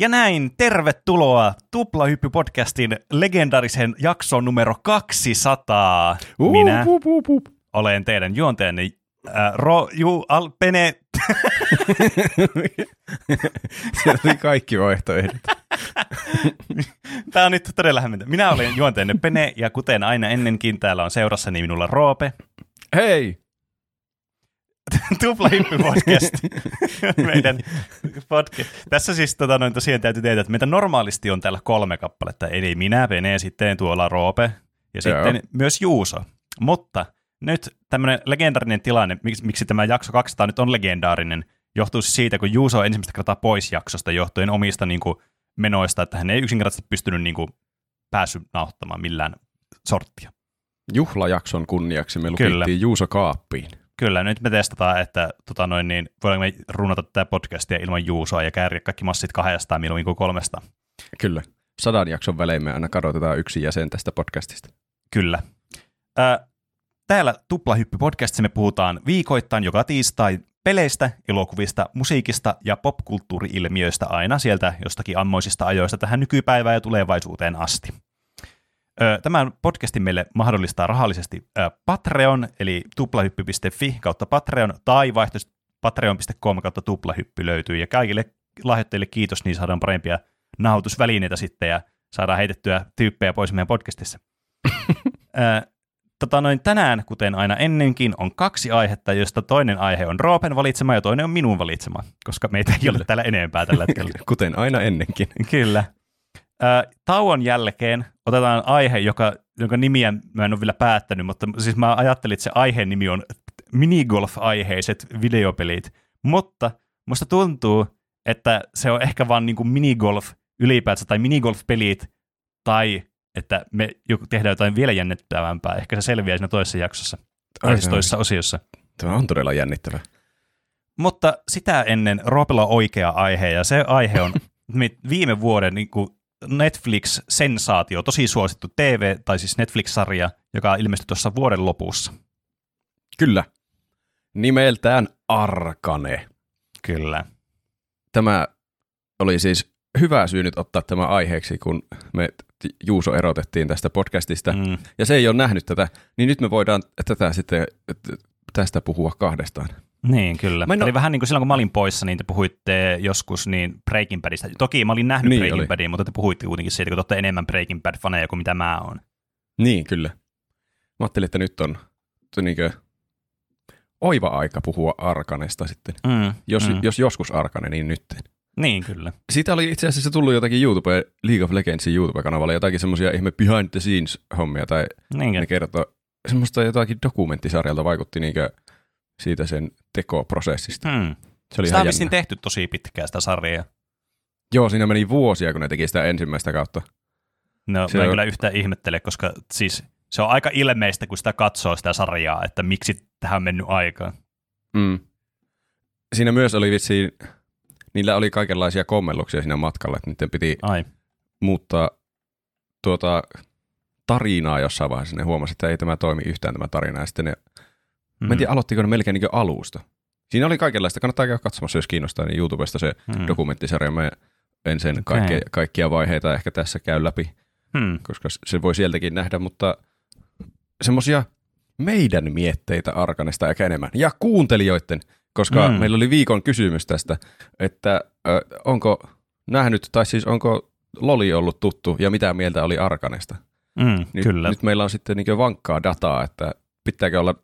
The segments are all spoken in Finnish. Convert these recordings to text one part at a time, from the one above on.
Ja näin, tervetuloa Tuplahyppy-podcastin legendarisen jakson numero 200. Uh, Minä uh, uh, uh. olen teidän juonteenne äh, Ro, Ju, Al, Pene, Siellä oli kaikki vaihtoehdot. Tämä on nyt todella hämmentä. Minä olen juonteenne Pene, ja kuten aina ennenkin, täällä on seurassani minulla Roope. Hei! Tuplahyppy podcast. Meidän podcast. Tässä siis tota, noin, tosiaan täytyy tehdä, että meitä normaalisti on täällä kolme kappaletta. Eli minä, Pene, sitten tuolla Roope ja sitten Joo. myös Juuso. Mutta nyt tämmöinen legendaarinen tilanne, miksi, miksi tämä jakso 200 nyt on legendaarinen, johtuu siis siitä, kun Juuso on ensimmäistä kertaa pois jaksosta johtuen omista niin kuin, menoista, että hän ei yksinkertaisesti pystynyt niin kuin, päässyt nauhoittamaan millään sorttia. Juhlajakson kunniaksi me Kyllä. lukittiin Juuso kaappiin. Kyllä, nyt me testataan, että tota noin, niin, voidaanko me runnata tätä podcastia ilman Juusoa ja kääriä kaikki massit kahdestaan mieluummin kuin kolmesta. Kyllä. Sadan jakson välein me aina kadotetaan yksi jäsen tästä podcastista. Kyllä. Ää, täällä Tuplahyppy-podcastissa me puhutaan viikoittain joka tiistai peleistä, elokuvista, musiikista ja popkulttuuri-ilmiöistä aina sieltä jostakin ammoisista ajoista tähän nykypäivään ja tulevaisuuteen asti. Tämän podcastin meille mahdollistaa rahallisesti Patreon, eli tuplahyppy.fi kautta Patreon, tai vaihtoehtoisesti patreon.com kautta tuplahyppy löytyy, ja kaikille lahjoittajille kiitos, niin saadaan parempia nauhoitusvälineitä sitten, ja saadaan heitettyä tyyppejä pois meidän podcastissa. Tota noin, tänään, kuten aina ennenkin, on kaksi aihetta, joista toinen aihe on Roopen valitsema ja toinen on minun valitsema, koska meitä ei ole täällä enempää tällä hetkellä. Kuten aina ennenkin. Kyllä. Tauon jälkeen otetaan aihe, joka, jonka nimiä mä en ole vielä päättänyt, mutta siis mä ajattelin, että se aiheen nimi on minigolf-aiheiset videopelit, mutta musta tuntuu, että se on ehkä vaan niin kuin minigolf ylipäätään tai minigolf-pelit tai että me tehdään jotain vielä jännittävämpää. Ehkä se selviää siinä toisessa jaksossa, tai siis toisessa osiossa. Tämä on todella jännittävä. Mutta sitä ennen Roopella on oikea aihe, ja se aihe on viime vuoden niin kuin Netflix-sensaatio, tosi suosittu TV, tai siis Netflix-sarja, joka ilmestyi tuossa vuoden lopussa. Kyllä. Nimeltään Arkane. Kyllä. Tämä oli siis hyvä syy nyt ottaa tämä aiheeksi, kun me Juuso erotettiin tästä podcastista. Mm, Ja se ei ole nähnyt tätä, niin nyt me voidaan tätä sitten tästä puhua kahdestaan. niin, kyllä. Mä en Eli vähän niin kuin silloin, kun mä olin poissa, niin te puhuitte joskus niin Breaking Badista. Toki mä olin nähnyt Niin Breaking oli. Badin, mutta te puhuitte kuitenkin siitä, kun te olette enemmän Breaking Bad-faneja kuin mitä mä oon. Niin, kyllä. Mä ajattelin, että nyt on t- niinkö oiva aika puhua Arkanesta sitten. Mm, Jos, mm. jos joskus Arkane, niin nyt. Niin, kyllä. Siitä oli itse asiassa tullut jotakin YouTube, League of Legendsin YouTube-kanavalle, jotakin semmoisia ihme behind the scenes hommia, tai Niinkin. ne kertoo semmoista jotakin dokumenttisarjalta vaikutti niinkö siitä sen tekoprosessista. Hmm. Se oli Sitä on ihan vissiin jännä. tehty tosi pitkään sitä sarjaa. Joo, siinä meni vuosia, kun ne teki sitä ensimmäistä kautta. No, Se mä en on- kyllä yhtään ihmettele, koska siis se on aika ilmeistä, kun sitä katsoo sitä sarjaa, että miksi tähän on mennyt aikaa. Mm. Siinä myös oli vissiin, niillä oli kaikenlaisia kommelluksia siinä matkalla, että niiden piti Ai. muuttaa tuota tarinaa jossain vaiheessa. Ne huomasi, että ei tämä toimi yhtään tämä tarina. Ja sitten ne, mm. mä en tiedä, aloittiko ne melkein niin alusta. Siinä oli kaikenlaista. Kannattaa käydä katsomassa, jos kiinnostaa, niin YouTubesta se mm. dokumenttisarja. Mä en sen Okei. kaikkia, kaikkia vaiheita ehkä tässä käy läpi, Hmm. koska se voi sieltäkin nähdä, mutta semmoisia meidän mietteitä Arkanesta ehkä enemmän. Ja kuuntelijoiden, koska Mm. mm. meillä oli viikon kysymys tästä, että ö, onko nähnyt, tai siis onko Loli ollut tuttu ja mitä mieltä oli Arkanesta. Mm, Nyt, kyllä. nyt meillä on sitten niin vankkaa dataa, että pitääkö olla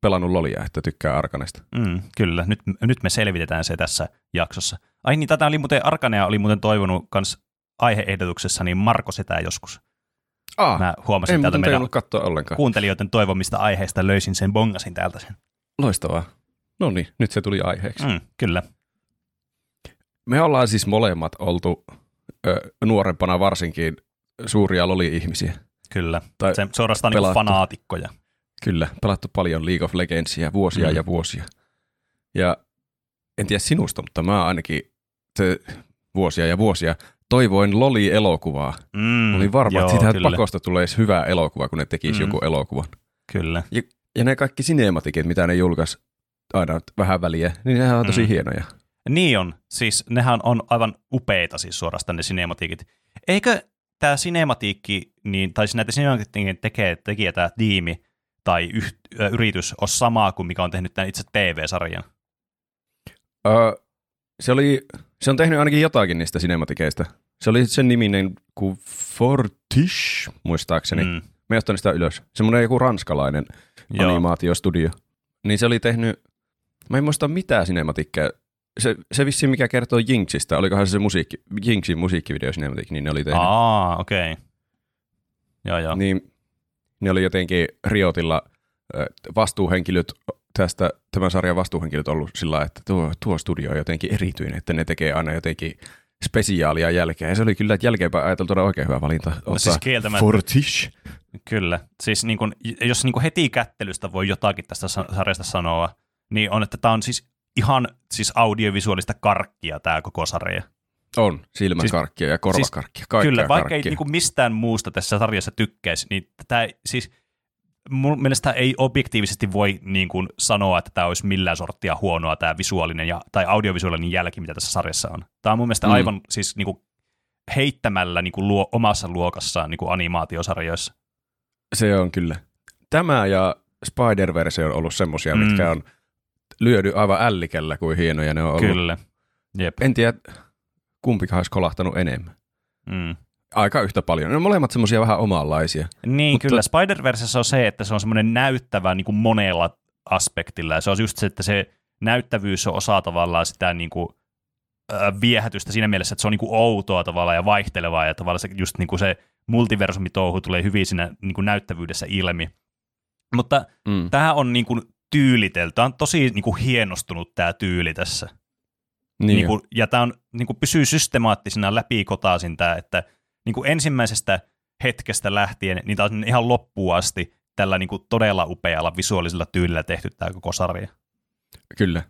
pelannut Lolia, että tykkää Arkanesta. Mm, kyllä. Nyt, nyt me selvitetään se tässä jaksossa. Ai niin, tätä oli muuten, Arkanea oli muuten toivonut kans aiheehdotuksessa, niin Marko Setä joskus. Ah, Mä huomasin en täältä meidän katsoa ollenkaan. kuuntelijoiden toivomista aiheista, löysin sen, bongasin täältä sen. Loistavaa. No niin, nyt se tuli aiheeksi. Mm, kyllä. Me ollaan siis molemmat oltu ö, nuorempana varsinkin suuria Loli-ihmisiä. Kyllä. Tai Se suorastaan niin pelattu. fanaatikkoja. Kyllä, pelattu paljon League of Legendsia vuosia Mm. ja vuosia. Ja en tiedä sinusta, mutta mä ainakin te, vuosia ja vuosia toivoin Loli-elokuvaa. Mm, Olin varma, joo, että siitä kyllä, pakosta tulee edes hyvä elokuva, kun ne tekisi Mm. joku elokuva. Kyllä. Ja ne kaikki sinematikit, mitä ne julkaisi aina vähän väliä, niin nehän on tosi Mm. mm. hienoja. Niin on. Siis nehän on aivan upeita siis suorastaan ne sinematiikit. Eikö tämä sinematiikki, niin, tai siis näitä sinematiikin tekee, tekijä tämä tiimi tai yh, ö, yritys ole samaa kuin mikä on tehnyt tämän itse TV-sarjan? Öö, se, oli, se on tehnyt ainakin jotakin niistä sinematikeista. Se oli sen niminen kuin Fortish, muistaakseni. Mm. Mä ottanut sitä ylös. Semmoinen joku ranskalainen Joo. animaatiostudio. Niin se oli tehnyt, mä en muista mitään sinematikkeja. Se, se vissiin mikä kertoo Jinxistä, olikohan se se musiikki, Jinxin musiikkivideo sinematik, niin ne oli tehnyt. Aa, okei. Okay. Joo, joo. Niin ne oli jotenkin Riotilla vastuuhenkilöt tästä, tämän sarjan vastuuhenkilöt ollut sillä että tuo, tuo studio on jotenkin erityinen, että ne tekee aina jotenkin spesiaalia jälkeen. Ja se oli kyllä että jälkeenpäin ajateltuna oikein hyvä valinta. No siis kieltämättä. Fortish. Kyllä. Siis niin kun, jos niin kun heti kättelystä voi jotakin tästä sa- sarjasta sanoa, niin on, että tämä on siis ihan siis audiovisuaalista karkkia tämä koko sarja. On, silmäkarkkia ja korvakarkkia, kaikkea Kyllä, vaikka karkkia. ei niin kuin mistään muusta tässä sarjassa tykkäisi, niin tämä siis mun mielestä ei objektiivisesti voi niin kuin sanoa, että tämä olisi millään sorttia huonoa tämä visuaalinen ja, tai audiovisuaalinen jälki, mitä tässä sarjassa on. Tämä on mun mielestä Mm. aivan siis niin kuin heittämällä niin kuin luo, omassa luokassaan niin kuin animaatiosarjoissa. Se on kyllä. Tämä ja Spider-Verse on ollut semmosia, Mm. mitkä on lyödy aivan ällikellä, kuin hienoja ne on ollut. Kyllä. Jep. En tiedä, kumpikaan olisi kolahtanut enemmän. Mm. Aika yhtä paljon. Ne on molemmat semmoisia vähän omanlaisia. Niin, Mutta- kyllä. Spider-Versessä on se, että se on semmoinen näyttävä niin kuin monella aspektilla. Ja se on just se, että se näyttävyys on osa tavallaan sitä niin kuin, äh, viehätystä siinä mielessä, että se on niin kuin outoa tavallaan ja vaihtelevaa. Ja tavallaan se, just niin kuin se multiversumitouhu tulee hyvin siinä niin kuin näyttävyydessä ilmi. Mutta Mm. tämä on niin kuin tyylitelty. Tämä on tosi niin kuin hienostunut tämä tyyli tässä. Niin, Niin kuin, ja tämä on, niin kuin pysyy systemaattisena läpikotaisin tämä, että niin kuin ensimmäisestä hetkestä lähtien, niin tämä on ihan loppuun asti tällä niin kuin todella upealla visuaalisella tyylillä tehty tämä koko sarja. Kyllä.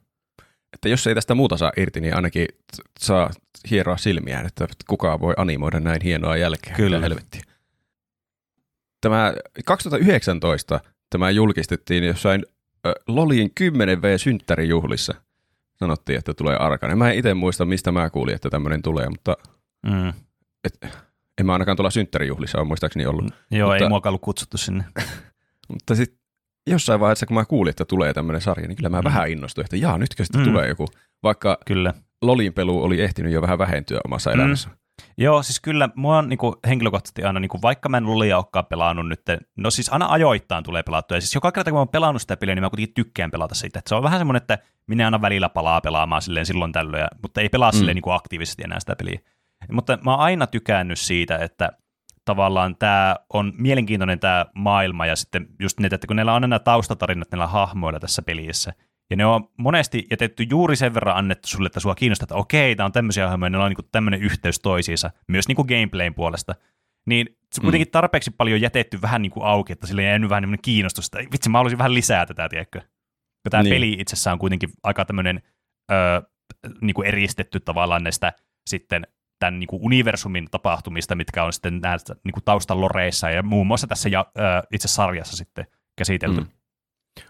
Että jos ei tästä muuta saa irti, niin ainakin saa hieroa silmiään, että kukaan voi animoida näin hienoa jälkeä. Kyllä. Mitä Helvettiä. Tämä 2019 tämä julkistettiin jossain Lolin 10V-synttärijuhlissa. Sanottiin, että tulee arkainen. Mä en itse muista, mistä mä kuulin, että tämmöinen tulee, mutta Mm. en mä ainakaan tuolla synttärijuhlissa ole muistaakseni ollut. Joo, Mutta- ei muakaan ollut kutsuttu sinne. Mutta sitten jossain vaiheessa, kun mä kuulin, että tulee tämmöinen sarja, niin kyllä mä Mm. vähän innostuin, että jaa, nytkö sitten Mm. tulee joku. Vaikka Kyllä. Lolin pelu oli ehtinyt jo vähän vähentyä omassa Mm. elämässä. Joo, siis kyllä mua on niin kuin, henkilökohtaisesti aina, niin kuin, vaikka mä en Lolia olekaan pelannut nyt, no siis aina ajoittain tulee pelattua, ja siis joka kerta kun mä oon pelannut sitä peliä, niin mä kuitenkin tykkään pelata siitä. Et se on vähän semmoinen, että minä aina välillä palaa pelaamaan silleen silloin tällöin, ja, mutta ei pelaa Mm. silleen niin kuin aktiivisesti enää sitä peliä. Mutta mä oon aina tykännyt siitä, että tavallaan tämä on mielenkiintoinen tämä maailma, ja sitten just ne, että kun näillä on aina nämä taustatarinat näillä hahmoilla tässä pelissä, ja ne on monesti jätetty juuri sen verran annettu sulle, että sua kiinnostaa, että okei, tämä on tämmöisiä hahmoja, ne on niin tämmöinen yhteys toisiinsa, myös niin kuin gameplayn puolesta. Niin se on kuitenkin tarpeeksi paljon jätetty vähän niin kuin auki, että sille ei jäänyt vähän niin kiinnostus, että vitsi, mä haluaisin vähän lisää tätä, tiedätkö? Ja tämä Niin. peli itsessään on kuitenkin aika tämmöinen ö, niin kuin eristetty tavallaan näistä sitten tämän niin kuin universumin tapahtumista, mitkä on sitten näissä niin kuin taustaloreissa ja muun muassa tässä ja, ö, itse sarjassa sitten käsitelty. Mm.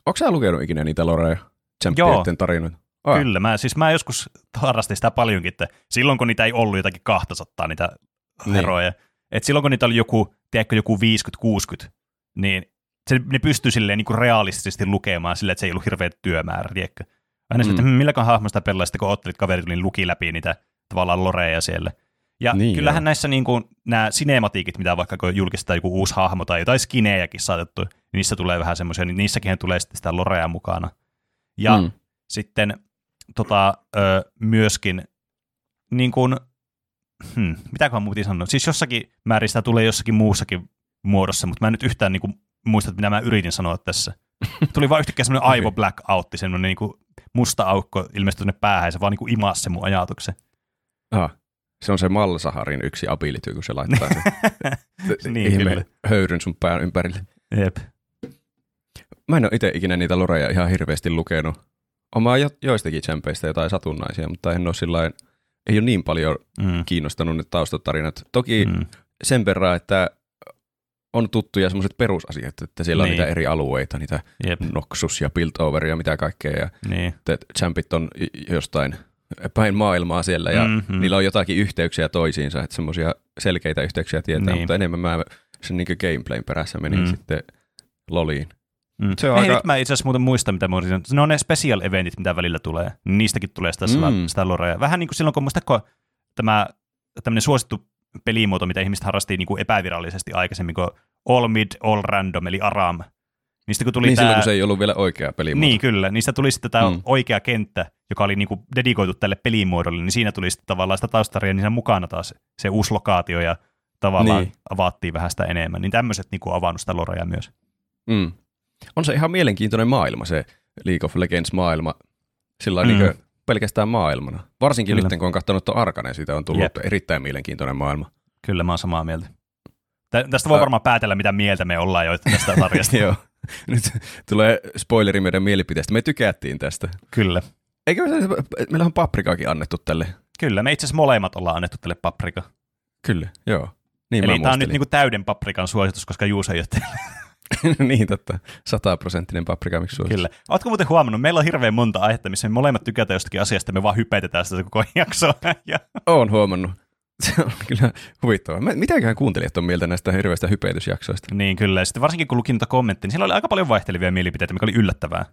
Onko sä lukenut ikinä niitä Loreja? Champioiden tarinoita? Ah, Kyllä, mä, siis mä joskus harrastin sitä paljonkin, että silloin kun niitä ei ollut jotakin 200 niitä Niin. heroja, että silloin kun niitä oli joku, tiedätkö, joku 50-60, niin se, ne pystyi silleen niin kuin realistisesti lukemaan silleen, että se ei ollut hirveä työmäärä, tiedätkö. Aina mm. että Mm. hmm, milläkään hahmosta pelaa sitten, kun ottelit kaverit, niin luki läpi niitä tavallaan loreja siellä. Ja niin, kyllähän joo. näissä niin kuin, nämä sinematiikit, mitä vaikka kun julkistetaan joku uusi hahmo tai jotain skinejäkin saatettu, niin niissä tulee vähän semmoisia, niin niissäkin tulee sitten sitä lorea mukana. Ja Mm. sitten tota, ö, myöskin, niin kuin, hmm, mitäköhän muutin sanoa, siis jossakin määrin sitä tulee jossakin muussakin muodossa, mutta mä en nyt yhtään niin kuin, muista, mitä mä yritin sanoa tässä. Tuli vaan yhtäkkiä semmoinen aivo blackoutti, semmoinen niin kuin musta aukko ilmestyi tuonne päähän ja se vaan niin kuin imasi sen mun ajatuksen. Ah, se on se Malsaharin yksi ability, kun se laittaa sen Niin, ihme kyllä. höyryn sun pään ympärille. Jep. Mä en ole itse ikinä niitä Loreja ihan hirveästi lukenut. Oma jo, joistakin champeista jotain satunnaisia, mutta en ole sillain, ei ole niin paljon Mm. kiinnostanut ne taustatarinat. Toki Mm. sen verran, että on tuttuja semmoiset perusasiat, että siellä on Niin. niitä eri alueita, niitä Jep. Noxus ja Piltover ja mitä kaikkea, ja Niin. champit on jostain päin maailmaa siellä ja Mhm. mm-hmm. niillä on jotakin yhteyksiä toisiinsa, että semmoisia selkeitä yhteyksiä tietää, Niin. mutta enemmän mä sen niin gameplayn perässä menin mm. sitten loliin. Mm. Se on Ei, aika- nyt mä itse asiassa muuten muista, mitä mä olisin. Ne on ne special eventit, mitä välillä tulee. Niin Niistäkin tulee sitä, mm. Sitä lorea. Vähän niin kuin silloin, kun muistatko tämä tämmöinen suosittu pelimuoto, mitä ihmiset harrasti niin kuin epävirallisesti aikaisemmin, kuin All Mid, All Random, eli ARAM. Niistä kun tuli Niin tämä... silloin, kun se ei ollut vielä oikea pelimuoto. Niin, kyllä. Niistä tuli sitten tämä mm. Oikea kenttä, joka oli niinku dedikoitu tälle pelimuodolle, niin siinä tuli sitten tavallaan sitä taustaria, niin siinä mukana taas se uusi lokaatio ja tavallaan niin. Niin. avattiin vähän sitä enemmän. Niin tämmöiset niinku avannut sitä lorea myös. Mm. On se ihan mielenkiintoinen maailma, se League of Legends-maailma, sillä Mm. mm. niin pelkästään maailmana. Varsinkin Kyllä. nyt, kun on katsonut tuon Arkanen, siitä on tullut Jep. Erittäin mielenkiintoinen maailma. Kyllä, mä oon samaa mieltä. Tä- Tästä voi Ä- varmaan päätellä, mitä mieltä me ollaan jo tästä sarjasta. Joo. Nyt tulee spoileri meidän mielipiteestä. Me tykättiin tästä. Kyllä. Eikö me, meillä on paprikaakin annettu tälle? Kyllä, me itse asiassa molemmat ollaan annettu tälle paprika. Kyllä, joo. Niin Eli mä tämä on nyt niinku täyden paprikan suositus, koska Juuso ei ole. niin totta. Sataprosenttinen paprika, miksi suositus? Kyllä. Ootko muuten huomannut, meillä on hirveän monta aihetta, missä me molemmat tykätään jostakin asiasta, me vaan hypetetään sitä koko jaksoa. ja Oon huomannut. Se on kyllä huvittavaa. Mitäköhän kuuntelijat on mieltä näistä hirveistä hypetysjaksoista? Niin kyllä, ja sitten varsinkin kun lukin kommenttia, niin siellä oli aika paljon vaihtelevia mielipiteitä, mikä oli yllättävää.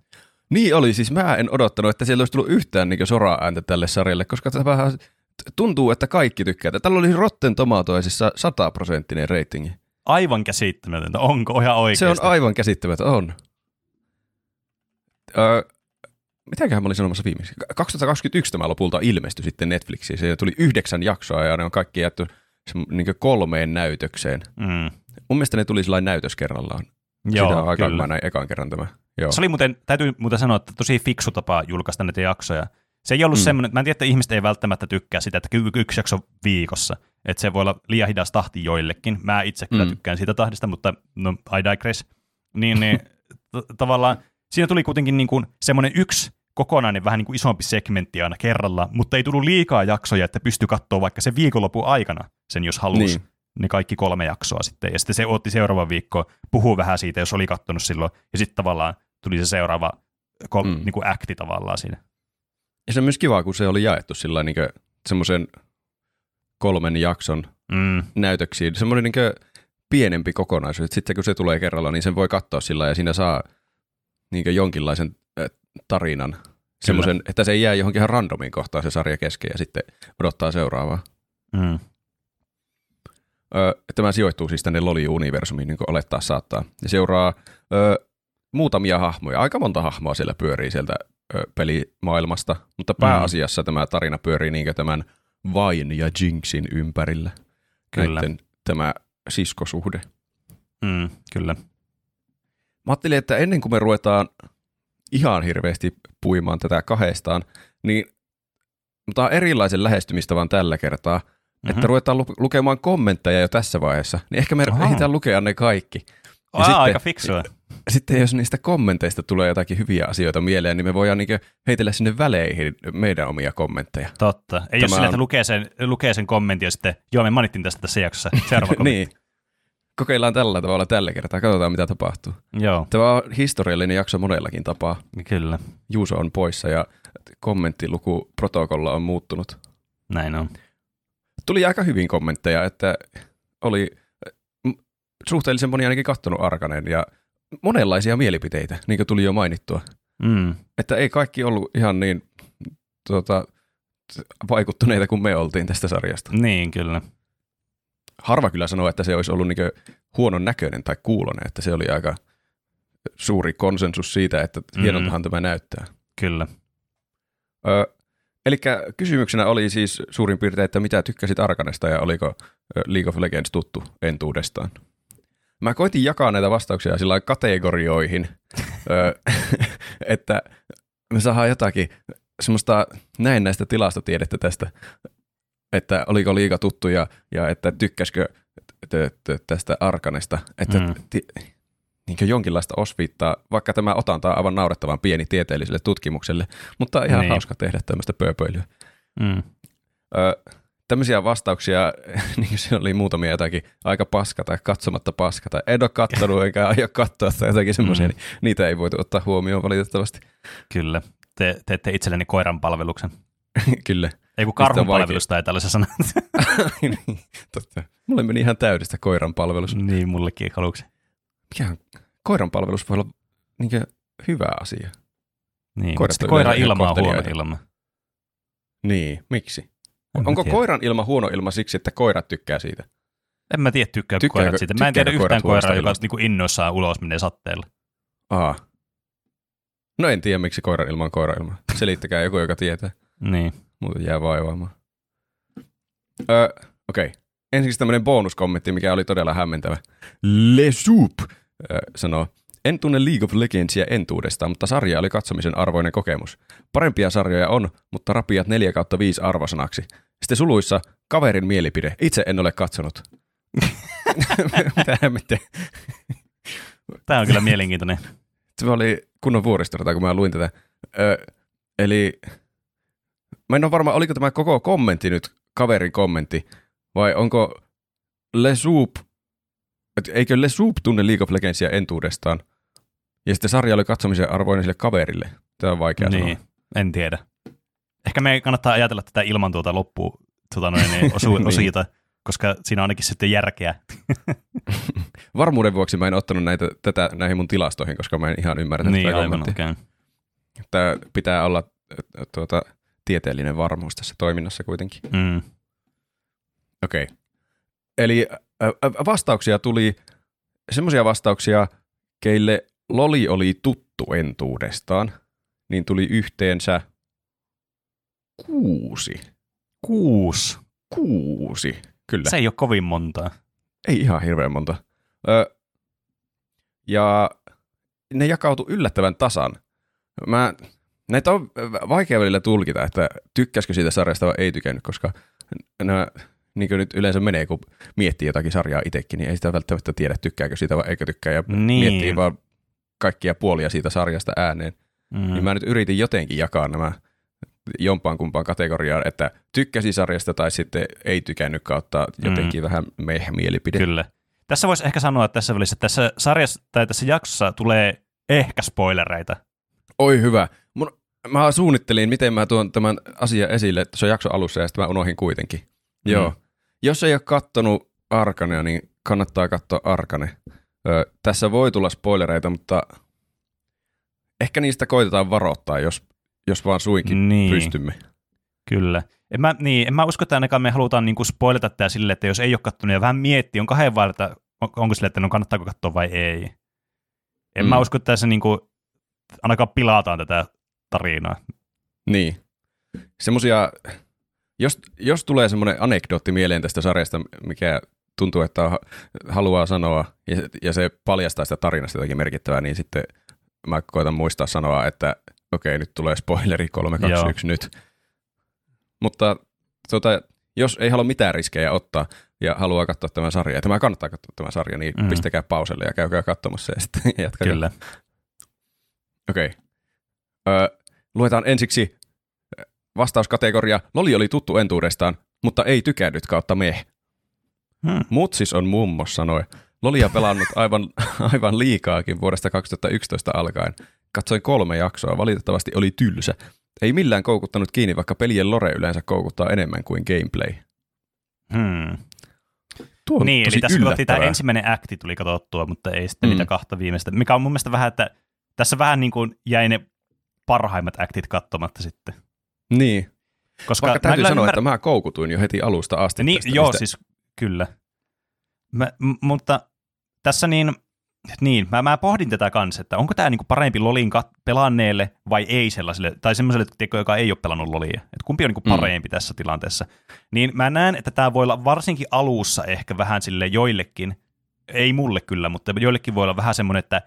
Niin oli, siis mä en odottanut, että siellä olisi tullut yhtään niin soraa-ääntä tälle sarjalle, koska tämä vähän tuntuu, että kaikki tykkää. Tällä oli Rotten Tomatoesissa sataprosenttinen ratingi. Aivan käsittämätöntä, onko ihan oikeasti? Se on aivan käsittämätön, on. Öö, mitäköhän mä olin sanomassa viimeksi? 2021 tämä lopulta ilmestyi sitten Netflixiin. Se tuli yhdeksän jaksoa ja ne on kaikki jätty niin kolmeen näytökseen. Mm. Mun mielestä ne tuli sellainen näytös kerrallaan. Joo, Sitä aikaa, kyllä. mä näin ekan kerran tämä. Joo. Se oli muuten, täytyy muuten sanoa, että tosi fiksu tapa julkaista näitä jaksoja. Se ei ollut mm. Mm. semmoinen, mä en tiedä, että ihmiset ei välttämättä tykkää sitä, että yksi jakso viikossa. Että se voi olla liian hidas tahti joillekin. Mä itse kyllä Mm. tykkään siitä tahdista, mutta no, I digress. Niin, niin t- tavallaan siinä tuli kuitenkin niin kuin semmoinen yksi kokonainen vähän niin kuin isompi segmentti aina kerralla, mutta ei tullut liikaa jaksoja, että pystyi katsoa vaikka sen viikonlopun aikana sen, jos halusi. Niin. Ne kaikki kolme jaksoa sitten. Ja sitten se otti seuraava viikko, puhuu vähän siitä, jos oli kattonut silloin. Ja sitten tavallaan tuli se seuraava kol- mm. Niin kuin acti tavallaan siinä. Ja se on myös kiva, kun se oli jaettu sillä niin semmoisen kolmen jakson Mm. näytöksiin. Semmoinen niin pienempi kokonaisuus. että Sitten kun se tulee kerralla, niin sen voi katsoa sillä ja siinä saa niin jonkinlaisen tarinan. Semmoisen, että se ei jää johonkin ihan randomiin kohtaan se sarja kesken ja sitten odottaa seuraavaa. Mm. Tämä sijoittuu siis tänne Loli-universumiin, niin kuin olettaa saattaa. Ja seuraa öö, muutamia hahmoja. Aika monta hahmoa siellä pyörii sieltä öö, pelimaailmasta, mutta pääasiassa mm. tämä tarina pyörii niin tämän Vain ja Jinxin ympärillä. Kyllä. Näitten, tämä siskosuhde. Mm. Kyllä. Mä ajattelin, että ennen kuin me ruvetaan ihan hirveästi puimaan tätä kahdestaan, niin mutta erilaisen lähestymistavan tällä kertaa, mm-hmm. että ruvetaan lu- lukemaan kommentteja jo tässä vaiheessa, niin ehkä me ehditään lukea ne kaikki. Ja Aa, sitten- aika fiksua. Sitten jos niistä kommenteista tulee jotakin hyviä asioita mieleen, niin me voidaan niinku heitellä sinne väleihin meidän omia kommentteja. Totta. Ei ole Tämä sillä, että lukee sen, lukee sen kommentin ja sitten, joo, me mainittiin tästä tässä jaksossa. Seuraava kommentti. niin. Kokeillaan tällä tavalla tällä kertaa, katsotaan mitä tapahtuu. Joo, Tämä on historiallinen jakso monellakin tapaa. kyllä. Juuso on poissa ja kommenttilukuprotokolla on muuttunut. Näin on. Tuli aika hyvin kommentteja, että oli mm, suhteellisen moni ainakin kattonut Arkanen ja monenlaisia mielipiteitä, niin kuin tuli jo mainittua. Mm. Että ei kaikki ollut ihan niin tuota, vaikuttuneita kuin me oltiin tästä sarjasta. Niin, kyllä. Harva kyllä sanoo, että se olisi ollut niin huonon näköinen tai kuulonen, että se oli aika suuri konsensus siitä, että Mm. hienoltahan tämä näyttää. Kyllä. Ö, Eli kysymyksenä oli siis suurin piirtein, että mitä tykkäsit Arkanesta ja oliko League of Legends tuttu entuudestaan. Mä koitin jakaa näitä vastauksia sillä kategorioihin, että me saadaan jotakin semmoista näennäistä tilastotiedettä tästä, että oliko liiga tuttu ja, ja että tykkäskö tästä Arkanesta, että Mm. ti, niin jonkinlaista osviittaa, vaikka tämä otanta on aivan naurettavan pieni tieteelliselle tutkimukselle, mutta ihan niin. hauska tehdä tämmöistä pööpöilyä. Mm. Ö, tämmöisiä vastauksia, niin se oli muutamia jotakin aika paska tai katsomatta paska tai en ole kattonut eikä aio katsoa tai jotakin semmoisia, Mm. niin niitä ei voitu ottaa huomioon valitettavasti. Kyllä. Te teette itselleni koiran palveluksen. Kyllä. Ei kun Mistä on karhunpalvelus tai tällaisen sana. niin, totta. Mulle meni ihan täydestä koiran palvelus. niin, mullekin aluksi. Mikä koiran palvelus voi olla niinkö hyvä asia? Niin, Koirat mutta sitten on koiran yleensä ilma on huono kohteliaita. ilma. Niin, miksi? En Onko tiedä. koiran ilma huono ilma siksi, että koirat tykkää siitä? En mä tiedä, tykkääkö Tykkääkö- koirat siitä. Mä en tiedä yhtään koiraa, joka niinku innoissaan ulos menee satteella. Aa. No en tiedä, miksi koiran ilma on koiran ilma. Selittäkää joku, joka tietää. Niin. Muuten jää vaivaamaan. Öö, Okei. Okay. Ensiksi tämmöinen bonuskommentti, mikä oli todella hämmentävä. Le Soup öö, sanoo, en tunne League of Legendsia entuudestaan, mutta sarja oli katsomisen arvoinen kokemus. Parempia sarjoja on, mutta rapiat 4 kautta 5 arvosanaksi. Sitten suluissa kaverin mielipide. Itse en ole katsonut. Mitä? Tämä on kyllä mielenkiintoinen. Se oli kunnon vuoristorata, kun mä luin tätä. Ö, eli mä en ole varma, oliko tämä koko kommentti nyt kaverin kommentti, vai onko Le Soup, eikö Le Soup tunne League of Legendsia entuudestaan, ja sitten sarja oli katsomisen arvoinen sille kaverille. Tämä on vaikea niin, sanoa. en tiedä. Ehkä me kannattaa ajatella tätä ilman tuota loppu tuota noin, niin osu, Niin. osiota, koska siinä on ainakin sitten järkeä. Varmuuden vuoksi mä en ottanut näitä, tätä näihin mun tilastoihin, koska mä en ihan ymmärtänyt niin, tätä aivan kommenttia. okei. Tämä pitää olla tuota, tieteellinen varmuus tässä toiminnassa kuitenkin. Mm. Okei. Eli ä, ä, vastauksia tuli, semmoisia vastauksia, keille Loli oli tuttu entuudestaan, niin tuli yhteensä kuusi. Kuusi. Kuusi, kyllä. Se ei ole kovin montaa. Ei ihan hirveän monta. Ö, ja ne jakautu yllättävän tasan. Mä, näitä on vaikea välillä tulkita, että tykkäskö siitä sarjasta vai ei tykännyt, koska nämä, niin kuin nyt yleensä menee, kun miettii jotakin sarjaa itsekin, niin ei sitä välttämättä tiedä, tykkääkö siitä vai eikö tykkää, ja Niin. miettii vaan kaikkia puolia siitä sarjasta ääneen. Mm. Niin mä nyt yritin jotenkin jakaa nämä jompaan kumpaan kategoriaan, että tykkäsi sarjasta tai sitten ei tykännyt kautta jotenkin vähän meh-mielipide. Kyllä. Tässä voisi ehkä sanoa että tässä välissä, että tässä sarjassa tai tässä jaksossa tulee ehkä spoilereita. Oi hyvä. Mun, mä suunnittelin, miten mä tuon tämän asian esille tuossa jakso alussa ja sitten mä unohdin kuitenkin. Joo. Mm. Jos ei ole kattonut Arkanea, niin kannattaa katsoa Arkane. Ö, tässä voi tulla spoilereita, mutta ehkä niistä koitetaan varoittaa, jos, jos vaan suinkin Niin. pystymme. Kyllä. En mä, niin, en mä usko, että ainakaan me halutaan niinku spoilata tämä sille, että jos ei ole kattonut ja vähän miettii, on kahden vaan, että on, onko sille, että no kannattaako katsoa vai ei. En Mm. mä usko, että tässä niinku, ainakaan pilataan tätä tarinaa. Niin. Semmosia, jos, jos tulee semmoinen anekdootti mieleen tästä sarjasta, mikä tuntuu, että ha- haluaa sanoa, ja, ja se paljastaa sitä tarinasta jotakin merkittävää, niin sitten mä koitan muistaa sanoa, että okei, nyt tulee spoileri 3, 2, Joo. 1 nyt. Mutta tota, jos ei halua mitään riskejä ottaa ja haluaa katsoa tämän sarjan, ja tämä kannattaa katsoa tämä sarja, niin Mm. pistäkää pauselle ja käykää katsomassa ja sitten jatkakaa. Kyllä. Okei. Öö, luetaan ensiksi vastauskategoria. Loli oli tuttu entuudestaan, mutta ei tykännyt kautta meh. Hmm. Mutsis on mummos sanoi. Lolia pelannut aivan, aivan liikaakin vuodesta 2011 alkaen. Katsoin kolme jaksoa, valitettavasti oli tylsä. Ei millään koukuttanut kiinni, vaikka pelien lore yleensä koukuttaa enemmän kuin gameplay. Hmm. Tuo on Niin, tosi eli tässä katsottiin tämä ensimmäinen akti tuli katsottua, mutta ei sitten Mm. mm. niitä kahta viimeistä, mikä on mun mielestä vähän, että tässä vähän niin kuin jäi ne parhaimmat aktit katsomatta sitten. Niin, Koska vaikka täytyy sanoa, ymmär- että mä koukutuin jo heti alusta asti. Niin, tästä, joo, mistä- siis kyllä. Mä, m- mutta tässä niin, niin mä, mä pohdin tätä kanssa, että onko tämä niinku parempi Lolin kat- pelanneelle vai ei sellaiselle, tai semmoiselle, tiedätkö, joka ei ole pelannut Lolia. Että kumpi on niinku Mm. parempi mm. tässä tilanteessa. Niin mä näen, että tämä voi olla varsinkin alussa ehkä vähän sille joillekin, ei mulle kyllä, mutta joillekin voi olla vähän semmoinen, että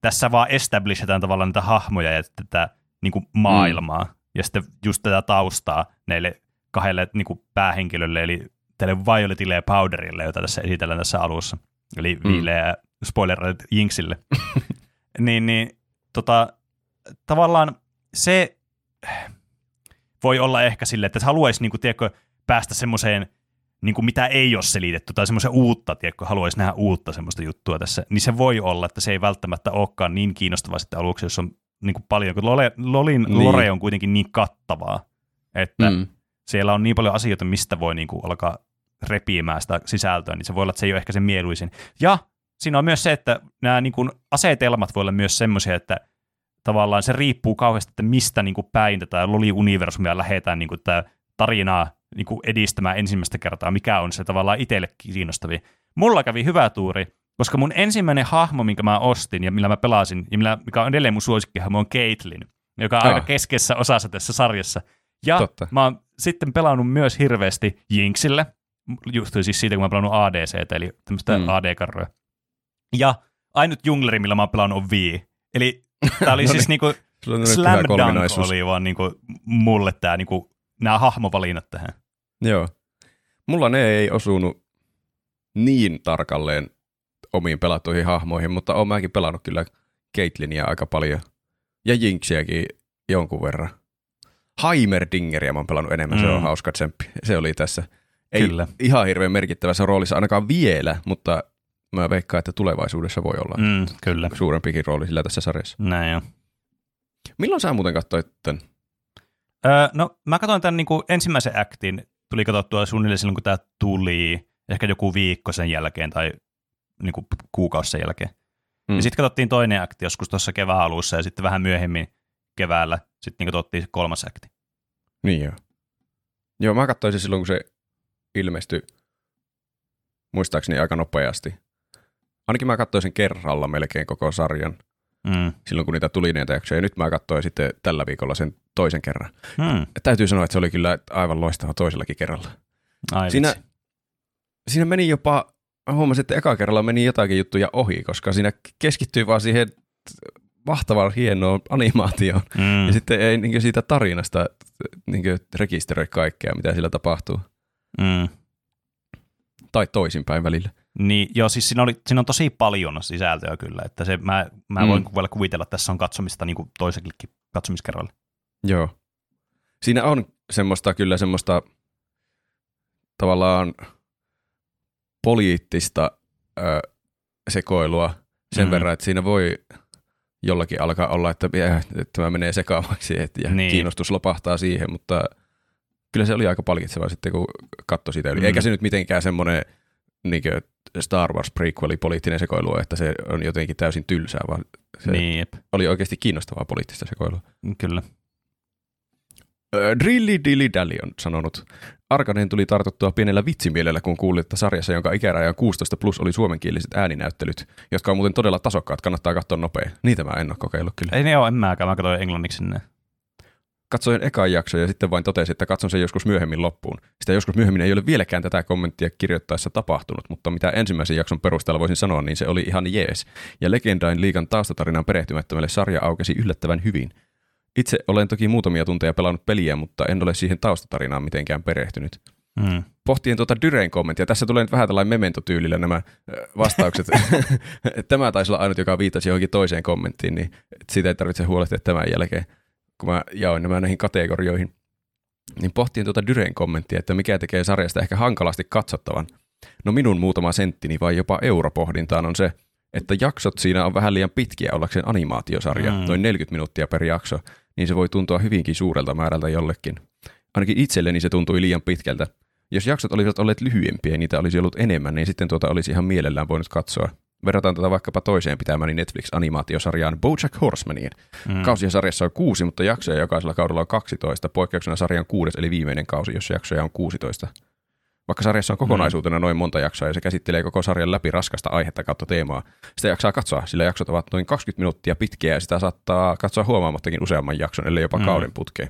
tässä vaan establishetaan tavallaan niitä hahmoja ja tätä niinku maailmaa, mm. ja sitten just tätä taustaa näille kahdelle niin kuin päähenkilölle, eli tälle Violetille ja Powderille, jota tässä esitellään tässä alussa. Eli Mm. Viille ja spoilerit Jinxille. niin, niin tota, tavallaan se voi olla ehkä sille, että haluaisi niin kuin, tiedätkö, päästä semmoiseen, niin kuin mitä ei ole selitetty, tai semmoisen uutta, tiedätkö, haluaisi nähdä uutta semmoista juttua tässä, niin se voi olla, että se ei välttämättä olekaan niin kiinnostavaa sitten aluksi, jos on niin kuin paljon, kun Lole, Lolin niin. lore on kuitenkin niin kattavaa. Että mm. siellä on niin paljon asioita, mistä voi niin kuin alkaa repiimään sitä sisältöä, niin se voi olla, että se ei ole ehkä se mieluisin. Ja siinä on myös se, että nämä niin kuin asetelmat voi olla myös semmoisia, että tavallaan se riippuu kauheasti, että mistä niin kuin päin tätä Loli-universumia lähdetään niin kuin tämä tarinaa niin kuin edistämään ensimmäistä kertaa, mikä on se tavallaan itselle kiinnostavin. Mulla kävi hyvä tuuri, koska mun ensimmäinen hahmo, minkä mä ostin ja millä mä pelasin, ja millä, mikä on edelleen mun suosikkihahmo, on Caitlyn, joka on ah. aika keskeisessä osassa tässä sarjassa. Ja Totta. mä oon sitten pelannut myös hirveästi Jinxille, just siis siitä, kun mä oon pelannut ADC, eli tämmöistä mm. AD-karroja. Ja ainut jungleri, millä mä oon pelannut, on V. Eli tää oli no siis niin. niinku, Slam Dunk oli vaan niinku, mulle tää niinku, nämä hahmovalinnat tähän. Joo. Mulla ne ei osunut niin tarkalleen omiin pelattuihin hahmoihin, mutta oon mäkin pelannut kyllä Caitlinia aika paljon. Ja Jinxiäkin jonkun verran. Heimerdingeria mä oon pelannut enemmän, mm. se on mm. hauska tsemppi. Se oli tässä. Ei kyllä. ihan hirveän merkittävässä roolissa ainakaan vielä, mutta mä veikkaan, että tulevaisuudessa voi olla mm, kyllä. suurempikin rooli sillä tässä sarjassa. Näin jo. Milloin sä muuten katsoit tämän? Öö, no mä katsoin tämän niin kuin ensimmäisen aktin, tuli katsottua suunnilleen silloin, kun tämä tuli, ehkä joku viikko sen jälkeen tai niin kuin kuukausi sen jälkeen. Mm. Ja sitten katsottiin toinen akti joskus tuossa kevään alussa ja sitten vähän myöhemmin keväällä sitten niin katsottiin kolmas akti. Niin joo. Joo, mä katsoin se silloin, kun se ilmestyi muistaakseni aika nopeasti. Ainakin mä katsoin sen kerralla melkein koko sarjan. Mm. Silloin kun niitä tuli niitä jaksoja. Ja nyt mä katsoin sitten tällä viikolla sen toisen kerran. Mm. Täytyy sanoa, että se oli kyllä aivan loistava toisellakin kerralla. Ai siinä, siinä meni jopa, huomasin, että eka kerralla meni jotakin juttuja ohi, koska siinä keskittyi vaan siihen mahtavan hienoon animaatioon. Mm. Ja sitten ei niin siitä tarinasta niin rekisteröi kaikkea, mitä sillä tapahtuu. Mm. Tai toisinpäin välillä. Niin, joo, siis siinä, oli, siinä on tosi paljon sisältöä kyllä, että se, mä, mä mm. voin vielä kuvitella, että tässä on katsomista niin kuin toisellekin katsomiskerralle. Joo. Siinä on semmoista kyllä semmoista tavallaan poliittista ö, sekoilua sen mm. verran, että siinä voi jollakin alkaa olla, että, että tämä menee sekaavaksi että, ja niin. kiinnostus lopahtaa siihen, mutta kyllä se oli aika palkitsevaa sitten, kun katsoi sitä yli. Mm. Eikä se nyt mitenkään semmoinen niin Star Wars prequeli poliittinen sekoilu, että se on jotenkin täysin tylsää, vaan se niin, oli oikeasti kiinnostavaa poliittista sekoilua. Kyllä. Drilly Dilly Dally on sanonut. Arkaneen tuli tartuttua pienellä vitsimielellä, kun kuuli, että sarjassa, jonka ikäraja on 16 plus, oli suomenkieliset ääninäyttelyt, jotka on muuten todella tasokkaat, kannattaa katsoa nopea. Niitä mä en ole kokeillut kyllä. Ei ne ole, en mäkään, mä katsoin englanniksi ne. Katsoin ekan jakson ja sitten vain totesin, että katson sen joskus myöhemmin loppuun. Sitä joskus myöhemmin ei ole vieläkään tätä kommenttia kirjoittaessa tapahtunut, mutta mitä ensimmäisen jakson perusteella voisin sanoa, niin se oli ihan jees. Ja Legendain liikan taustatarinan perehtymättömälle sarja aukesi yllättävän hyvin. Itse olen toki muutamia tunteja pelannut peliä, mutta en ole siihen taustatarinaan mitenkään perehtynyt. Mm. Pohtien tuota Dyren kommenttia. Tässä tulee nyt vähän tällainen memento-tyylillä nämä vastaukset. Tämä taisi olla ainut, joka viittasi johonkin toiseen kommenttiin, niin siitä ei tarvitse huolehtia tämän jälkeen, kun mä jaoin nämä näihin kategorioihin. Niin pohtien tuota Dyren kommenttia, että mikä tekee sarjasta ehkä hankalasti katsottavan. No minun muutama senttini vai jopa europohdintaan on se, että jaksot siinä on vähän liian pitkiä ollakseen animaatiosarja, mm. noin 40 minuuttia per jakso, niin se voi tuntua hyvinkin suurelta määrältä jollekin. Ainakin itselleni se tuntui liian pitkältä. Jos jaksot olisivat olleet lyhyempiä ja niitä olisi ollut enemmän, niin sitten tuota olisi ihan mielellään voinut katsoa. Verrataan tätä vaikkapa toiseen pitämäni Netflix-animaatiosarjaan Bojack Horsemaniin. Mm. Kausia sarjassa on kuusi, mutta jaksoja jokaisella kaudella on 12. Poikkeuksena sarjan kuudes eli viimeinen kausi, jossa jaksoja on 16. Vaikka sarjassa on kokonaisuutena noin monta jaksoa ja se käsittelee koko sarjan läpi raskasta aihetta kautta teemaa, sitä jaksaa katsoa, sillä jaksot ovat noin 20 minuuttia pitkiä ja sitä saattaa katsoa huomaamattakin useamman jakson, ellei jopa mm. kauden putkeen.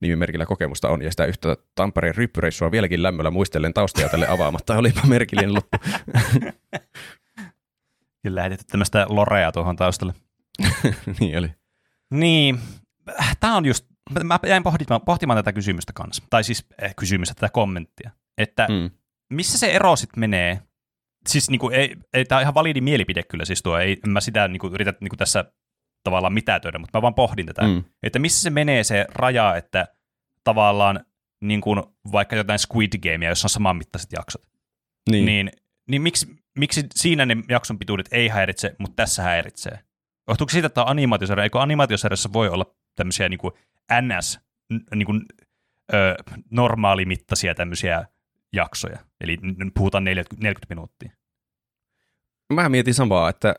Nimimerkillä kokemusta on ja sitä yhtä Tampereen ryppyreissua vieläkin lämmöllä muistellen taustoja tälle avaamatta. Olipa merkillinen loppu. Kyllä lähetetty tämmöistä lorea tuohon taustalle. niin oli. Niin, tämä on just, mä jäin pohtimaan, pohtimaan tätä kysymystä kanssa, tai siis eh, kysymystä, tätä kommenttia. Että mm. missä se ero sitten menee? Siis niin kuin, ei, ei, tämä on ihan validi mielipide kyllä, siis tuo, ei, mä sitä niin kuin, yritä niin kuin tässä tavallaan mitätöidä, mutta mä vaan pohdin tätä, mm. että missä se menee se raja, että tavallaan niin kuin vaikka jotain Squid Gamea, jossa on samanmittaiset jaksot, niin, niin, niin miksi, miksi siinä ne jakson pituudet ei häiritse, mutta tässä häiritsee? Johtuuko siitä, että on animaatiosarja? Eikö animaatiosarjassa voi olla tämmöisiä niin kuin NS, niin kuin ö, normaalimittaisia tämmöisiä jaksoja. Eli nyt puhutaan 40, 40 minuuttia. Mä mietin samaa, että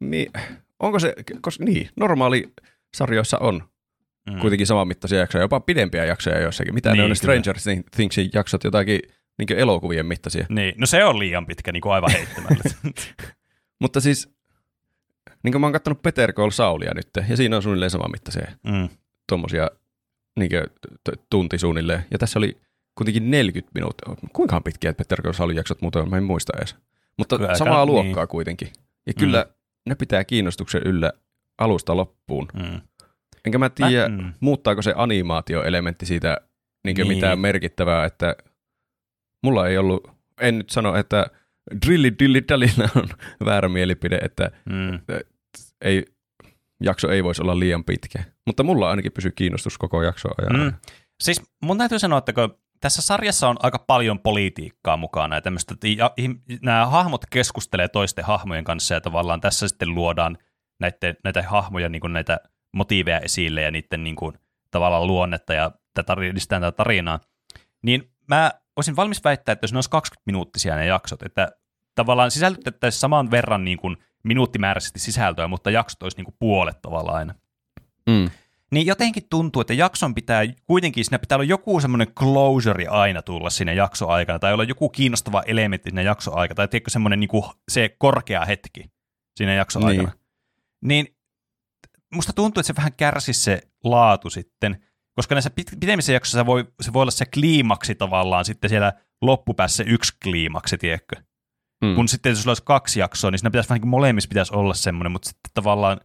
mi, onko se, koska niin, normaali sarjoissa on mm. kuitenkin samanmittaisia jaksoja, jopa pidempiä jaksoja joissakin. Mitä niin, ne on ne Stranger Thingsin jaksot, jotakin niin elokuvien mittaisia. Niin, no se on liian pitkä, niin kuin aivan heittämällä. Mutta siis, niin kuin mä oon katsonut Peter Call Saulia nyt, ja siinä on suunnilleen samanmittaisia mm. tuommoisia niin tunti suunnilleen. Ja tässä oli kuitenkin 40 minuuttia. Kuinka pitkiä Peter Call Saulin jaksot muuten mä en muista edes. Mutta kyllä, samaa niin. luokkaa kuitenkin. Ja kyllä mm. ne pitää kiinnostuksen yllä alusta loppuun. Mm. Enkä mä tiedä, mm. muuttaako se animaatioelementti siitä niin niin. mitään merkittävää, että mulla ei ollut, en nyt sano, että drilli dilli dalilla on väärä mielipide, että mm. ei, jakso ei voisi olla liian pitkä. Mutta mulla ainakin pysyy kiinnostus koko jaksoa ajan. Mm. Siis mun täytyy sanoa, että kun tässä sarjassa on aika paljon politiikkaa mukana ja tämmöistä, että nämä hahmot keskustelee toisten hahmojen kanssa ja tavallaan tässä sitten luodaan näitä, näitä hahmoja, niin näitä motiiveja esille ja niiden niin kuin, tavallaan luonnetta ja tätä, tätä tarinaa, niin mä olisin valmis väittää, että jos ne olisi 20 minuuttisia ne jaksot, että tavallaan sisällytettäisiin saman verran niin kuin minuuttimääräisesti sisältöä, mutta jaksot olisi niin kuin puolet tavallaan aina. Mm. Niin jotenkin tuntuu, että jakson pitää, kuitenkin siinä pitää olla joku semmoinen closure aina tulla sinne jaksoaikana, tai olla joku kiinnostava elementti siinä jaksoaikana, tai tiedätkö semmoinen niin kuin se korkea hetki siinä jaksoaikana. Niin. niin musta tuntuu, että se vähän kärsisi se laatu sitten, koska näissä pidemmissä jaksoissa voi, se voi olla se kliimaksi tavallaan sitten siellä loppupäässä yksi kliimaksi, tiedätkö? Mm. Kun sitten jos olisi kaksi jaksoa, niin siinä pitäisi vähän niin molemmissa pitäisi olla semmoinen, mutta sitten tavallaan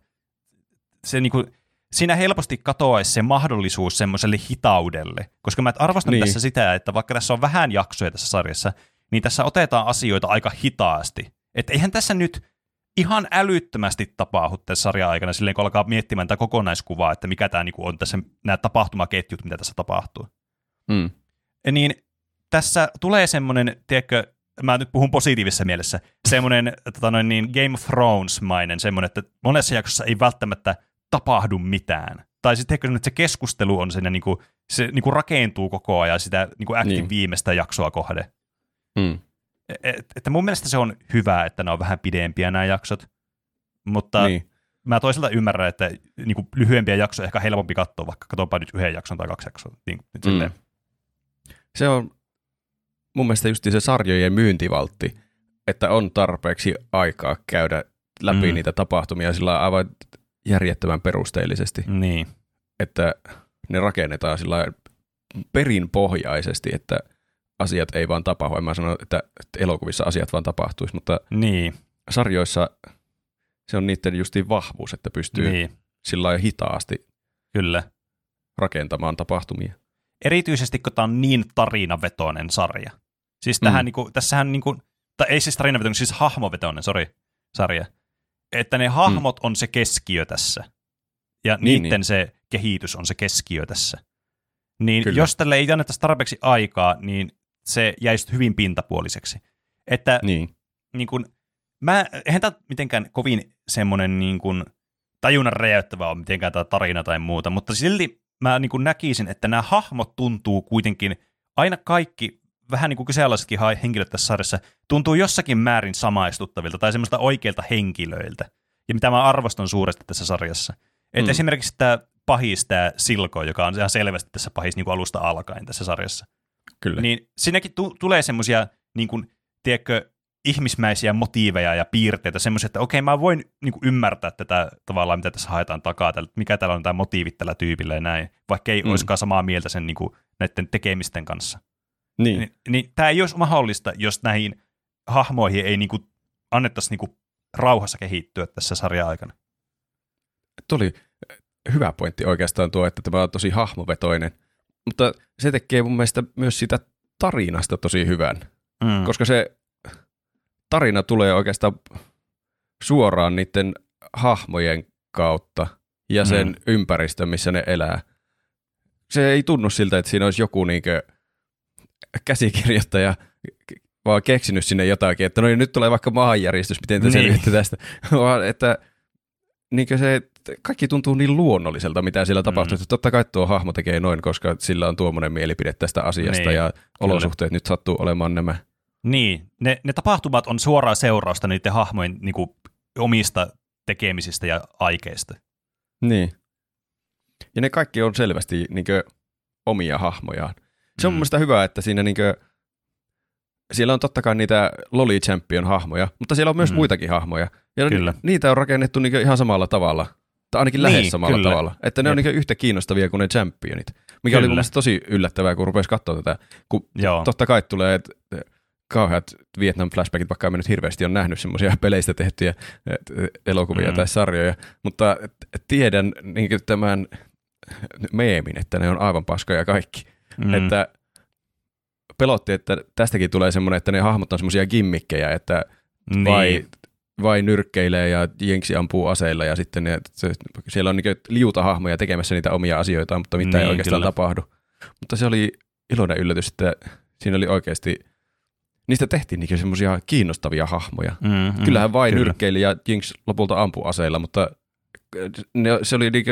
se niin kuin, siinä helposti katoaisi se mahdollisuus semmoiselle hitaudelle, koska mä arvostan niin. tässä sitä, että vaikka tässä on vähän jaksoja tässä sarjassa, niin tässä otetaan asioita aika hitaasti. Että eihän tässä nyt ihan älyttömästi tapahdu tässä sarjan aikana silleen, kun alkaa miettimään tätä kokonaiskuvaa, että mikä tämä niinku on tässä, nämä tapahtumaketjut, mitä tässä tapahtuu. Mm. Niin tässä tulee semmoinen, tiedätkö, mä nyt puhun positiivisessa mielessä, semmoinen tota noin, niin Game of Thrones-mainen, semmoinen, että monessa jaksossa ei välttämättä tapahdu mitään. Tai sitten ehkä että se keskustelu on siinä, niin kuin, se niin kuin rakentuu koko ajan sitä niin kuin niin. viimeistä jaksoa kohde. Mm. Et, että mun mielestä se on hyvä, että ne on vähän pidempiä nämä jaksot, mutta niin. mä toisaalta ymmärrän, että niin kuin lyhyempiä jaksoja ehkä helpompi katsoa, vaikka katsonpa nyt yhden jakson tai kaksi jaksoa. Niin, mm. Se on mun mielestä just se sarjojen myyntivaltti, että on tarpeeksi aikaa käydä läpi mm. niitä tapahtumia sillä aivan järjettömän perusteellisesti. Niin. Että ne rakennetaan sillä perinpohjaisesti, että asiat ei vaan tapahdu. En mä sano, että elokuvissa asiat vaan tapahtuisi, mutta niin. sarjoissa se on niiden justiin vahvuus, että pystyy niin. sillä hitaasti Kyllä. rakentamaan tapahtumia. Erityisesti, kun tämä on niin tarinavetoinen sarja. Siis tähän, mm. niin kuin, tässähän, niin kuin, tai ei siis tarinavetoinen, siis hahmovetoinen, sorry, sarja. Että ne hahmot mm. on se keskiö tässä. Ja niin, niiden niin. se kehitys on se keskiö tässä. Niin Kyllä. jos tälle ei annettaisi tarpeeksi aikaa, niin se jäisi hyvin pintapuoliseksi. Että niin. Niin kun, mä, eihän tämä mitenkään kovin semmoinen niin kun, tajunnan räjäyttävä ole mitenkään tämä tarina tai muuta, mutta silti mä niin kun näkisin, että nämä hahmot tuntuu kuitenkin, aina kaikki vähän niin kuin kyseenalaisetkin henkilöt tässä sarjassa, tuntuu jossakin määrin samaistuttavilta tai semmoista oikeilta henkilöiltä. Ja mitä mä arvostan suuresti tässä sarjassa. Että mm. esimerkiksi tämä pahis, tämä Silko, joka on ihan selvästi tässä pahis niin kuin alusta alkaen tässä sarjassa. Kyllä. Niin siinäkin tu- tulee semmoisia, niin kuin, tiedätkö, ihmismäisiä motiiveja ja piirteitä, semmoisia, että okei, mä voin niin kuin, ymmärtää tätä tavallaan, mitä tässä haetaan takaa, tällä, mikä täällä on tämä motiivit tällä tyypillä ja näin, vaikka ei mm. olisikaan samaa mieltä sen niin kuin, näiden tekemisten kanssa. Niin. Niin, niin tämä ei olisi mahdollista, jos näihin hahmoihin ei niin kuin, annettaisi niin kuin, rauhassa kehittyä tässä sarjan aikana. Tuli hyvä pointti oikeastaan tuo, että tämä on tosi hahmovetoinen mutta se tekee mun mielestä myös sitä tarinasta tosi hyvän, mm. koska se tarina tulee oikeastaan suoraan niiden hahmojen kautta ja sen mm. ympäristön, missä ne elää. Se ei tunnu siltä, että siinä olisi joku niinkö käsikirjoittaja vaan keksinyt sinne jotakin, että no niin, nyt tulee vaikka maanjäristys, miten te niin. selviätte tästä, vaan että niinkö se kaikki tuntuu niin luonnolliselta, mitä siellä tapahtuu. Mm. Totta kai tuo hahmo tekee noin, koska sillä on tuommoinen mielipide tästä asiasta niin, ja olosuhteet kyllä. nyt sattuu olemaan nämä. Niin, ne, ne tapahtumat on suoraa seurausta niiden hahmojen niin kuin, omista tekemisistä ja aikeista. Niin. Ja ne kaikki on selvästi niin kuin, omia hahmojaan. Se on mm. mielestäni hyvä, että siinä niin kuin, siellä on totta kai niitä Loli Champion hahmoja, mutta siellä on myös mm. muitakin hahmoja. Ja kyllä. niitä on rakennettu niin ihan samalla tavalla. Tai ainakin lähes niin, samalla kyllä. tavalla. Että ne Jep. on niin yhtä kiinnostavia kuin ne championit. Mikä kyllä. oli mun tosi yllättävää, kun rupesi katsoa tätä. Kun Joo. totta kai tulee että kauheat Vietnam-flashbackit, vaikka en nyt hirveästi ole nähnyt semmoisia peleistä tehtyjä elokuvia mm. tai sarjoja, mutta tiedän niin tämän meemin, että ne on aivan paskoja kaikki. Mm. Että pelotti, että tästäkin tulee semmoinen, että ne hahmot on semmoisia gimmikkejä, että niin. vai, vai nyrkkeilee ja jenksi ampuu aseilla ja sitten ne, se, siellä on niin liuta hahmoja tekemässä niitä omia asioita, mutta mitä niin, ei oikeastaan kyllä. tapahdu. Mutta se oli iloinen yllätys, että siinä oli oikeasti, niistä tehtiin niin semmoisia kiinnostavia hahmoja. Mm, mm, Kyllähän vain kyllä. nyrkkeili ja Jinx lopulta ampuu aseilla, mutta ne, se oli niin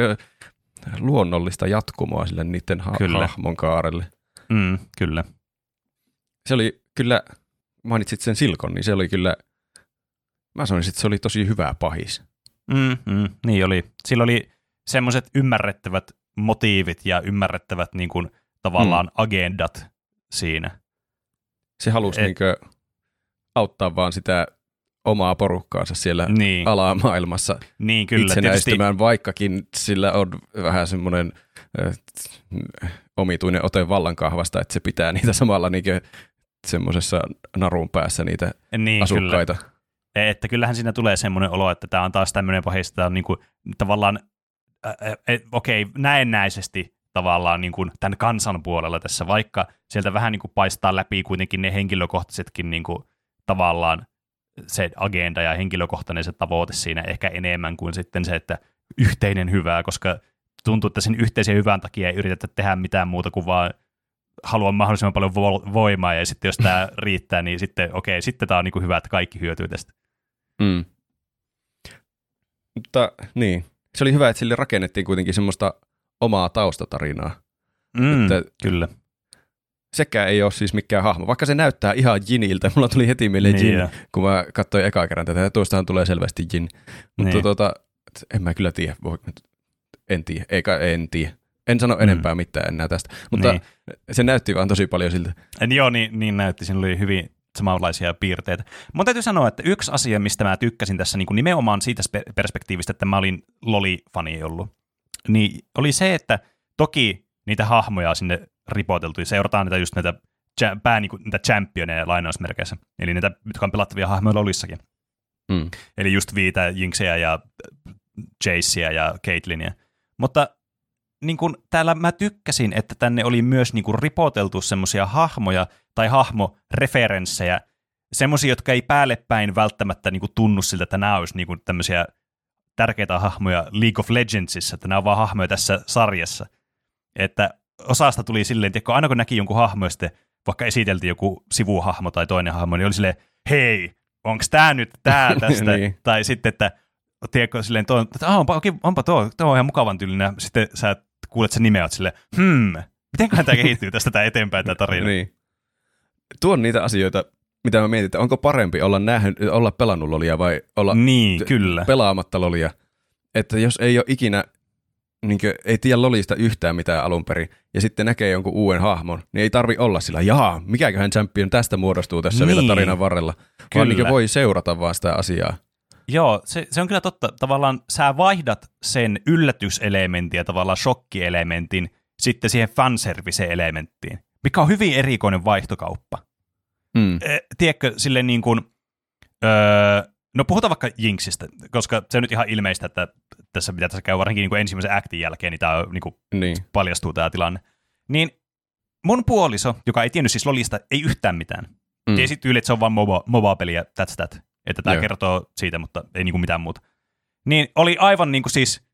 luonnollista jatkumoa sille niiden ha- hahmon kaarelle. Mm, kyllä se oli kyllä, mainitsit sen Silkon, niin se oli kyllä, mä sanoisin, että se oli tosi hyvä pahis. Mm, mm, niin oli. Sillä oli semmoiset ymmärrettävät motiivit ja ymmärrettävät niin kuin, tavallaan mm. agendat siinä. Se halusi Et, niinkö auttaa vaan sitä omaa porukkaansa siellä niin. alamaailmassa niin, kyllä, itsenäistymään, tietysti... vaikkakin sillä on vähän semmoinen äh, omituinen ote vallankahvasta, että se pitää niitä samalla niin semmoisessa narun päässä niitä niin, asukkaita. Kyllä. E, että kyllähän siinä tulee semmoinen olo, että tämä on taas tämmöinen pahis, että on niin kuin, tavallaan, äh, okei, okay, näennäisesti tavallaan niin kuin tämän kansan puolella tässä, vaikka sieltä vähän niin kuin paistaa läpi kuitenkin ne henkilökohtaisetkin niin kuin, tavallaan se agenda ja henkilökohtainen se tavoite siinä ehkä enemmän kuin sitten se, että yhteinen hyvää, koska tuntuu, että sen yhteisen hyvän takia ei yritetä tehdä mitään muuta kuin vaan haluan mahdollisimman paljon vo- voimaa, ja sitten jos tämä riittää, niin sitten okei, okay, sitten tämä on niin hyvä, että kaikki hyötyy tästä. Mm. Mutta niin, se oli hyvä, että sille rakennettiin kuitenkin semmoista omaa taustatarinaa. Mm, että kyllä. Sekään ei ole siis mikään hahmo, vaikka se näyttää ihan Jiniltä. Mulla tuli heti mieleen niin Jin, kun mä katsoin ekaa kerran tätä, ja tuostahan tulee selvästi Jin. Mutta niin. tuota, en mä kyllä tiedä, en tiedä, eikä en tiedä. En sano mm. enempää mitään enää tästä, mutta niin. se näytti vaan tosi paljon siltä. En, joo, niin, niin näytti. Siinä oli hyvin samanlaisia piirteitä. Mun täytyy sanoa, että yksi asia, mistä mä tykkäsin tässä niin kuin nimenomaan siitä perspektiivistä, että mä olin Loli-fani ollut, niin oli se, että toki niitä hahmoja sinne ripoteltu, ja seurataan niitä just näitä pää, niin kuin, niitä championeja lainausmerkeissä, eli niitä, jotka on pelattavia hahmoja Lolissakin. Mm. Eli just Viitä, Jinxeä ja Jaceä ja Caitlinia. Mutta niin kuin, täällä mä tykkäsin, että tänne oli myös niin kuin, ripoteltu semmoisia hahmoja tai hahmoreferenssejä, semmoisia, jotka ei päälle päin välttämättä niin kuin, tunnu siltä, että nämä olisi niin kuin, tämmöisiä tärkeitä hahmoja League of Legendsissa, että nämä on vaan hahmoja tässä sarjassa. Että osasta tuli silleen, että aina kun näki jonkun hahmo, ja sitten vaikka esiteltiin joku sivuhahmo tai toinen hahmo, niin oli silleen, hei, onko tämä nyt tämä tästä? niin. Tai sitten, että tiedätkö, silleen, tuo, että ah, onpa, okay, onpa tuo, tuo on ihan mukavan tyylinen. Sitten sä kuulet sen nimeä, sille, hmm, mitenköhän tämä kehittyy tästä tämä eteenpäin tämä tarina. niin. Tuo on niitä asioita, mitä mä mietin, että onko parempi olla, nähnyt, olla pelannut lolia vai olla niin, kyllä. pelaamatta lolia. Että jos ei ole ikinä, niin kuin, ei tiedä lolista yhtään mitään alun perin, ja sitten näkee jonkun uuden hahmon, niin ei tarvi olla sillä, jaa, mikäköhän champion tästä muodostuu tässä niin. vielä tarinan varrella, kyllä. vaan niin voi seurata vaan sitä asiaa. Joo, se, se on kyllä totta. Tavallaan sä vaihdat sen yllätyselementin ja tavallaan shokkielementin sitten siihen fanservice-elementtiin, mikä on hyvin erikoinen vaihtokauppa. Mm. E, tiedätkö, silleen niin kuin, öö, no puhutaan vaikka Jinxistä, koska se on nyt ihan ilmeistä, että tässä mitä tässä käy varsinkin niin kuin ensimmäisen actin jälkeen, niin, tämä niin kuin niin. paljastuu tämä tilanne. Niin mun puoliso, joka ei tiennyt siis Lolista, ei yhtään mitään. Mm. Tiesi tyyli, että se on vaan MOBA, MOBA-peli ja that's that että tämä Joo. kertoo siitä, mutta ei niin kuin mitään muuta. Niin oli aivan niin kuin siis,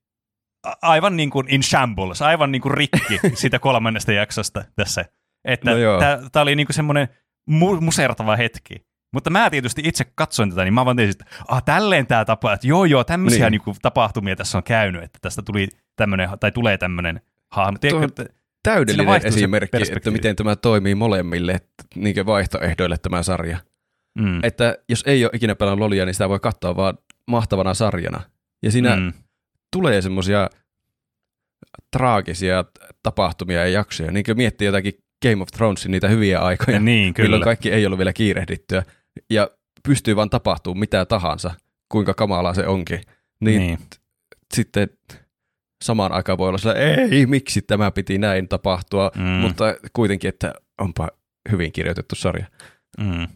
aivan niin kuin in shambles, aivan niin kuin rikki siitä kolmannesta jaksosta tässä. Että no tämä oli niin kuin semmoinen mu- musertava hetki. Mutta mä tietysti itse katsoin tätä, niin mä vaan tiesin, että ah, tälleen tämä tapa, että joo joo, tämmöisiä niin. niin tapahtumia tässä on käynyt, että tästä tuli tämmöinen, tai tulee tämmöinen hahmo. Tiedätkö, että täydellinen esimerkki, että miten tämä toimii molemmille niin vaihtoehdoille tämä sarja. Mm. Että jos ei ole ikinä pelannut Lolia, niin sitä voi katsoa vaan mahtavana sarjana. Ja siinä mm. tulee semmoisia traagisia tapahtumia ja jaksoja. Niin kuin miettii jotakin Game of Thronesin niitä hyviä aikoja, niin, kyllä. milloin kaikki ei ollut vielä kiirehdittyä. Ja pystyy vaan tapahtumaan mitä tahansa, kuinka kamalaa se onkin. Niin, niin. sitten samaan aikaan voi olla sillä, ei, miksi tämä piti näin tapahtua, mm. mutta kuitenkin, että onpa hyvin kirjoitettu sarja. Mm.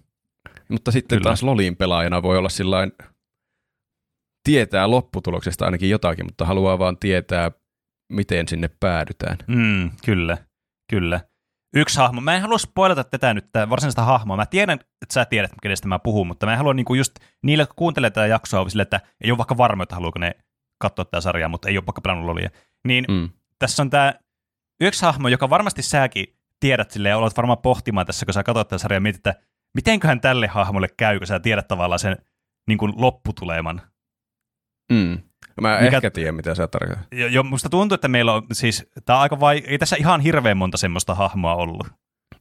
Mutta sitten Kyllä. taas Lolin pelaajana voi olla sillain, tietää lopputuloksesta ainakin jotakin, mutta haluaa vaan tietää, miten sinne päädytään. Mm, kyllä, kyllä. Yksi hahmo. Mä en halua spoilata tätä nyt, tätä varsinaista hahmoa. Mä tiedän, että sä tiedät, kenestä mä puhun, mutta mä en halua niinku just niille, jotka kuuntelee tätä jaksoa, sille, että ei ole vaikka varma, että haluuko ne katsoa tätä sarjaa, mutta ei ole vaikka pelannut lolia. Niin mm. tässä on tämä yksi hahmo, joka varmasti säkin tiedät silleen, ja olet varmaan pohtimaan tässä, kun sä katsot tätä sarjaa, mietit, että mitenköhän tälle hahmolle käy, kun sä tiedät tavallaan sen niin kuin lopputuleman. Mm. Mä Mikä, ehkä tiedän, mitä sä tarkoitat. Jo, jo, musta tuntuu, että meillä on siis, tää on aika vai, ei tässä ihan hirveän monta semmoista hahmoa ollut.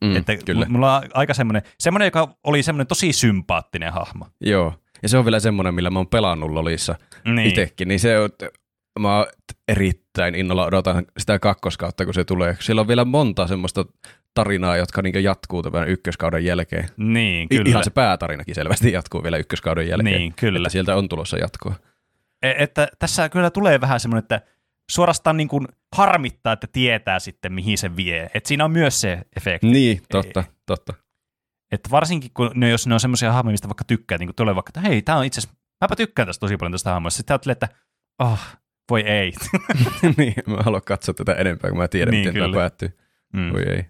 Mm, että kyllä. Mulla on aika semmoinen, semmoinen, joka oli semmoinen tosi sympaattinen hahmo. Joo, ja se on vielä semmoinen, millä mä oon pelannut Lolissa niin. itsekin, niin se on, mä erittäin innolla odotan sitä kakkoskautta, kun se tulee. Siellä on vielä monta semmoista tarinaa, jotka niin jatkuu tämän ykköskauden jälkeen. Niin, kyllä. Ihan se päätarinakin selvästi jatkuu vielä ykköskauden jälkeen. Niin, kyllä. Että sieltä on tulossa jatkoa. E- että tässä kyllä tulee vähän semmoinen, että suorastaan niin kuin harmittaa, että tietää sitten, mihin se vie. Että siinä on myös se efekti. Niin, totta, totta. Että varsinkin, kun ne, jos ne on semmoisia hahmoja, mistä vaikka tykkää, niin kuin tulee vaikka, että hei, tämä on itse asiassa, mäpä tykkään tästä tosi paljon tästä hahmoista. Sitten ajattelee, että oh, voi ei. niin, mä haluan katsoa tätä enempää, kun mä tiedän, niin, miten kyllä. tämä päättyy. Mm. Voi ei.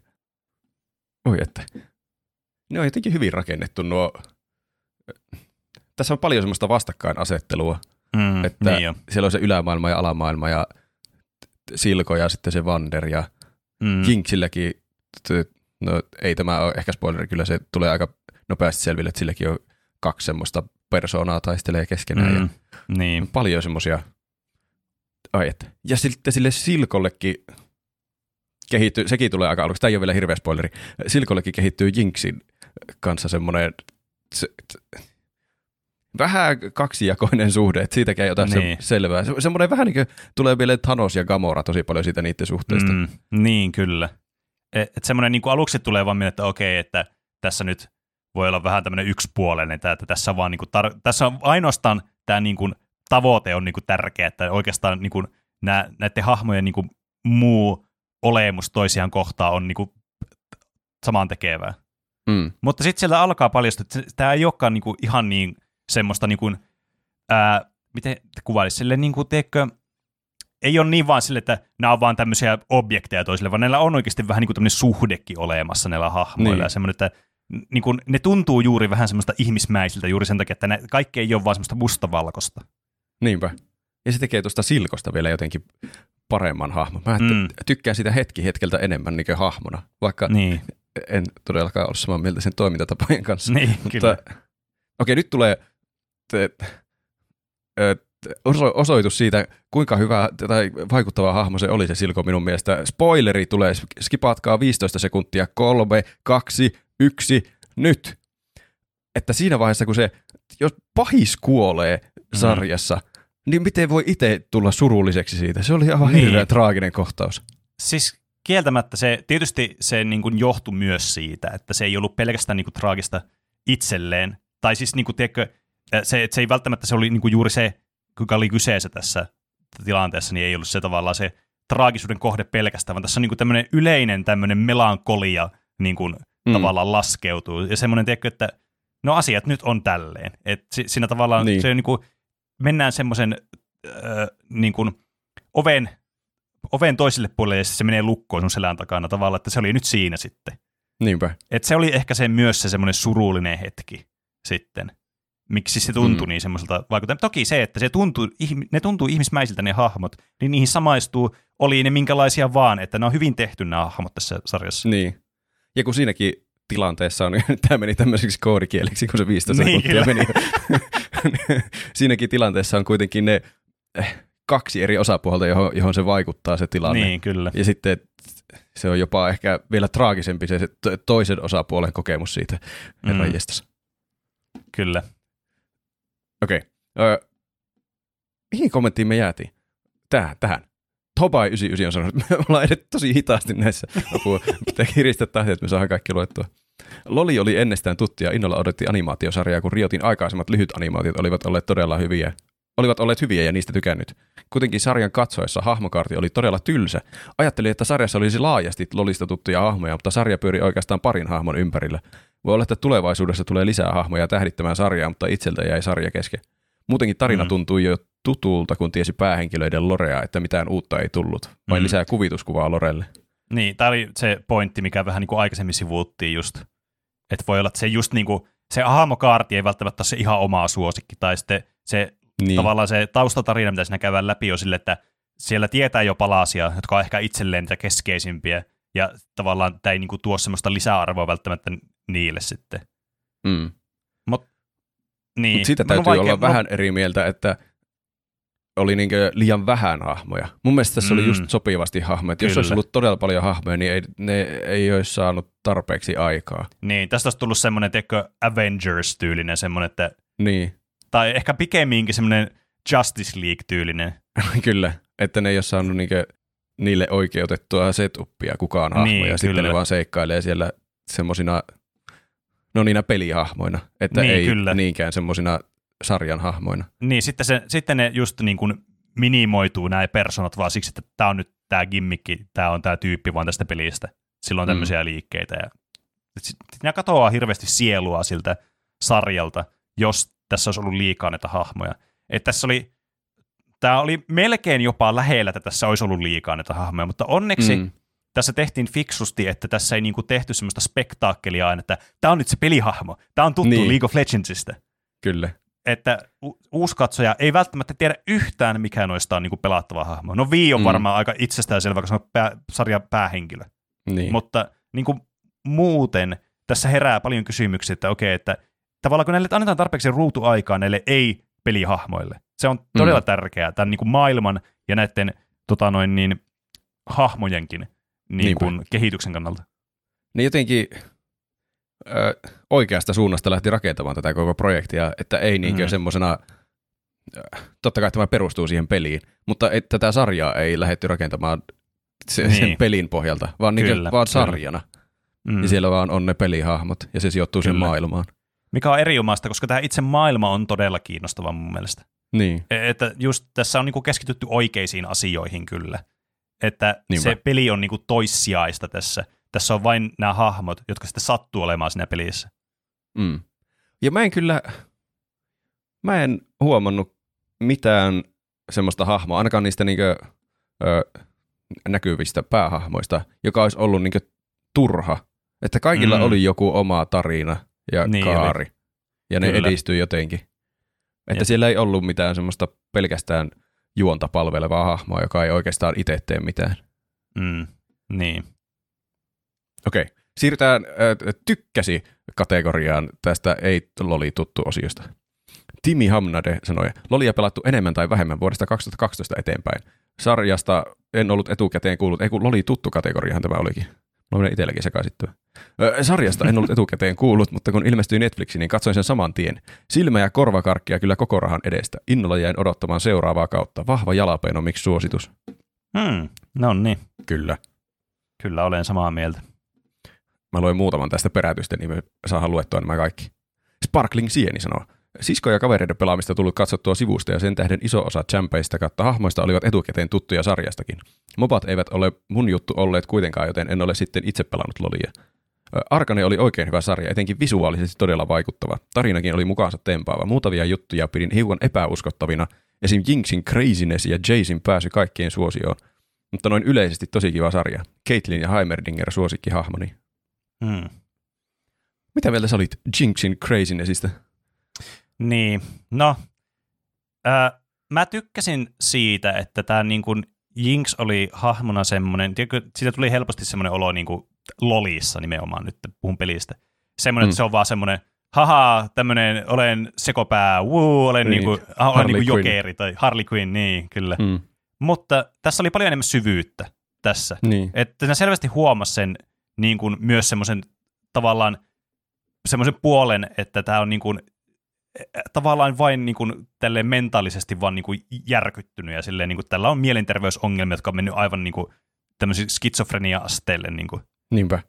Oi että. Ne on jotenkin hyvin rakennettu nuo. Tässä on paljon semmoista vastakkainasettelua. Mm, että niin jo. siellä on se ylämaailma ja alamaailma ja Silko ja sitten se Vander ja mm. Kingsilläkin, no ei tämä ole ehkä spoileri, kyllä se tulee aika nopeasti selville, että silläkin on kaksi semmoista persoonaa taistelee keskenään mm, ja niin. paljon semmoisia ai että. Ja sitten sille Silkollekin kehittyy, sekin tulee aika aluksi, tämä ei ole vielä hirveä spoileri, Silkollekin kehittyy Jinxin kanssa semmoinen se, vähän kaksijakoinen suhde, että siitäkin ei ota niin. se selvää. Se, semmoinen vähän niin kuin tulee vielä Thanos ja Gamora tosi paljon siitä niiden suhteesta. Mm, niin, kyllä. Et, et semmoinen niin kuin aluksi tulee vaan mieleen, että okei, että tässä nyt voi olla vähän tämmöinen yksipuolinen, että, että tässä, vaan niin kuin tar- tässä on ainoastaan tämä niin kuin tavoite on niin kuin tärkeä, että oikeastaan niin kuin nää, näiden hahmojen niin kuin muu olemus toisiaan kohtaan on niin kuin samaan tekevää. Mm. Mutta sitten sieltä alkaa paljastua, että tämä ei olekaan niin kuin ihan niin semmoista, niin kuin, ää, miten kuvailisi, sille niin kuin, teekö, ei ole niin vaan sille, että nämä on vaan tämmöisiä objekteja toisille, vaan näillä on oikeasti vähän niin kuin tämmöinen suhdekin olemassa näillä hahmoilla. Niin. Ja semmoinen, että niin kuin, ne tuntuu juuri vähän semmoista ihmismäisiltä juuri sen takia, että ne, kaikki ei ole vaan semmoista mustavalkoista. Niinpä. Ja se tekee tuosta Silkosta vielä jotenkin paremman hahmon. Mä mm. tykkään sitä hetki hetkeltä enemmän niin hahmona, vaikka niin. en todellakaan ole samaa mieltä sen toimintatapojen kanssa. Niin, Mutta, kyllä. Okei, nyt tulee osoitus siitä, kuinka hyvä tai vaikuttava hahmo se oli se Silko minun mielestä. Spoileri tulee, skipaatkaa 15 sekuntia, kolme, kaksi, yksi, nyt. Että siinä vaiheessa, kun se, jos pahis kuolee mm. sarjassa, mm niin miten voi itse tulla surulliseksi siitä? Se oli aivan niin. hirveän traaginen kohtaus. Siis kieltämättä se, tietysti se niin kuin johtui myös siitä, että se ei ollut pelkästään niin kuin traagista itselleen. Tai siis niin kuin, tiedätkö, se, se ei välttämättä se oli niin kuin juuri se, kuka oli kyseessä tässä tilanteessa, niin ei ollut se tavallaan se traagisuuden kohde pelkästään, vaan tässä on niin kuin tämmöinen yleinen tämmöinen melankolia niin kuin mm. tavallaan laskeutuu. Ja semmoinen, tiedätkö, että no asiat nyt on tälleen. Et siinä tavallaan niin. se on niin kuin, mennään semmoisen äh, niin kuin oven, oven toiselle puolelle ja se menee lukkoon sun selän takana tavallaan, että se oli nyt siinä sitten. Niinpä. Et se oli ehkä se myös se semmoinen surullinen hetki sitten. Miksi se tuntui mm. niin semmoiselta vaikuttajalta. Toki se, että se tuntuu, ne tuntuu ihmismäisiltä ne hahmot, niin niihin samaistuu, oli ne minkälaisia vaan, että ne on hyvin tehty nämä hahmot tässä sarjassa. Niin. Ja kun siinäkin tilanteessa on, tämä meni tämmöiseksi koodikieleksi, kun se 15 Niin, sekuntia meni. Siinäkin tilanteessa on kuitenkin ne eh, kaksi eri osapuolta, johon, johon se vaikuttaa se tilanne. Niin, kyllä. Ja sitten se on jopa ehkä vielä traagisempi se, se to- toisen osapuolen kokemus siitä. Mm. Kyllä. Okei. Okay. mihin kommenttiin me jäätiin? Tähän, tähän. Tobai 99 on sanonut, että me ollaan edet tosi hitaasti näissä. Apua, pitää kiristää tahtia, että me saadaan kaikki luettua. Loli oli ennestään tuttu ja innolla odotti animaatiosarjaa, kun Riotin aikaisemmat lyhyt animaatiot olivat olleet todella hyviä. Olivat olleet hyviä ja niistä tykännyt. Kuitenkin sarjan katsoessa hahmokaarti oli todella tylsä. Ajattelin, että sarjassa olisi laajasti Lolista tuttuja hahmoja, mutta sarja pyöri oikeastaan parin hahmon ympärillä. Voi olla, että tulevaisuudessa tulee lisää hahmoja tähdittämään sarjaa, mutta itseltä jäi sarja kesken. Muutenkin tarina Mm. tuntui jo tutulta, kun tiesi päähenkilöiden lorea, että mitään uutta ei tullut. Vain Mm. lisää kuvituskuvaa Lorelle. Niin, tämä oli se pointti, mikä vähän niin kuin aikaisemmin sivuuttiin just. Että voi olla, että se just niin kuin, se hahmokaarti ei välttämättä ole se ihan oma suosikki, tai sitten se Niin. tavallaan se taustatarina, mitä siinä käydään läpi, on sille, että siellä tietää jo palasia, jotka on ehkä itselleen niitä keskeisimpiä, ja tavallaan tämä ei niin kuin tuo semmoista lisäarvoa välttämättä niille sitten. Mm. Niin, Mut siitä täytyy vaikea- olla vähän eri mieltä, että oli niinkö liian vähän hahmoja. Mun mielestä tässä mm. oli just sopivasti hahmoja. Jos olisi ollut todella paljon hahmoja, niin ei, ne ei olisi saanut tarpeeksi aikaa. Niin, tästä olisi tullut semmoinen, tiedätkö, Avengers-tyylinen semmoinen, että, Niin, tai ehkä pikemminkin semmoinen Justice League-tyylinen. kyllä. Että ne ei ole saanut niinkö niille oikeutettua setupia kukaan hahmoja. Niin, Sitten kyllä. ne vaan seikkailee siellä semmosina, no niinä pelihahmoina. Että Niin, ei kyllä. niinkään semmosina sarjan hahmoina. Niin, sitten, se, sitten ne just niin kuin minimoituu nämä personat vaan siksi, että tämä on nyt tämä gimmikki, tämä on tämä tyyppi vaan tästä pelistä. Sillä on Mm. tämmöisiä liikkeitä. Ja... Nämä katoaa hirveästi sielua siltä sarjalta, jos tässä olisi ollut liikaa näitä hahmoja. Et tässä oli, tämä oli melkein jopa lähellä, että tässä olisi ollut liikaa näitä hahmoja, mutta onneksi mm. Tässä tehtiin fiksusti, että tässä ei niinku tehty semmoista spektaakkelia aina, että tämä on nyt se pelihahmo, tämä on tuttu Niin. League of Legendsista Kyllä. että u- uusi katsoja ei välttämättä tiedä yhtään, mikä noista on niinku pelattava hahmo. No Vi on Mm. varmaan aika itsestäänselvä, koska se on pää, sarjan päähenkilö. Niin. Mutta niinku muuten tässä herää paljon kysymyksiä, että okei, että tavallaan kun näille annetaan tarpeeksi ruutuaikaa näille ei-pelihahmoille, se on todella Mm. tärkeää tämän niinku maailman ja näiden tota noin, niin, hahmojenkin niin kuin, kehityksen kannalta. niin jotenkin ö, oikeasta suunnasta lähti rakentamaan tätä koko projektia, että ei niinkö Mm. mm. semmoisena, totta kai tämä perustuu siihen peliin, mutta et, tätä sarjaa ei lähdetty rakentamaan se, Niin. sen pelin pohjalta, vaan, niinkö, Kyllä, vaan sarjana. Mm. Ja siellä vaan on ne pelihahmot, ja se sijoittuu sen Kyllä. maailmaan. Mikä on erinomaista, koska tämä itse maailma on todella kiinnostava mun mielestä. Niin, E- Että just tässä on niinku keskitytty oikeisiin asioihin kyllä. Että Niinpä. se peli on niinku toissijaista tässä. Tässä on vain nämä hahmot, jotka sitten sattuu olemaan siinä pelissä. mm. Ja mä en kyllä, mä en huomannut mitään semmoista hahmoa, ainakaan niistä niinkö, ö, näkyvistä päähahmoista, joka olisi ollut niinkö turha. Että kaikilla Mm. oli joku oma tarina ja Niin niin oli. kaari. Ja ne Kyllä. edistyi jotenkin. Että Jep. siellä ei ollut mitään semmoista pelkästään juonta palvelevaa hahmoa, joka ei oikeastaan itse tee mitään. Mm. Niin. Okei, siirrytään äh, tykkäsi kategoriaan tästä ei loli tuttu osiosta. Timi Hamnade sanoi, Lolia pelattu enemmän tai vähemmän vuodesta 2012 eteenpäin. Sarjasta en ollut etukäteen kuullut, ei kun Loli tuttu kategoriahan tämä olikin. Mulla menee itselläkin sekaisin. Ö, Sarjasta en ollut etukäteen kuullut, mutta kun ilmestyi Netflixiin, niin katsoin sen saman tien. Silmä- ja korvakarkkia kyllä koko rahan edestä. Innolla jäin odottamaan seuraavaa kautta. Vahva jalapeino, miksi suositus? Hmm. No niin. Kyllä. Kyllä olen samaa mieltä. Mä luin muutaman tästä perätystä, niin me saadaan luettua nämä kaikki. Sparkling Sieni sanoo. Sisko ja kavereiden pelaamista tullut katsottua sivusta ja sen tähden iso osa champeista kautta hahmoista olivat etukäteen tuttuja sarjastakin. Mobat eivät ole mun juttu olleet kuitenkaan, joten en ole sitten itse pelannut lolia. Arkane oli oikein hyvä sarja, etenkin visuaalisesti todella vaikuttava. Tarinakin oli mukaansa tempaava. Muutamia juttuja pidin hiukan epäuskottavina. Esim. Jinxin craziness ja Jaysin pääsy kaikkien suosioon. Mutta noin yleisesti tosi kiva sarja. Caitlyn ja Heimerdinger suosikkihahmoni. Hmm. Mitä mieltä sä olit Jinxin crazynessistä? Niin, no, ää, mä tykkäsin siitä, että tämä niin kuin Jinx oli hahmona semmoinen, tiedätkö, siitä tuli helposti semmoinen olo, niin kuin, lolissa nimenomaan nyt, puhun pelistä. Semmoinen, Mm. että se on vaan semmoinen, haha, tämmöinen, olen sekopää, wuu, olen, Niin, niin, kuin, olen niin Quinn. jokeri tai Harley Quinn, niin kyllä. Mm. Mutta tässä oli paljon enemmän syvyyttä tässä. Niin. Että ne selvästi huomasi sen niin kuin, myös semmoisen tavallaan semmoisen puolen, että tämä on niin kuin, tavallaan vain niin kuin, tälleen mentaalisesti vaan niin kuin järkyttynyt ja silleen, niin kuin, tällä on mielenterveysongelmia, jotka on mennyt aivan niin kuin, tämmöisiin skitsofrenia-asteelle. Niin kuin. Niinpä.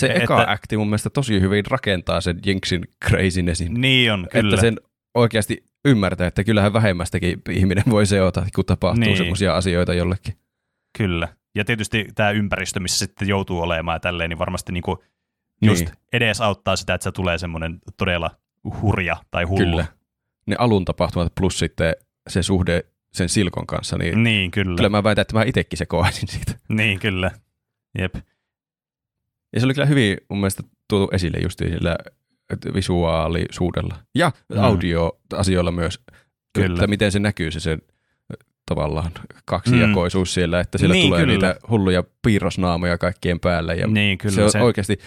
Se Että- eka akti mun mielestä tosi hyvin rakentaa sen Jinksin crazinessin. Niin on, kyllä. Että sen oikeasti ymmärtää, että kyllähän vähemmästäkin ihminen voi seota, kun tapahtuu Niin. semmoisia asioita jollekin. Kyllä. Ja tietysti tämä ympäristö, missä sitten joutuu olemaan ja tälleen, niin varmasti niin kuin just Niin. edes auttaa sitä, että se tulee semmoinen todella hurja tai hullu. Kyllä. Ne alun tapahtumat plus sitten se suhde sen Silkon kanssa, niin Niin, kyllä. kyllä mä väitän, että mä itsekin sekoaisin siitä. Niin, kyllä. Jep. Ja se oli kyllä hyvin mun mielestä tuotu esille just sillä visuaalisuudella ja Mm. audio-asioilla myös. Kyllä. Että miten se näkyy se, se tavallaan kaksijakoisuus mm. siellä, että siellä Niin, tulee kyllä. niitä hulluja piirrosnaamoja kaikkien päälle. Ja niin, kyllä. se on se, oikeasti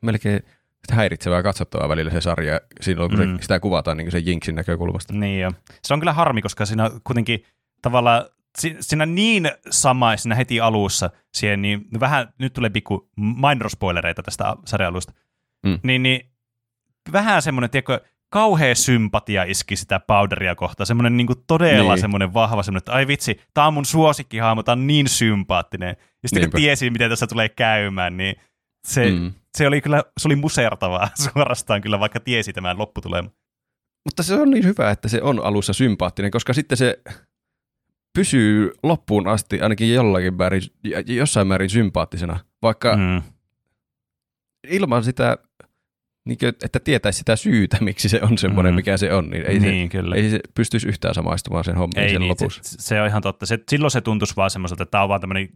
melkein häiritsevää katsottavaa välillä se sarja, silloin kun Mm. se, sitä kuvataan niin sen Jinksin näkökulmasta. Niin jo. Se on kyllä harmi, koska siinä on kuitenkin tavallaan si- siinä niin sama siinä heti alussa, siihen niin vähän, nyt tulee pikku minor spoilereita tästä sarjalusta, Mm. niin, niin vähän semmoinen, tiedätkö, kauhea sympatia iski sitä Powderia kohtaan, semmoinen niin todella Niin. semmoinen vahva semmoinen, että ai vitsi, tää on mun suosikkihahmo, tää on niin sympaattinen. Ja sitten Niinpä. kun tiesi, miten tässä tulee käymään, niin se, mm. Se oli kyllä, se oli musertavaa suorastaan kyllä, vaikka tiesi tämän lopputuleman. Mutta se on niin hyvä, että se on alussa sympaattinen, koska sitten se pysyy loppuun asti ainakin jollakin määrin, jossain määrin sympaattisena, vaikka mm. Ilman sitä, niin kuin, että tietäisi sitä syytä, miksi se on semmoinen, Mm. mikä se on, niin ei, niin, kyllä. se, ei se pystyisi yhtään samaistumaan sen hommiin Ei sen niin, lopussa. se, se on ihan totta. Se, silloin se tuntuisi vaan semmoiselta, että tämä on vaan tämmöinen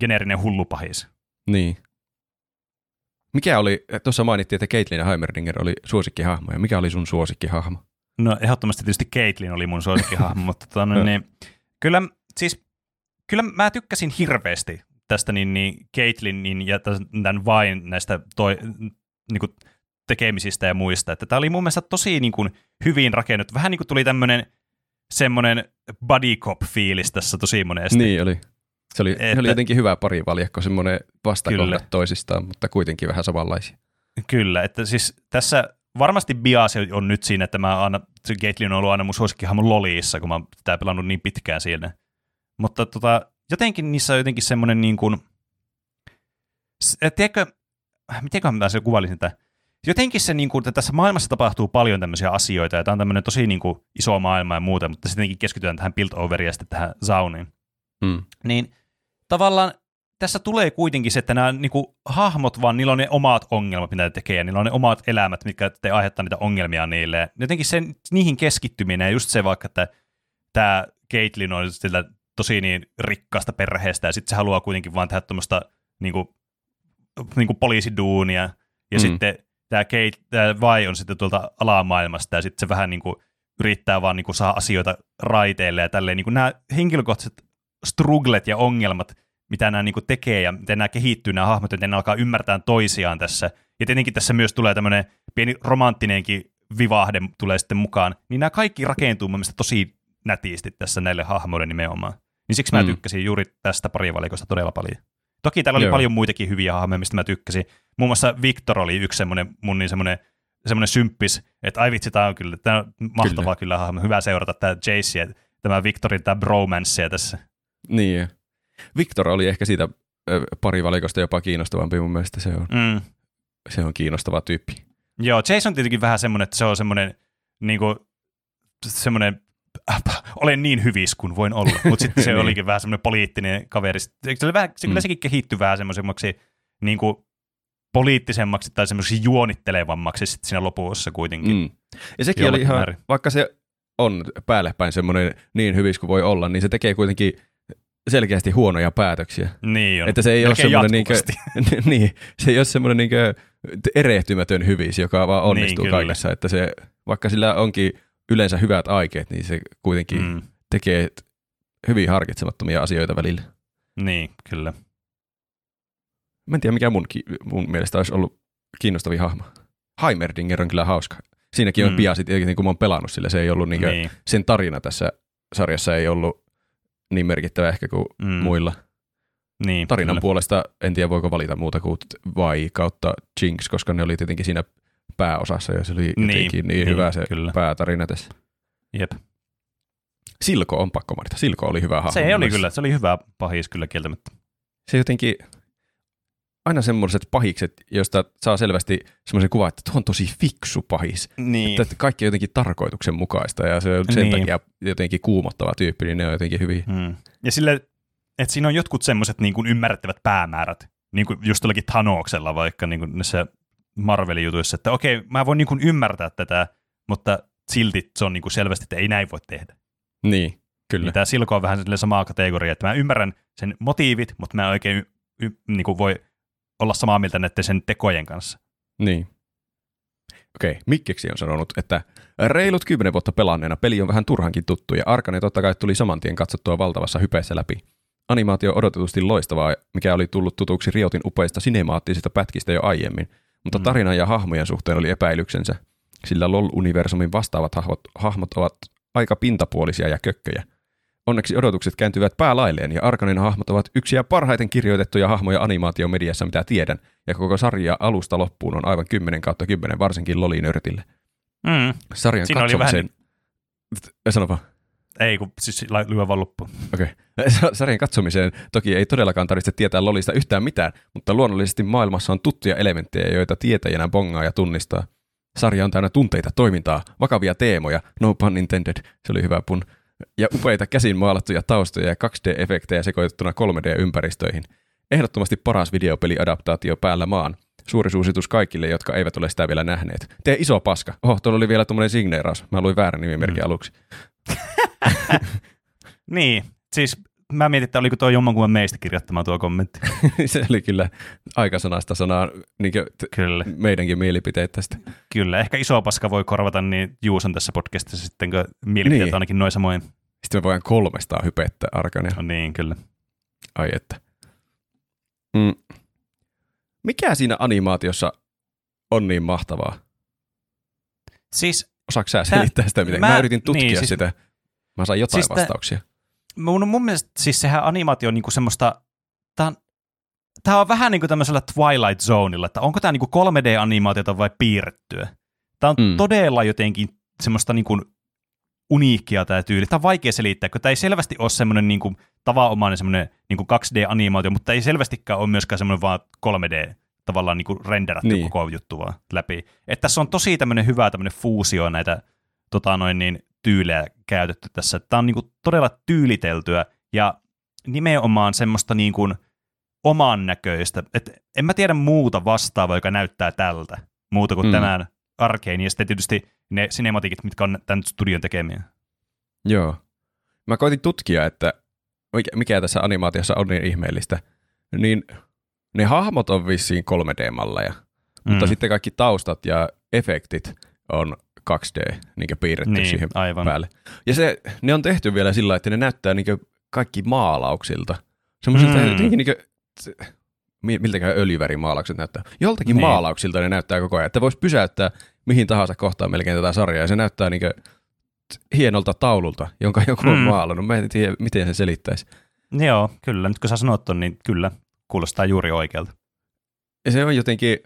geneerinen hullupahis. Niin. Mikä oli, tuossa mainittiin, että Caitlin Heimerdinger oli suosikkihahmo, ja mikä oli sun suosikkihahmo? No ehdottomasti tietysti Caitlyn oli mun suosikkihahmo, mutta tota, niin, kyllä, siis, kyllä mä tykkäsin hirveästi tästä niin, niin Caitlinin ja tämän vain näistä toi, niin kuin tekemisistä ja muista. Että tämä oli mun mielestä tosi niin kuin, hyvin rakennettu. Vähän niin kuin tuli tämmöinen semmoinen buddy cop fiilis tässä tosi monesti. Niin oli. Se oli, Että- oli jotenkin hyvä parivaljakko, semmoinen Kyllä. vastakohdat toisistaan, mutta kuitenkin vähän samanlaisia. Kyllä, että siis tässä varmasti bias on nyt siinä, että mä aina, se Caitlyn on ollut aina mun suosikkihahmon loliissa, kun mä oon tää pelannut niin pitkään siinä. Mutta tota, jotenkin niissä on jotenkin semmoinen niin kuin, tiedätkö, mitenköhän mä se kuvailisin tätä? Jotenkin se, niin kuin, että tässä maailmassa tapahtuu paljon tämmöisiä asioita, ja tämä on tämmöinen tosi niin kuin, iso maailma ja muuta, mutta sittenkin keskitytään tähän build-overiin ja sitten tähän zauniin Mm. niin tavallaan tässä tulee kuitenkin se, että nämä niin kuin, hahmot vaan, niillä on ne omat ongelmat, mitä ne tekee, ja niillä on ne omat elämät, mitkä te aiheuttaa niitä ongelmia niille. Jotenkin sen, niihin keskittyminen ja just se vaikka, että tämä Caitlyn on sillä tosi niin rikkaasta perheestä, ja sitten se haluaa kuitenkin vaan tehdä tuommoista niin kuin, niin kuin poliisiduunia, ja mm. Mm. sitten tämä, Kate, tämä Vai on sitten tuolta alamaailmasta, ja sitten se vähän niin kuin yrittää vaan niin kuin saa asioita raiteille, ja tälleen niin kuin nämä henkilökohtaiset strugglet ja ongelmat, mitä nämä niin kuin tekee ja miten nämä kehittyy, nämä hahmot, miten ne alkaa ymmärtää toisiaan tässä. Ja tietenkin tässä myös tulee tämmöinen pieni romanttinenkin vivahde tulee sitten mukaan. Niin nämä kaikki rakentuu mun mielestä tosi nätisti tässä näille hahmoille nimenomaan. Niin siksi mä Mm. tykkäsin juuri tästä parivalikosta todella paljon. Toki täällä oli Joo. paljon muitakin hyviä hahmoja, mistä mä tykkäsin. Muun muassa Victor oli yksi semmoinen mun niin semmoinen, semmoinen symppis, että ai vitsi, tämä on kyllä, tämä on mahtavaa kyllä, kyllä hahmo. Hyvä seurata tämä Jace ja tämä Victorin tämä bromancea tässä. Niin. Victor oli ehkä siitä ö, parivalikosta jopa kiinnostavampi mun mielestä. Se on, Mm. se on kiinnostava tyyppi. Joo, Jason tietenkin vähän semmoinen, että se on semmoinen, niin kuin, semmoinen, olen niin hyvis kuin voin olla, mutta sitten se Niin. olikin vähän semmoinen poliittinen kaveri. Se, oli vähän, se kyllä Mm. sekin kehittyi vähän semmoisemmaksi niin kuin, poliittisemmaksi tai semmoiseksi juonittelevammaksi sit siinä lopussa kuitenkin. Mm. Ja sekin oli ihan, määrin. vaikka se on päälle päin semmoinen niin hyvis kuin voi olla, niin se tekee kuitenkin selkeästi huonoja päätöksiä. Niin on. Että se ei ole Melkein semmoinen niinkö, jatkuvasti. niin, se ei ole semmoinen niinkö erehtymätön hyvis, joka vaan Niin, onnistuu kyllä. kaikessa. Että se, vaikka sillä onkin yleensä hyvät aikeet, niin se kuitenkin mm. Tekee hyvin harkitsemattomia asioita välillä. Niin, kyllä. Mä en tiedä, mikä mun, mun mielestä olisi ollut kiinnostavin hahmo. Heimerdinger on kyllä hauska. Siinäkin on Mm. mm. biasit, niin kun mä oon pelannut sillä, se ei ollut niin. niin. sen tarina tässä sarjassa ei ollut niin merkittävä ehkä kuin Mm. muilla. Niin, Tarinan kyllä. puolesta en tiedä voiko valita muuta kuin vai kautta Jinx, koska ne oli tietenkin siinä pääosassa ja se oli Niin, jotenkin niin, niin, niin hyvä se kyllä. päätarina tässä. Jep. Silko on pakko mainita. Silko oli hyvä hahmo. Se oli kyllä, se oli hyvä pahis kyllä kieltämättä. Se jotenkin, aina semmoiset pahikset, joista saa selvästi semmoisen kuvan, että tuo on tosi fiksu pahis. Niin. Että kaikki on jotenkin tarkoituksenmukaista ja se on sen Niin. takia jotenkin kuumottava tyyppi, niin ne on jotenkin hyviä. Mm. Ja sille, että siinä on jotkut semmoiset niin kuin ymmärrettävät päämäärät, niin kuin just tuollakin Thanoksella vaikka niin kuin näissä Marvelin jutuissa, että okei, mä voin niin kuin ymmärtää tätä, mutta silti se on niin kuin selvästi, että ei näin voi tehdä. Niin, kyllä. Niin tämä Silko on vähän samaa kategoria, että mä ymmärrän sen motiivit, mutta mä en oikein y- y- niin kuin voi olla samaa mieltä näiden sen tekojen kanssa. Niin. Okei, Mikkeksi on sanonut, että reilut kymmenen vuotta pelanneena peli on vähän turhankin tuttu ja Arkane totta kai tuli saman tien katsottua valtavassa hypeessä läpi. Animaatio odotetusti loistavaa, mikä oli tullut tutuksi Riotin upeista sinemaattisista pätkistä jo aiemmin, mutta Mm. tarinan ja hahmojen suhteen oli epäilyksensä, sillä LOL-universumin vastaavat hahmot, hahmot ovat aika pintapuolisia ja kökköjä. Onneksi odotukset kääntyvät päälailleen ja Arkanen hahmot ovat yksiä parhaiten kirjoitettuja hahmoja animaatiomediassa, mitä tiedän, ja koko sarja alusta loppuun on aivan 10 kautta 10, varsinkin Lolinörtille. Mm. Sarjan Siinä oli vähän katsomiseen... Vähän... Sano vaan. Ei, kun siis lyö vaan loppuun. Okei. Okay. Sarjan katsomiseen toki ei todellakaan tarvitse tietää Lolista yhtään mitään, mutta luonnollisesti maailmassa on tuttuja elementtejä, joita tietäjänä bongaa ja tunnistaa. Sarja on täynnä tunteita, toimintaa, vakavia teemoja, no pun intended, se oli hyvä pun, ja upeita käsin maalattuja taustoja ja 2D-efektejä sekoitettuna 3D-ympäristöihin. Ehdottomasti paras videopeliadaptaatio päällä maan. Suuri suositus kaikille, jotka eivät ole sitä vielä nähneet. Tee iso paska. Oho, tuolla oli vielä tuommoinen signeeraus. Mä luin väärän nimimerkin Mm. aluksi. Niin, siis mä mietin, että oliko tuo jommankumman meistä kirjoittama tuo kommentti. se oli kyllä aika sanasta sanaa niin Kyllä, meidänkin mielipiteet tästä. kyllä. Ehkä iso paska voi korvata niin Juuson tässä podcastissa sitten, kun mielipiteet Niin. ainakin noin samoin. Sitten me voidaan kolmestaan hypettää Arkania. No niin, kyllä. Ai että. Mm. Mikä siinä animaatiossa on niin mahtavaa? Siis Osaatko sä Tää- selittää sitä miten? Mä, mä- yritin tutkia niin, siis- sitä. Mä sain jotain Siis vastauksia. Mun, mun mielestä siis sehän animaatio on niinku semmoista, tää on, tää on vähän niin kuin tämmöisellä Twilight Zoneilla, että onko tämä niinku 3D-animaatiota vai piirrettyä. Tämä on mm. Todella jotenkin semmoista niinku uniikkia tämä tyyli. Tämä on vaikea selittää, kun tämä ei selvästi ole semmoinen niinku tavanomainen semmoinen niinku 2D-animaatio, mutta ei selvästikään ole myöskään semmoinen vaan 3D tavallaan niinku renderattu. Niin. koko juttu vaan läpi. Että tässä on tosi tämmöinen hyvä tämmöinen fuusio näitä tota noin niin, tyylejä käytetty tässä. Tämä on niinku todella tyyliteltyä ja nimenomaan semmoista niinku oman näköistä. Et en mä tiedä muuta vastaavaa, joka näyttää tältä, muuta kuin mm. Tämän arkeen ja sitten tietysti ne cinematikit, mitkä on tämän studion tekemiä. Joo. Mä koitin tutkia, että mikä, mikä tässä animaatiossa on niin ihmeellistä. Niin ne hahmot on vissiin 3D-malleja, mm. mutta sitten kaikki taustat ja efektit on 2D niin piirretty niin, siihen aivan. päälle. Ja se, ne on tehty vielä sillä että ne näyttää niin kaikki maalauksilta. Semmoisilta Mm. jotenkin niin kuin, miltäkään öljyvärimaalaukset näyttää. Joltakin Niin. maalauksilta ne näyttää koko ajan. Että voisi pysäyttää mihin tahansa kohtaan melkein tätä sarjaa. Ja se näyttää niin hienolta taululta, jonka joku on Mm. maalannut. Mä en tiedä, miten se selittäisi. Joo, kyllä. Nyt kun sä sanot ton, niin kyllä, kuulostaa juuri oikealta. Ja se on jotenkin,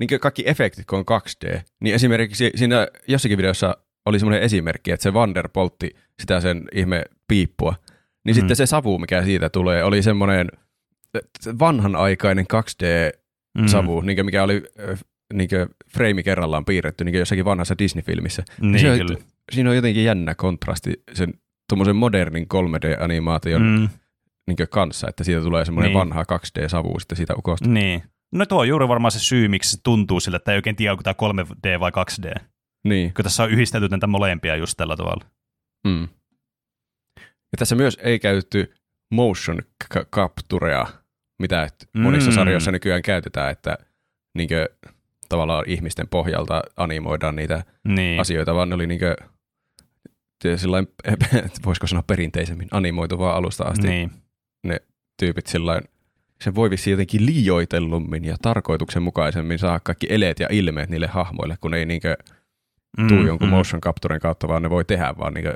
niin kaikki efektit, kun on 2D, niin esimerkiksi siinä jossakin videossa oli semmoinen esimerkki, että se Vander poltti sitä sen ihme piippua, niin Mm. sitten se savu, mikä siitä tulee, oli semmoinen vanhanaikainen 2D-savu, mm. niin mikä oli niin freimi kerrallaan piirretty niin jossakin vanhassa Disney-filmissä. Niin, se on, kyllä. Siinä on jotenkin jännä kontrasti sen tuommoisen modernin 3D-animaation mm. Niin kanssa, että siitä tulee semmoinen Niin. niin. vanha 2D-savu sitten siitä ukosta. niin. No tuo on juuri varmaan se syy, miksi se tuntuu sille, että ei oikein tiedä, onko tämä 3D vai 2D. Niin. Kun tässä on yhdistelty näitä molempia just tällä tavalla. Mm. Ja tässä myös ei käytetty motion ca- capturea, mitä monissa Mm. sarjoissa nykyään käytetään, että niinkö, tavallaan ihmisten pohjalta animoidaan niitä Niin. asioita, vaan ne oli niinkö, sillain, voisiko sanoa perinteisemmin, animoitu vaan alusta asti Niin. tyypit sillain sen voi vissi jotenkin liioitellummin ja tarkoituksenmukaisemmin saa kaikki eleet ja ilmeet niille hahmoille, kun ei niinkö tuu mm, jonkun mm. motion capturen kautta, vaan ne voi tehdä vaan niinkö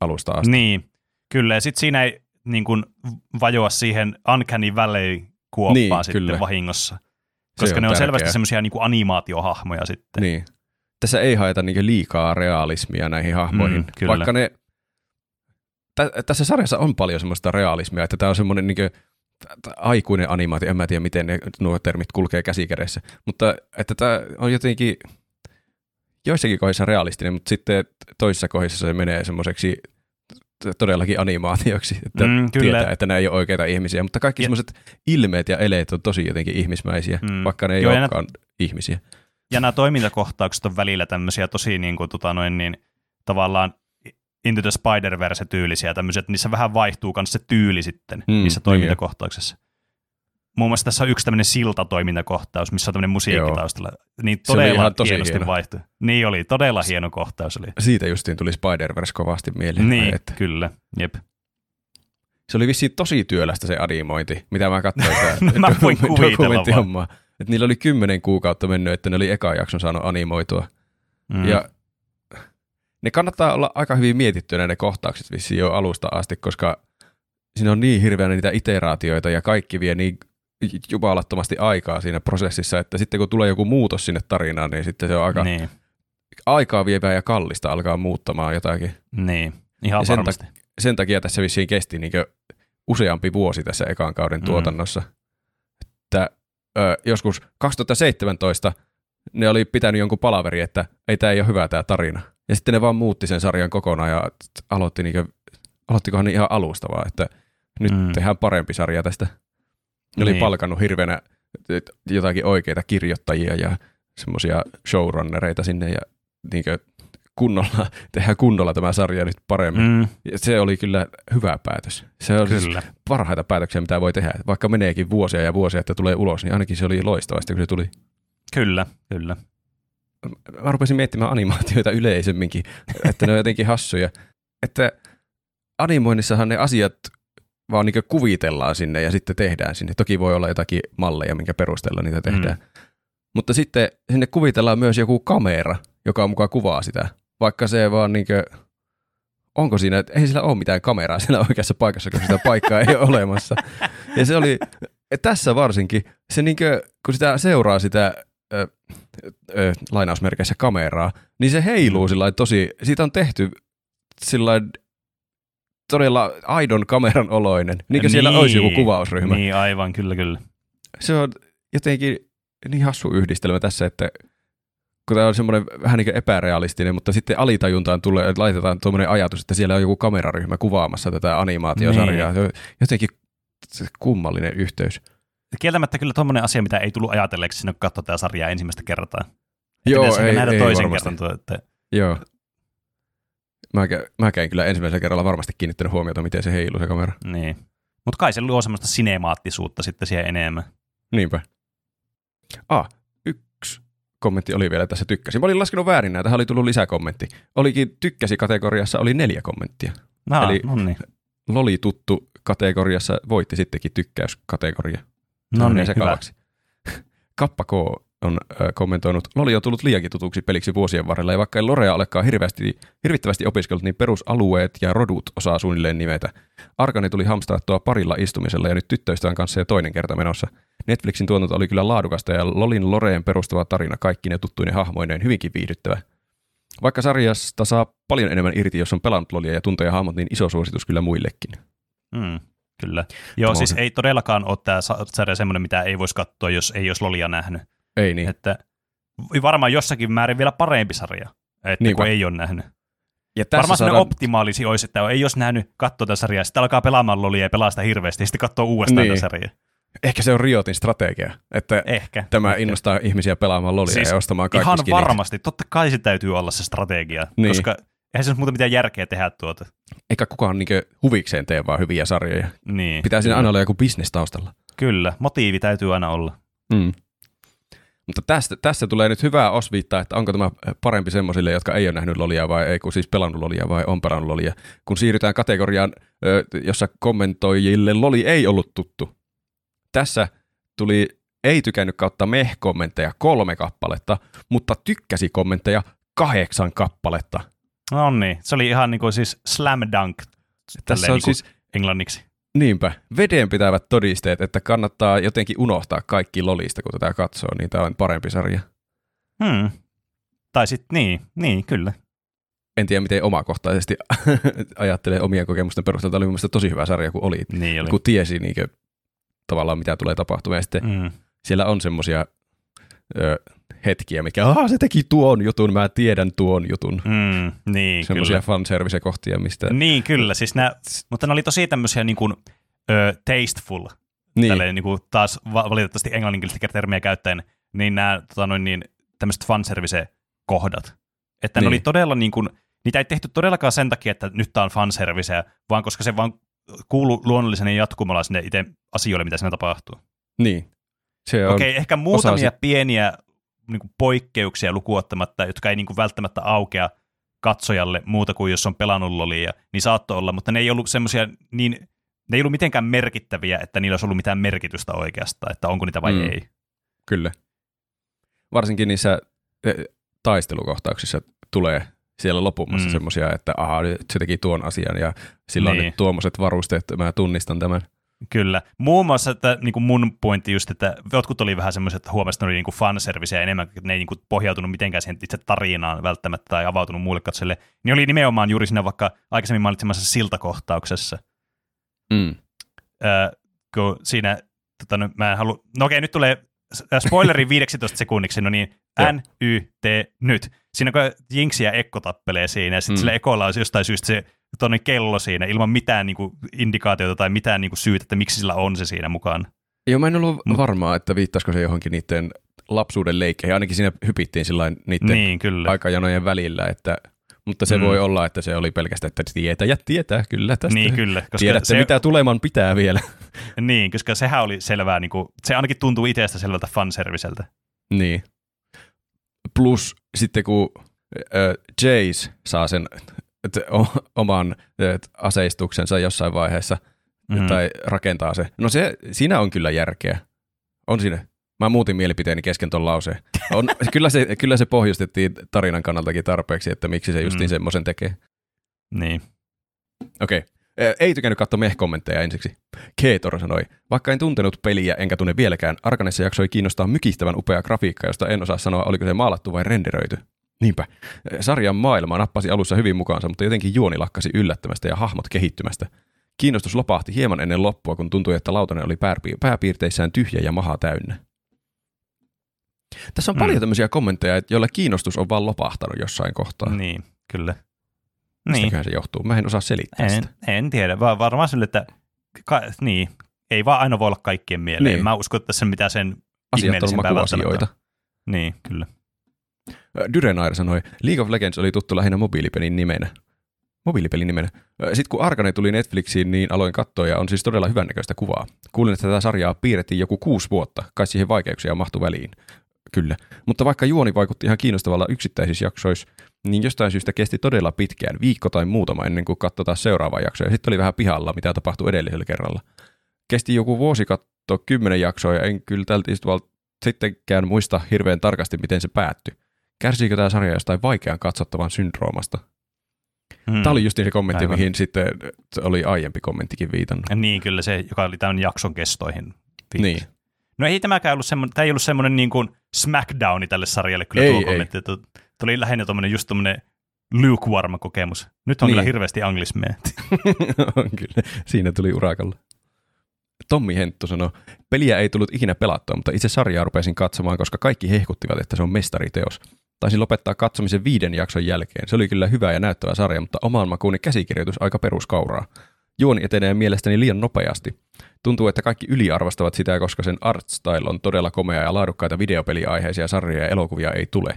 alusta asti. Niin, kyllä. Ja sitten siinä ei niin kuin vajoa siihen Uncanny Valley-kuoppaan niin, sitten kyllä. vahingossa. Koska on ne on tärkeä. selvästi semmoisia niin animaatiohahmoja sitten. Niin. Tässä ei haeta niin liikaa realismia näihin hahmoihin, mm, kyllä. vaikka ne tä, tässä sarjassa on paljon semmoista realismia, että tämä on semmoinen niin aikuinen animaatio, en mä tiedä miten ne, nuo termit kulkee käsikädessä, mutta että tämä on jotenkin joissakin kohdissa realistinen, mutta sitten toisissa kohdissa se menee semmoiseksi todellakin animaatioksi, että mm, kyllä. tietää, että nämä ei ole oikeita ihmisiä, mutta kaikki semmoiset ilmeet ja eleet on tosi jotenkin ihmismäisiä, mm. vaikka ne ei Joo, olekaan nä- ihmisiä. Ja nämä toimintakohtaukset on välillä tämmöisiä tosi niin kuin, tota noin, niin, tavallaan Into the Spider-Verse-tyylisiä tämmöisiä, että niissä vähän vaihtuu myös se tyyli sitten mm, niissä niin toimintakohtauksissa. Niin Muun muassa tässä on yksi tämmöinen siltatoimintakohtaus, missä on tämmöinen musiikki taustalla. Niin todella tosi hienosti hieno. vaihtui. Niin oli, todella hieno kohtaus oli. Siitä justiin tuli Spider-Verse kovasti mieleen. Niin, että... kyllä, jep. Se oli vissiin tosi työlästä se animointi, mitä mä katsoin sitä mä voin kuvitella Että niillä oli kymmenen kuukautta mennyt, että ne oli eka jakson saanut animoitua. Mm. Ja ne kannattaa olla aika hyvin mietittyä ne kohtaukset vissiin jo alusta asti, koska siinä on niin hirveänä niitä iteraatioita ja kaikki vie niin jumalattomasti aikaa siinä prosessissa, että sitten kun tulee joku muutos sinne tarinaan, niin sitten se on aika niin. aikaa vievää ja kallista alkaa muuttamaan jotakin. Niin, ihan sen varmasti. Ta- sen takia tässä vissiin kesti niin useampi vuosi tässä ekan kauden mm. tuotannossa. Että ö, joskus 2017 ne oli pitänyt jonkun palaveri, että ei tämä ei ole hyvä tämä tarina. Ja sitten ne vaan muutti sen sarjan kokonaan ja aloitti niinku, aloittikohan ne ihan alusta vaan, että nyt mm. tehdään parempi sarja tästä. Ne niin. oli palkannut hirveänä jotakin oikeita kirjoittajia ja semmoisia showrunnereita sinne ja niinkö kunnolla, tehdään kunnolla tämä sarja nyt paremmin. Mm. Ja se oli kyllä hyvä päätös. Se oli siis kyllä. parhaita päätöksiä, mitä voi tehdä. Vaikka meneekin vuosia ja vuosia, että tulee ulos, niin ainakin se oli loistavasti, kun se tuli. Kyllä, kyllä mä rupesin miettimään animaatioita yleisemminkin, että ne on jotenkin hassuja. Että animoinnissahan ne asiat vaan niin kuvitellaan sinne ja sitten tehdään sinne. Toki voi olla jotakin malleja, minkä perusteella niitä tehdään. Mm. Mutta sitten sinne kuvitellaan myös joku kamera, joka mukaan kuvaa sitä. Vaikka se vaan niin kuin, onko siinä, että ei sillä ole mitään kameraa siellä oikeassa paikassa, kun sitä paikkaa ei ole olemassa. Ja se oli, tässä varsinkin, se niin kuin, kun sitä seuraa sitä ö, lainausmerkeissä kameraa, niin se heiluu mm. sillä tosi, siitä on tehty sillä todella aidon kameran oloinen, niin kuin siellä olisi joku kuvausryhmä. Niin, aivan, kyllä, kyllä. Se on jotenkin niin hassu yhdistelmä tässä, että kun tämä on semmoinen vähän niin kuin epärealistinen, mutta sitten alitajuntaan tulee, että laitetaan tuommoinen ajatus, että siellä on joku kameraryhmä kuvaamassa tätä animaatiosarjaa. Niin. Jotenkin kummallinen yhteys kieltämättä kyllä tuommoinen asia, mitä ei tullut ajatelleeksi sinne, kun katsoi tätä sarjaa ensimmäistä kertaa. Joo, ei, nähdä ei toisen kerran. Tuo, että... Joo. Mä, mä käin kyllä ensimmäisellä kerralla varmasti kiinnittänyt huomiota, miten se heiluu se kamera. Niin. Mutta kai se luo semmoista sinemaattisuutta sitten siihen enemmän. Niinpä. Ah, yksi kommentti oli vielä tässä tykkäsi. Mä olin laskenut väärin näitä, oli tullut lisäkommentti. Olikin tykkäsi kategoriassa, oli neljä kommenttia. No, Eli no niin. Loli tuttu kategoriassa voitti sittenkin tykkäyskategoria. No niin, hyvä. Kappa K on äh, kommentoinut, Loli on tullut liiankin tutuksi peliksi vuosien varrella, ja vaikka ei Lorea olekaan hirveästi, hirvittävästi opiskellut, niin perusalueet ja rodut osaa suunnilleen nimetä. Arkani tuli hamstrattua parilla istumisella, ja nyt tyttöystävän kanssa ja toinen kerta menossa. Netflixin tuotanto oli kyllä laadukasta, ja Lolin Loreen perustava tarina kaikki ne tuttuinen hahmoineen hyvinkin viihdyttävä. Vaikka sarjasta saa paljon enemmän irti, jos on pelannut Lolia ja tuntee hahmot, niin iso suositus kyllä muillekin. Mm. Kyllä. Joo, Tämä siis ei todellakaan ole tämä sarja semmoinen, mitä ei voisi katsoa, jos ei olisi Lolia nähnyt. Ei niin. Että varmaan jossakin määrin vielä parempi sarja, että Niinpä. kun ei ole nähnyt. Ja tässä Varmaan saadaan... optimaalisi olisi, että ei olisi nähnyt katsoa tätä sarjaa, sitten alkaa pelaamaan lolia ja pelaa sitä hirveästi, ja sitten katsoo uudestaan niin. tätä sarjaa. Ehkä se on Riotin strategia, että Ehkä. tämä Ehkä. innostaa ihmisiä pelaamaan lolia siis ja ostamaan kaikki Ihan skinit. varmasti, totta kai se täytyy olla se strategia, niin. koska Eihän se ole muuta mitään järkeä tehdä tuota. Eikä kukaan niinku huvikseen tee vaan hyviä sarjoja. Niin. Pitää siinä aina olla joku bisnes taustalla. Kyllä, motiivi täytyy aina olla. Mm. Mutta tästä, tässä tulee nyt hyvää osviittaa, että onko tämä parempi semmoisille, jotka ei ole nähnyt lolia vai ei, kun siis pelannut lolia vai on pelannut lolia. Kun siirrytään kategoriaan, jossa kommentoijille loli ei ollut tuttu. Tässä tuli ei tykännyt kautta meh-kommentteja kolme kappaletta, mutta tykkäsi kommentteja kahdeksan kappaletta. No niin, se oli ihan niin kuin siis slam dunk Tässä on niin siis, englanniksi. niinpä, vedenpitävät todisteet, että kannattaa jotenkin unohtaa kaikki lolista, kun tätä katsoo, niin tämä on parempi sarja. Hmm. Tai sitten niin, niin, kyllä. En tiedä, miten omakohtaisesti ajattelee omien kokemusten perusteella. Tämä oli mun mielestä tosi hyvä sarja, kun oli. Niin oli. Kun tiesi niin kuin, tavallaan, mitä tulee tapahtumaan. Ja sitten Mm. siellä on semmoisia hetkiä, mikä, ah, se teki tuon jutun, mä tiedän tuon jutun. Mm, niin, Semmoisia fanservice-kohtia, mistä... Niin, kyllä. Siis nää, mutta ne oli tosi tämmöisiä niin kuin, ö, tasteful, niin. tälleen niin kuin taas va- valitettavasti englanninkielistä termiä käyttäen, niin nämä tota noin, niin, tämmöiset fanservice-kohdat. Että niin. ne Niin. oli todella niin kuin, niitä ei tehty todellakaan sen takia, että nyt tämä on fanservice, vaan koska se vaan kuuluu luonnollisena jatkumalla sinne itse asioille, mitä siinä tapahtuu. niin. Se on, Okei, ehkä muutamia osa pieniä niin kuin poikkeuksia lukuottamatta, jotka ei niin kuin välttämättä aukea katsojalle muuta kuin jos on pelannut lolia, niin saattoi olla, mutta ne ei ollut semmoisia niin, ne ei ollut mitenkään merkittäviä, että niillä olisi ollut mitään merkitystä oikeastaan, että onko niitä vai Mm. ei. Kyllä. Varsinkin niissä eh, taistelukohtauksissa tulee siellä lopummassa Mm. mm. semmoisia, että aha, nyt se teki tuon asian ja sillä on Niin. nyt tuommoiset varusteet, mä tunnistan tämän. Kyllä. Muun muassa että, niin kuin mun pointti just, että jotkut oli vähän semmoiset, että huomasi, että ne oli niin kuin fanserviceä enemmän, että ne ei niin kuin pohjautunut mitenkään siihen itse tarinaan välttämättä tai avautunut muille katsojille, niin oli nimenomaan juuri siinä vaikka aikaisemmin mainitsemassa siltakohtauksessa. Mm. Öö, kun siinä, tota, no, mä en halua, no okei, nyt tulee spoileri 15 sekunniksi, no niin. N, Y, T, nyt. Siinä kun Jinx ja Ekko tappelee siinä, ja sitten mm. sillä Ekolla on jostain syystä se tonne kello siinä, ilman mitään niinku, indikaatiota tai mitään niinku, syytä, että miksi sillä on se siinä mukaan. Joo, mä en ollut Mut- varmaa, että viittaisiko se johonkin niiden lapsuuden leikkeihin. Ainakin siinä hypittiin sillä niiden Niin, kyllä. aikajanojen välillä, että, mutta se Mm. voi olla, että se oli pelkästään, että tietää ja tietää kyllä tästä. Niin, kyllä. Koska Tiedätte, se, mitä tuleman pitää vielä. Niin, koska sehän oli selvää, niin kuin, se ainakin tuntuu itsestä selvältä fanserviseltä. Niin. Plus sitten kun äh, Jace saa sen oman aseistuksensa jossain vaiheessa mm. tai rakentaa se. No se, siinä on kyllä järkeä. On siinä. Mä muutin mielipiteeni kesken ton lauseen. On, kyllä, se, kyllä se pohjustettiin tarinan kannaltakin tarpeeksi, että miksi se justiin mm. semmoisen tekee. Niin. Okei. Okay. Ei tykännyt katsoa meh-kommentteja ensiksi. Keetor sanoi, vaikka en tuntenut peliä enkä tunne vieläkään, Arkanessa jaksoi kiinnostaa mykistävän upea grafiikka, josta en osaa sanoa, oliko se maalattu vai renderöity. Niinpä. Sarjan maailma nappasi alussa hyvin mukaansa, mutta jotenkin juoni lakkasi yllättämästä ja hahmot kehittymästä. Kiinnostus lopahti hieman ennen loppua, kun tuntui, että lautanen oli pääpi- pääpiirteissään tyhjä ja maha täynnä. Tässä on Mm. paljon tämmöisiä kommentteja, joilla kiinnostus on vaan lopahtanut jossain kohtaa. Niin, kyllä. Niin. Mistäköhän se johtuu? Mä en osaa selittää En, sitä. en tiedä, vaan varmaan sille, että ka, niin, ei vaan aina voi olla kaikkien mieleen. Niin. Niin. Mä usko, että tässä on mitään sen Asiat on ihmeellisempää välttämättä. Niin, kyllä. Dyrenair sanoi, League of Legends oli tuttu lähinnä mobiilipelin nimenä. Mobiilipelin nimenä. Sitten kun Arkane tuli Netflixiin, niin aloin katsoa ja on siis todella hyvännäköistä kuvaa. Kuulin, että tätä sarjaa piirrettiin joku kuusi vuotta, kai siihen vaikeuksia mahtui väliin. Kyllä. Mutta vaikka juoni vaikutti ihan kiinnostavalla yksittäisissä jaksoissa, niin jostain syystä kesti todella pitkään, viikko tai muutama ennen kuin katsoi taas seuraava jakso. Ja sitten oli vähän pihalla, mitä tapahtui edellisellä kerralla. Kesti joku vuosi katsoa kymmenen jaksoa ja en kyllä tältä istuvalta sittenkään muista hirveän tarkasti, miten se päättyi. Kärsiikö tämä sarja jostain vaikean katsottavan syndroomasta? Hmm. Tämä oli just se kommentti, Aivan. mihin sitten oli aiempi kommenttikin viitannut. Niin, kyllä se, joka oli tämän jakson kestoihin. viittasi. Niin. No ei tämäkään ollut semmoinen, tämä ei ollut semmoinen niin kuin smackdowni tälle sarjalle kyllä Ei, tuo ei. kommentti. Että Tuli lähinnä tuommoinen just tuommoinen lukewarm kokemus. Nyt on Niin. kyllä hirveästi anglismia. on kyllä. Siinä tuli urakalla. Tommi Henttu sanoi, peliä ei tullut ikinä pelattua, mutta itse sarjaa rupesin katsomaan, koska kaikki hehkuttivat, että se on mestariteos. Taisin lopettaa katsomisen viiden jakson jälkeen. Se oli kyllä hyvä ja näyttävä sarja, mutta oman makuuni käsikirjoitus aika peruskauraa. Juoni etenee mielestäni liian nopeasti. Tuntuu, että kaikki yliarvostavat sitä, koska sen art style on todella komea ja laadukkaita videopeliaiheisia sarjoja ja elokuvia ei tule.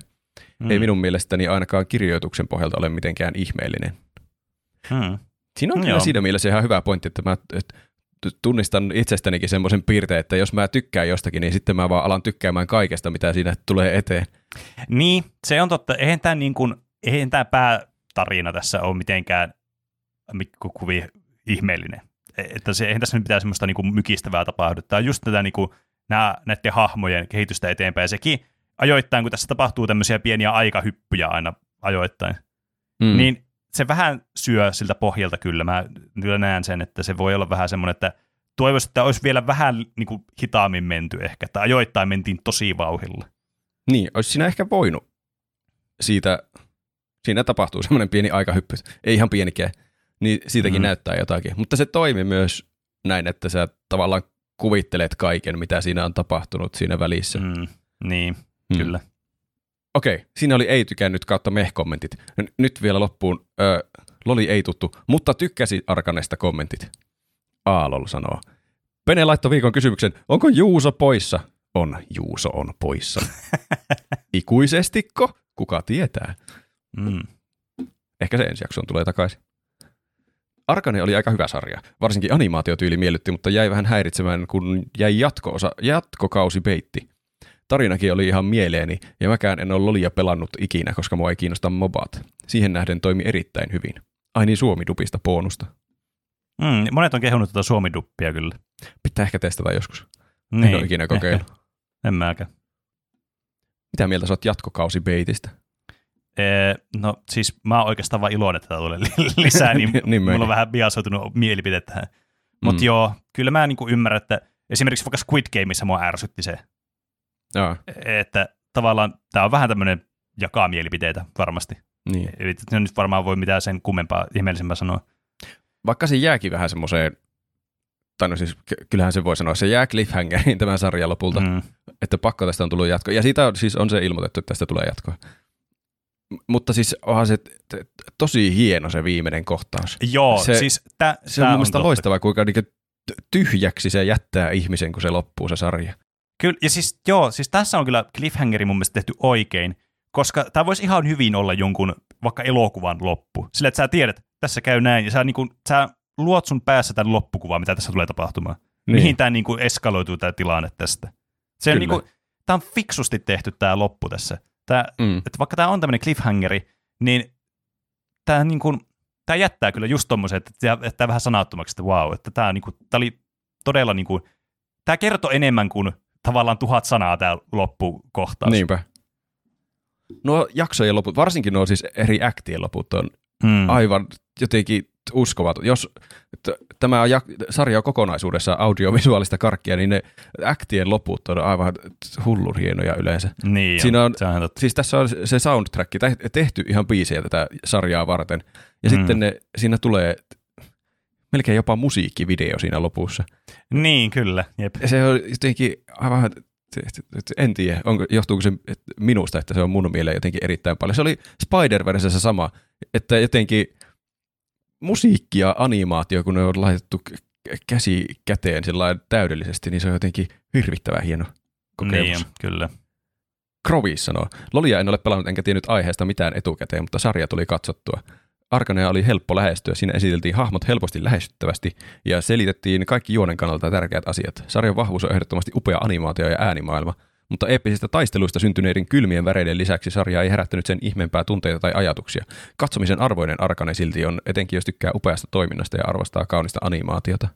Mm. Ei minun mielestäni ainakaan kirjoituksen pohjalta ole mitenkään ihmeellinen. Hmm. Siinä on kyllä Joo. siinä mielessä ihan hyvä pointti, että mä tunnistan itsestänikin semmoisen piirteen, että jos mä tykkään jostakin, niin sitten mä vaan alan tykkäämään kaikesta, mitä siinä tulee eteen. Niin, se on totta. Eihän tämä, niin kuin, eihän tämä päätarina tässä ole mitenkään mikkukuvi ihmeellinen. että se, eihän tässä nyt mitään semmoista niin kuin mykistävää tapahdu. Tämä on just tätä niin kuin, nämä, näiden hahmojen kehitystä eteenpäin. Sekin ajoittain, kun tässä tapahtuu tämmöisiä pieniä aikahyppyjä aina ajoittain, mm. niin se vähän syö siltä pohjalta kyllä. Mä kyllä näen sen, että se voi olla vähän semmoinen, että toivoisin, että olisi vielä vähän niin kuin, hitaammin menty ehkä, että ajoittain mentiin tosi vauhilla. Niin, olisi siinä ehkä voinut siitä, siinä tapahtuu semmoinen pieni aikahyppy, ei ihan pienikään, niin siitäkin mm. näyttää jotakin. Mutta se toimi myös näin, että sä tavallaan kuvittelet kaiken, mitä siinä on tapahtunut siinä välissä. Mm. Niin, mm. kyllä. Okei, siinä oli ei tykännyt kautta meh-kommentit. Nyt vielä loppuun. Ö, Loli ei tuttu, mutta tykkäsi Arkanesta kommentit. Aalol sanoo. Pene laittoi viikon kysymyksen, onko Juuso poissa? On, Juuso on poissa. Ikuisestikko? Kuka tietää? Mm. Ehkä se ensi jaksoon tulee takaisin. Arkane oli aika hyvä sarja. Varsinkin animaatiotyyli miellytti, mutta jäi vähän häiritsemään, kun jäi jatko-osa, jatkokausi peitti. Tarinakin oli ihan mieleeni, ja mäkään en ole Lolia pelannut ikinä, koska mua ei kiinnosta mobat. Siihen nähden toimi erittäin hyvin. Ai niin Suomi-dupista bonusta. Mm, monet on kehunut tuota Suomi-duppia kyllä. Pitää ehkä testata joskus. Niin, en ole ikinä kokeillut. En mäkään. Mitä mieltä sä oot jatkokausi beitistä? Ee, no siis mä oon oikeastaan vaan iloinen, että tulee lisää, niin, niin mulla on vähän biasoitunut mielipide tähän. Mutta mm. joo, kyllä mä niinku ymmärrän, että esimerkiksi vaikka Squid Gameissa mua ärsytti se, Joo. että tavallaan tämä on vähän tämmöinen jakaa mielipiteitä varmasti. Niin. Eli nyt varmaan voi mitään sen kummempaa ihmeellisempää sanoa. Vaikka se jääkin vähän semmoiseen, tai no siis kyllähän se voi sanoa, se jää cliffhangeriin tämän sarjan lopulta, mm. Että pakko tästä on tullut jatko. Ja siitä on, siis on se ilmoitettu, että tästä tulee jatkoa. Mutta siis onhan se tosi hieno se viimeinen kohtaus. Joo, se, siis tä, se on mun mielestä loistavaa, kuinka niinku tyhjäksi se jättää ihmisen, kun se loppuu se sarja. Kyllä, ja siis joo, siis tässä on kyllä cliffhangeri mun mielestä tehty oikein, koska tämä voisi ihan hyvin olla jonkun vaikka elokuvan loppu. Sillä, että sä tiedät, tässä käy näin, ja sä, niin kuin, sä luot sun päässä tämän loppukuvan, mitä tässä tulee tapahtumaan. Niin. Mihin tämä niin eskaloituu tämä tilanne tästä. Se on, niin kuin, tämä on fiksusti tehty tämä loppu tässä. Tämä, mm. että vaikka tämä on tämmöinen cliffhangeri, niin tämä, niin kuin, tämä jättää kyllä just tommoisen, että tämä jättää vähän sanattomaksi, että wow, että tämä, niin kuin, tämä oli todella, niin kuin, tämä kertoo enemmän kuin tavallaan tuhat sanaa tämä loppukohtaus. Niinpä. No jaksojen loput, varsinkin nuo siis eri äktien loput on mm. aivan jotenkin uskovat. Jos t- tämä on jak- sarja on kokonaisuudessa audiovisuaalista karkkia, niin ne äktien loput on aivan hullun hienoja yleensä. Niin Siinä on, on, siis tässä on se soundtrack tehty ihan biisejä tätä sarjaa varten. Ja mm. sitten ne, siinä tulee melkein jopa musiikkivideo siinä lopussa. Niin, kyllä. Jep. Se on jotenkin aivan en tiedä, onko, johtuuko se minusta, että se on mun mieleen jotenkin erittäin paljon. Se oli Spider-Versessä sama, että jotenkin musiikki ja animaatio, kun ne on laitettu käsi käteen täydellisesti, niin se on jotenkin hirvittävän hieno kokemus. Niin, kyllä. Krovis sanoo, Lolia en ole pelannut enkä tiennyt aiheesta mitään etukäteen, mutta sarja tuli katsottua. Arkanea oli helppo lähestyä, siinä esiteltiin hahmot helposti lähestyttävästi ja selitettiin kaikki juonen kannalta tärkeät asiat. Sarjan vahvuus on ehdottomasti upea animaatio ja äänimaailma, mutta eeppisistä taisteluista syntyneiden kylmien väreiden lisäksi sarja ei herättänyt sen ihmeempää tunteita tai ajatuksia. Katsomisen arvoinen Arkane silti on, etenkin jos tykkää upeasta toiminnasta ja arvostaa kaunista animaatiota.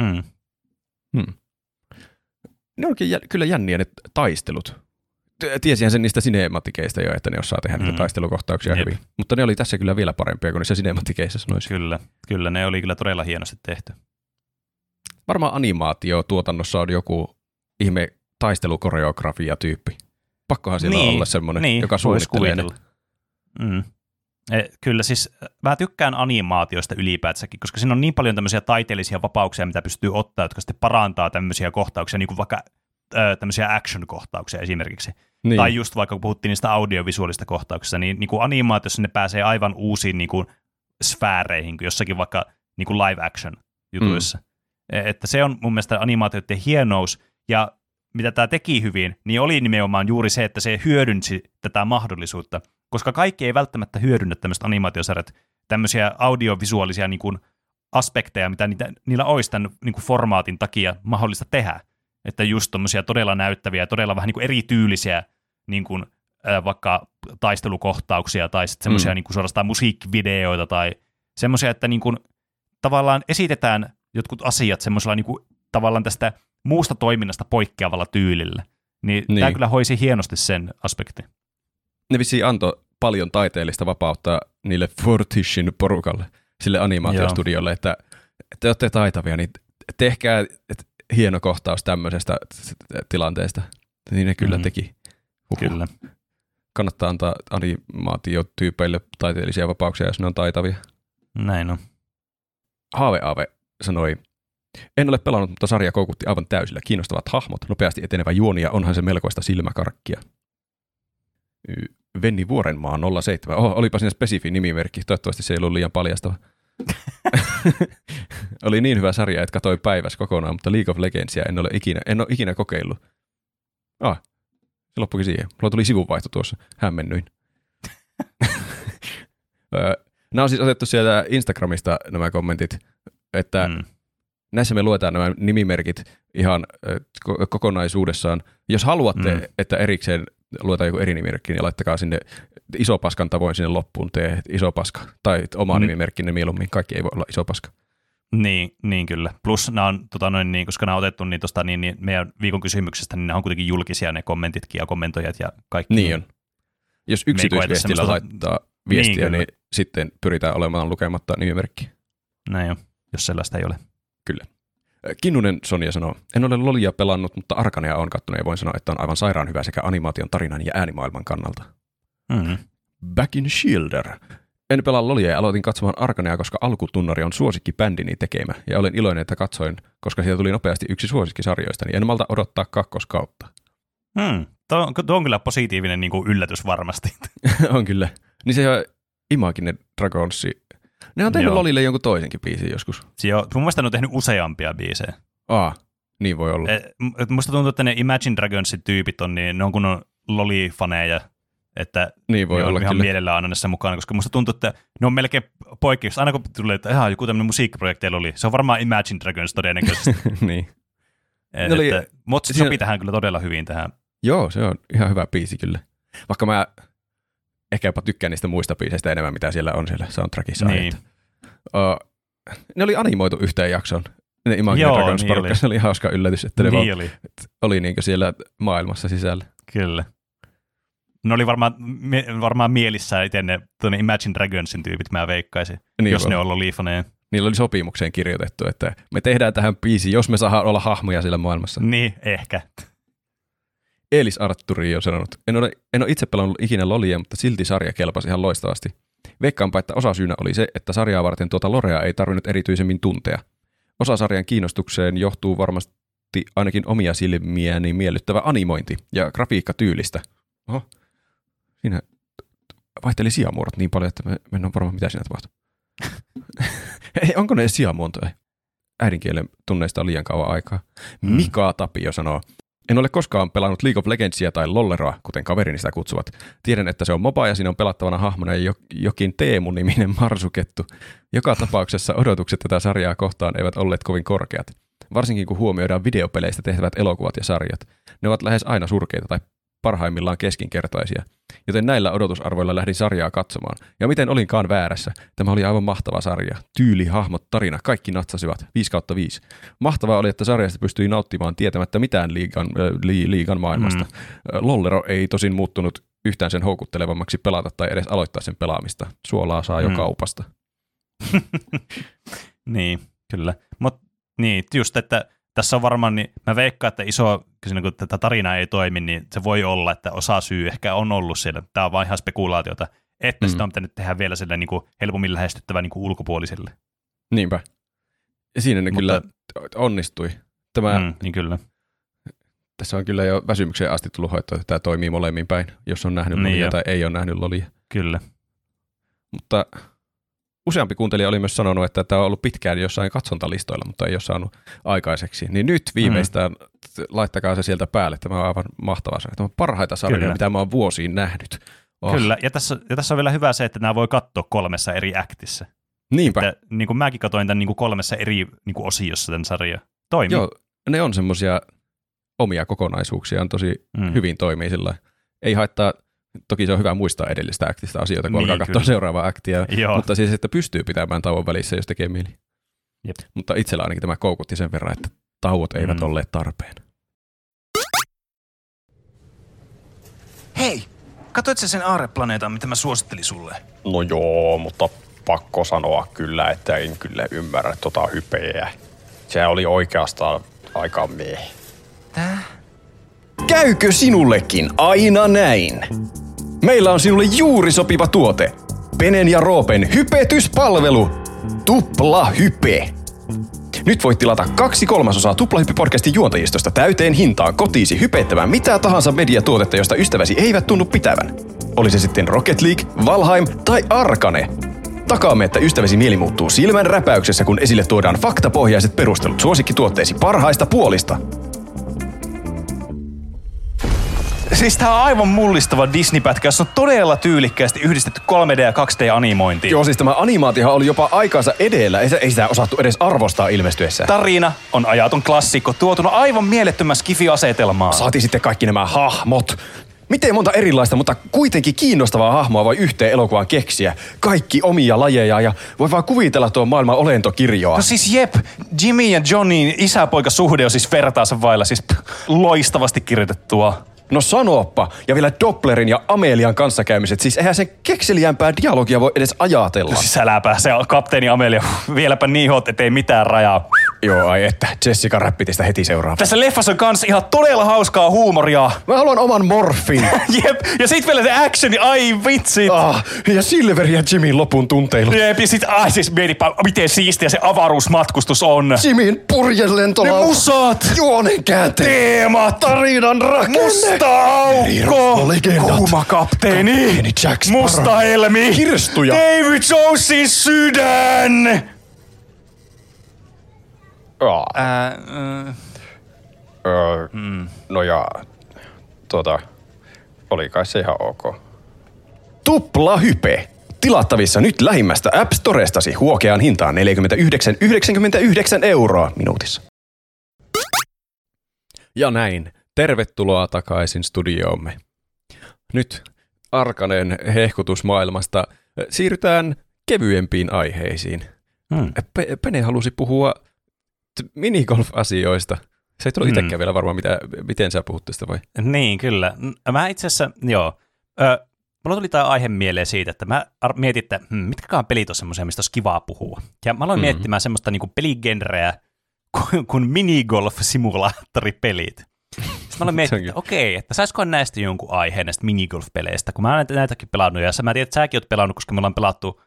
Mm. Hmm. Ne onkin jä, kyllä jänniä ne taistelut tiesihän sen niistä sinematikeista jo, että ne osaa tehdä mm. niitä taistelukohtauksia Jep. hyvin. Mutta ne oli tässä kyllä vielä parempia kuin niissä sinematikeissa sanoisin. Kyllä, kyllä ne oli kyllä todella hienosti tehty. Varmaan animaatiotuotannossa on joku ihme taistelukoreografia tyyppi. Pakkohan siellä niin, olla semmoinen, niin, joka suunnittelee ne. Mm. E, kyllä siis mä tykkään animaatioista ylipäätänsäkin, koska siinä on niin paljon tämmöisiä taiteellisia vapauksia, mitä pystyy ottaa, jotka sitten parantaa tämmöisiä kohtauksia, niin kuin vaikka tämmöisiä action-kohtauksia esimerkiksi. Niin. Tai just vaikka kun puhuttiin niistä audiovisuaalista kohtauksista, niin, niin kuin animaatiossa ne pääsee aivan uusiin niin kuin sfääreihin, kuin jossakin vaikka niin kuin live action jutuissa. Mm. E, että se on mun mielestä animaatioiden hienous, ja mitä tämä teki hyvin, niin oli nimenomaan juuri se, että se hyödynsi tätä mahdollisuutta, koska kaikki ei välttämättä hyödynnä tämmöistä animaatiosarjat, tämmöisiä audiovisuaalisia niin kuin aspekteja, mitä niitä, niillä olisi tämän niin kuin formaatin takia mahdollista tehdä. Että just tommosia todella näyttäviä, todella vähän niin kuin erityylisiä niin kuin, äh, vaikka taistelukohtauksia tai sitten semmoisia mm. niin kuin suorastaan musiikkivideoita tai semmoisia, että niin kuin, tavallaan esitetään jotkut asiat semmoisella niin kuin, tavallaan tästä muusta toiminnasta poikkeavalla tyylillä. Niin, niin. tämä kyllä hoisi hienosti sen aspektin. Ne vissiin antoi paljon taiteellista vapautta niille Fortishin porukalle, sille animaatiostudiolle, että te olette taitavia, niin tehkää et, hieno kohtaus tämmöisestä tilanteesta. Niin ne kyllä Mhm. teki. Huhhuh. Kyllä. Kannattaa antaa animaatiotyypeille taiteellisia vapauksia, jos ne on taitavia. Näin on. Haave Aave sanoi, en ole pelannut, mutta sarja koukutti aivan täysillä. Kiinnostavat hahmot, nopeasti etenevä juoni ja onhan se melkoista silmäkarkkia. Venni Vuorenmaa 07. Oho, olipa siinä spesifi nimimerkki. Toivottavasti se ei ollut liian paljastava. Oli niin hyvä sarja, että katsoin päivässä kokonaan, mutta League of Legendsia en ole ikinä, en ole ikinä kokeillut. Ah, se loppukin siihen. Mulla tuli sivunvaihto tuossa. Hämmennyin. Nämä on siis otettu sieltä Instagramista nämä kommentit, että mm. Näissä me luetaan nämä nimimerkit ihan kokonaisuudessaan. Jos haluatte, mm. Että erikseen luetaan joku eri nimimerkki, niin laittakaa sinne iso paskan tavoin sinne loppuun tee iso paska. Tai oma mm. Nimimerkkinne mieluummin. Kaikki ei voi olla iso paska. Niin, niin kyllä. Plus nämä on, tota noin, niin, koska nämä on otettu niin, tosta, niin, niin meidän viikon kysymyksestä, niin nämä on kuitenkin julkisia ne kommentitkin ja kommentoijat ja kaikki. Niin on. Jos yksityisviestillä semmoista- laittaa viestiä, Niin, niin, kyllä. niin sitten pyritään olemaan lukematta nimimerkki. Näin on, jos sellaista ei ole. Kinnunen Sonja sanoo, en ole Lolia pelannut, mutta Arkanea on kattonut ja voin sanoa, että on aivan sairaan hyvä sekä animaation, tarinan ja äänimaailman kannalta. Mm. Back in Shielder. En pelaa Lolia ja aloitin katsomaan Arkanea, koska alkutunnari on suosikki bändini tekemä. Ja olen iloinen, että katsoin, koska siitä tuli nopeasti yksi suosikkisarjoista, niin en malta odottaa kakkoskautta. Mm. Tuo, on- tuo on kyllä positiivinen niin kuin yllätys varmasti. on kyllä. Niin se on Imagine Dragonsi. Ne on tehnyt Joo. Lolille jonkun toisenkin biisin joskus. On, mun mielestä ne on tehnyt useampia biisejä. Aa, niin voi olla. E, m- musta tuntuu, että ne Imagine Dragonsin tyypit on, niin ne on kunnon Loli-faneja, että niin voi ne olla on ihan kyllä. mielellään aina näissä mukana, koska musta tuntuu, että ne on melkein poikkeus. Aina kun tulee, että ihan joku tämmöinen musiikkiprojekti oli, se on varmaan Imagine Dragons todennäköisesti. niin. Et, Ne oli- että, mutta se siinä- sopii tähän kyllä todella hyvin tähän. Joo, se on ihan hyvä biisi kyllä. Vaikka mä ehkä jopa tykkään niistä muista biiseistä enemmän, mitä siellä on siellä soundtrackissa. Niin. Uh, ne oli animoitu yhteen jakson. Ne Imagine Joo, Dragons niin porukka. oli. Se oli hauska yllätys, että ne Niin oli, oli niin siellä maailmassa sisällä. kyllä. Ne oli varmaan, mie- varmaan mielissään itse ne tuonne Imagine Dragonsin tyypit, mä veikkaisin, Niin jos voi- ne on Loli-faneja. Niillä oli sopimukseen kirjoitettu, että me tehdään tähän biisi, jos me saadaan olla hahmoja siellä maailmassa. Niin, ehkä. Eelis Arturi on sanonut, en ole, en ole itse pelannut ikinä Lolia, mutta silti sarja kelpasi ihan loistavasti. Veikkaanpa, että osa syynä oli se, että sarjaa varten tuota Lorea ei tarvinnut erityisemmin tuntea. Osa sarjan kiinnostukseen johtuu varmasti ainakin omia silmiäni miellyttävä animointi ja grafiikka tyylistä. Oho, siinä vaihteli sijamuodot niin paljon, että me, me en ole varma, mitä siinä tapahtui. ei, onko ne edes sijamuotoja? Äidinkielen tunneista on liian kauan aikaa. Mm. Mika Tapio sanoo, en ole koskaan pelannut League of Legendsia tai Lolleroa, kuten kaverini sitä kutsuvat. Tiedän, että se on MOBA ja siinä on pelattavana hahmona jo, jokin Teemu-niminen marsukettu. Joka tapauksessa odotukset tätä sarjaa kohtaan eivät olleet kovin korkeat. Varsinkin kun huomioidaan videopeleistä tehtävät elokuvat ja sarjat. Ne ovat lähes aina surkeita tai parhaimmillaan keskinkertaisia. Joten näillä odotusarvoilla lähdin sarjaa katsomaan. Ja miten olinkaan väärässä, tämä oli aivan mahtava sarja. Tyyli, hahmot, tarina, kaikki natsasivat. 5 kautta 5. Mahtavaa oli, että sarjasta pystyi nauttimaan tietämättä mitään liigan, äh, li, liigan maailmasta. Mm. Mm. Lollero ei tosin muuttunut yhtään sen houkuttelevammaksi pelata tai edes aloittaa sen pelaamista. Suolaa saa jo Mm. kaupasta. Niin, kyllä. Mutta niin, just, että tässä on varmaan, niin mä veikkaan, että iso, siinä kun tätä tarinaa ei toimi, niin se voi olla, että osa syy ehkä on ollut siellä. Tämä on vaan ihan spekulaatiota, että mm. Sitä on pitänyt tehdä vielä sille niin kuin helpommin lähestyttävä niin kuin ulkopuolisille. Niinpä. Ja siinä ne Mutta- kyllä onnistui. Tämä, mm. Mm, niin kyllä. Tässä on kyllä jo väsymykseen asti tullut hoitoa, että tämä toimii molemmin päin, jos on nähnyt Niin lolia jo. tai ei ole nähnyt lolia. Kyllä. Mutta useampi kuuntelija oli myös sanonut, että tämä on ollut pitkään jossain katsontalistoilla, mutta ei ole saanut aikaiseksi. Niin nyt viimeistään mm. laittakaa se sieltä päälle. Tämä on aivan mahtava sarja. Tämä on parhaita sarjoja, Kyllä. mitä mä oon vuosiin nähnyt. Oh. Kyllä, ja tässä, ja tässä on vielä hyvä se, että nämä voi katsoa kolmessa eri aktissä. Niinpä. Että, niin kuin mäkin katsoin tämän niin kuin kolmessa eri niin kuin osiossa tämän sarjan. Toimii. Joo, ne on semmoisia omia kokonaisuuksia, on tosi Mm. hyvin toimii sillä. Ei haittaa, toki se on hyvä muistaa edellistä aktista asioita, kun Niin, alkaa katsoa kyllä. seuraavaa aktia, Joo, mutta siis, että pystyy pitämään tauon välissä, jos tekee mieli. Jep. Mutta itsellä ainakin tämä koukutti sen verran, että tauot eivät Mm. olleet tarpeen. Hei, katsoit sä sen aareplaneetan, mitä mä suosittelin sulle? No joo, mutta pakko sanoa kyllä, että en kyllä ymmärrä tota hypeä. Se oli oikeastaan aika meh. Tää? Käykö sinullekin aina näin? Meillä on sinulle juuri sopiva tuote. Penen ja Roopen hypetyspalvelu. Tupla hype. Nyt voit tilata kaksi kolmasosaa Tuplahyppy-podcastin juontajistosta täyteen hintaan kotiisi hypettämään mitä tahansa mediatuotetta, josta ystäväsi eivät tunnu pitävän. Oli se sitten Rocket League, Valheim tai Arkane. Takaamme, että ystäväsi mieli muuttuu silmän räpäyksessä, kun esille tuodaan faktapohjaiset perustelut suosikkituotteesi parhaista puolista. Siis tää on aivan mullistava Disney-pätkä, jossa on todella tyylikkäästi yhdistetty 3D- ja 2D-animointi. Joo, siis tämä animaatiohan oli jopa aikansa edellä. Ei, ei sitä osattu edes arvostaa ilmestyessä. Tarina on ajaton klassikko, tuotuna aivan mielettömän skifi-asetelmaan. Saatiin sitten kaikki nämä hahmot. Miten monta erilaista, mutta kuitenkin kiinnostavaa hahmoa voi yhteen elokuvaan keksiä. Kaikki omia lajeja ja voi vaan kuvitella tuon maailman olentokirjoa. No siis jep, Jimmy ja Johnnyn isä-poika-suhde on siis vertaansa vailla, siis pff, loistavasti kirjoitettua. No sanoppa. Ja vielä Dopplerin ja Amelian kanssakäymiset. Siis eihän sen kekseliämpää dialogia voi edes ajatella. Siis äläpä, se on kapteeni Amelia, vieläpä niin hot, ettei mitään rajaa. Joo, ai että. Jessica räppiti sitä heti seuraava. Tässä leffassa on kans ihan todella hauskaa huumoria. Mä haluan oman morfin. Jep, ja sit vielä se actioni, ai vitsit. ah, ja Silver ja Jimin lopun tunteilu. Jep, ja sit, ai siis mietipä, miten siistiä se avaruusmatkustus on. Jimin Ne purjelentolauta. musat, Juonen käänteet. teemat, Tarinan rakenne. musta aukko, kuuma kapteeni, Kapteeni Jack Sparrow. musta helmi, Kirstuja. David Jonesin sydän. Ah, Ää, äh, öö, No ja, tuota, oli kai se ihan ok. Tupla hype. Tilattavissa nyt lähimmästä App Storestasi huokeaan hintaan 49,99 euroa minuutissa. Ja näin. Tervetuloa takaisin studioomme. Nyt Arkanen hehkutusmaailmasta eh, siirrytään kevyempiin aiheisiin. hmm. Pe- Pene halusi puhua minigolf-asioista. Se ei tullut Mm. itsekään vielä varmaan, mitä, miten sä puhut tästä vai? Niin, kyllä. Mä itse asiassa, joo. Ö, mulla tuli tämä aihe mieleen siitä, että mä mietin, että hmm, mitkäkään pelit on semmoisia, mistä olisi kivaa puhua. Ja mä aloin Mm. miettimään semmoista niinku peligenreä kuin, kuin minigolf-simulaattoripelit. Sitten mä aloin miettiä, Sekin. että okei, että saisikohan näistä jonkun aiheen näistä minigolf-peleistä, kun mä näitä, näitäkin pelannut, ja sä- mä tiedän, että säkin oot pelannut, koska me ollaan pelattu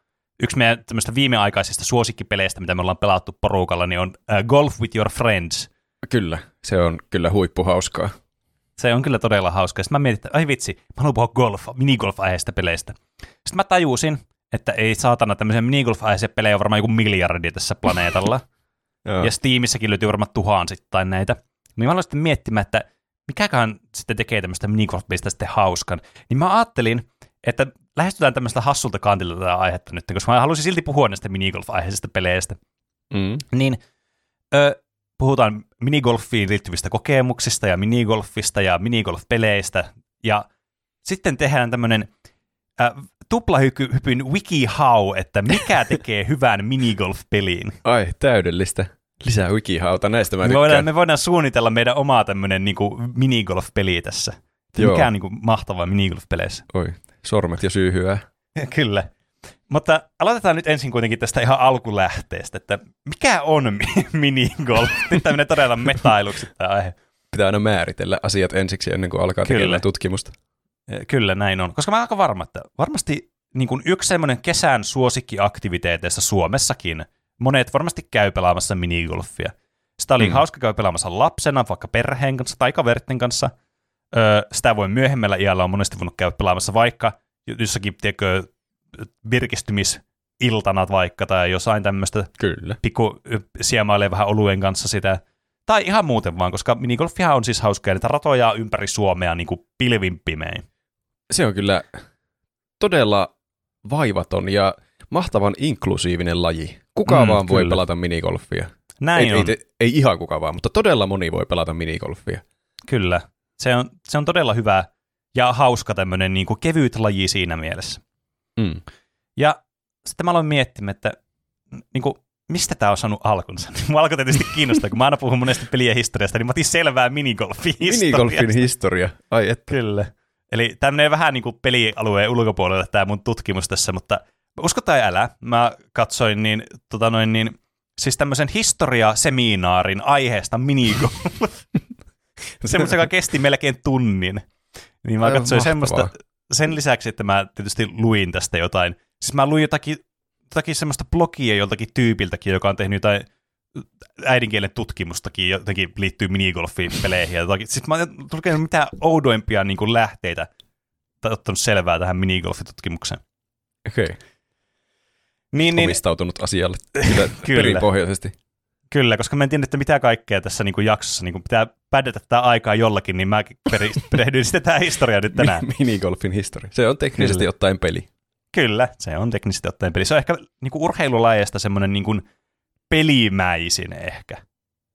yksi meidän tämmöistä viimeaikaisista suosikkipeleistä, mitä me ollaan pelattu porukalla, niin on uh, Golf with Your Friends. Kyllä, se on kyllä huippuhauskaa. Se on kyllä todella hauska. Sitten mä mietin, että ai vitsi, mä haluan puhua golf, minigolf-aiheista peleistä. Sitten mä tajusin, että ei saatana tämmöisiä minigolf-aiheisia pelejä on varmaan joku miljardi tässä planeetalla. Ja Steamissäkin löytyy varmaan tuhansittain näitä. Niin mä aloin sitten miettimään, että mikäkään sitten tekee tämmöistä minigolf-pelistä sitten hauskan. Niin mä ajattelin, että lähestytään tämmöistä hassulta kantilta tätä aihetta nyt, koska mä halusin silti puhua näistä minigolf-aiheisista peleistä Mm. niin ö, puhutaan minigolfiin liittyvistä kokemuksista ja minigolfista ja minigolf-peleistä. Ja sitten tehdään tämmöinen äh, tuplahypyn WikiHow, että mikä tekee hyvän minigolf-peliin. Ai, täydellistä. Lisää wikihauta, näistä mä Me tykkään. voidaan, me voidaan suunnitella meidän omaa tämmöinen niinku minigolf-peli tässä. Joo. Mikä on niinku mahtavaa minigolf-peleissä. Oi, sormet jo syyhyää. Kyllä. Mutta aloitetaan nyt ensin kuitenkin tästä ihan alkulähteestä, että mikä on mi- minigolf? Nyt tämmöinen todella metailuksi tämä aihe. Pitää aina määritellä asiat ensiksi ennen kuin alkaa Kyllä. tekemään tutkimusta. Eh, Kyllä näin on. Koska mä aika varma, että varmasti niin kuin yksi semmoinen kesän suosikkiaktiviteeteista Suomessakin, monet varmasti käy pelaamassa minigolfia. Sitä oli Mm. hauska käydä pelaamassa lapsena, vaikka perheen kanssa tai kaveritten kanssa. Öö, sitä voi myöhemmällä iällä on monesti voinut käydä pelaamassa vaikka jossakin, tiedätkö, virkistymisiltana vaikka tai jossain tämmöistä Kyllä. pikku siemailee vähän oluen kanssa sitä. Tai ihan muuten vaan, koska minigolfihan on siis hauskaa, niitä ratoja ympäri Suomea niin kuin pilvin pimein. Se on kyllä todella vaivaton ja mahtavan inklusiivinen laji. Kuka Mm, vaan voi kyllä. pelata minigolfia. Näin Ei, on, ei, ei ihan kuka vaan, mutta todella moni voi pelata minigolfia. kyllä. Se on, se on todella hyvä ja hauska tämmöinen niin kuin kevyt laji siinä mielessä. Mm. Ja sitten mä aloin miettimään, että niin kuin, mistä tämä on saanut alkunsa? Mua alkoi tietysti kiinnostaa, kun mä aina puhun monesti pelien historiasta, niin mä otin selvää minigolfin historiasta. Minigolfin historia. Ai että. Kyllä. Eli tämmöinen vähän niin kuin pelialueen ulkopuolelle tämä mun tutkimus tässä, mutta usko tai älä, mä katsoin niin, tota noin, niin siis tämmöisen historiaseminaarin aiheesta minigolf. Semmoisen, joka kesti melkein tunnin. Niin mä Aivan katsoin mahtavaa. semmoista, sen lisäksi, että mä tietysti luin tästä jotain. Siis mä luin jotakin, jotakin semmoista blogia joltakin tyypiltäkin, joka on tehnyt jotain äidinkielen tutkimustakin, jotenkin liittyy minigolfiin peleihin ja jotakin. Sitten mä oon lukenut mitä oudoimpia niin kuin lähteitä tai ottanut selvää tähän minigolfitutkimukseen. Okei. Okay. Niin, niin, Omistautunut asialle. Kyllä. Kyllä. Perinpohjaisesti. Kyllä, koska mä en tiedä, että mitä kaikkea tässä niin kuin jaksossa niin kuin pitää pädetä tätä aikaa jollakin, niin mä perehdyin sitten tähän historiaan nyt tänään. Mi- Minigolfin historia. Se on teknisesti Kyllä. ottaen peli. Kyllä, se on teknisesti ottaen peli. Se on ehkä niin kuin urheilulajeista semmoinen niin kuin pelimäisin ehkä.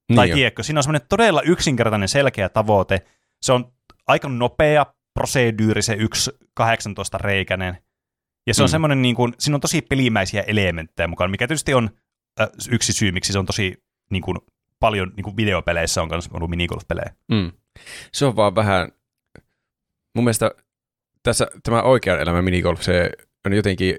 Niin tai tiedätkö, siinä on semmoinen todella yksinkertainen selkeä tavoite. Se on aika nopea prosedyyri, se 1.18 reikäinen. Ja se on Mm. semmoinen, niin kuin, siinä on tosi pelimäisiä elementtejä mukaan, mikä tietysti on yksi syy, miksi se on tosi niin kuin, paljon niin kuin videopeleissä on myös ollut minigolf-pelejä. Mm. Se on vaan vähän, mun mielestä tässä tämä oikean elämän minigolf, se on jotenkin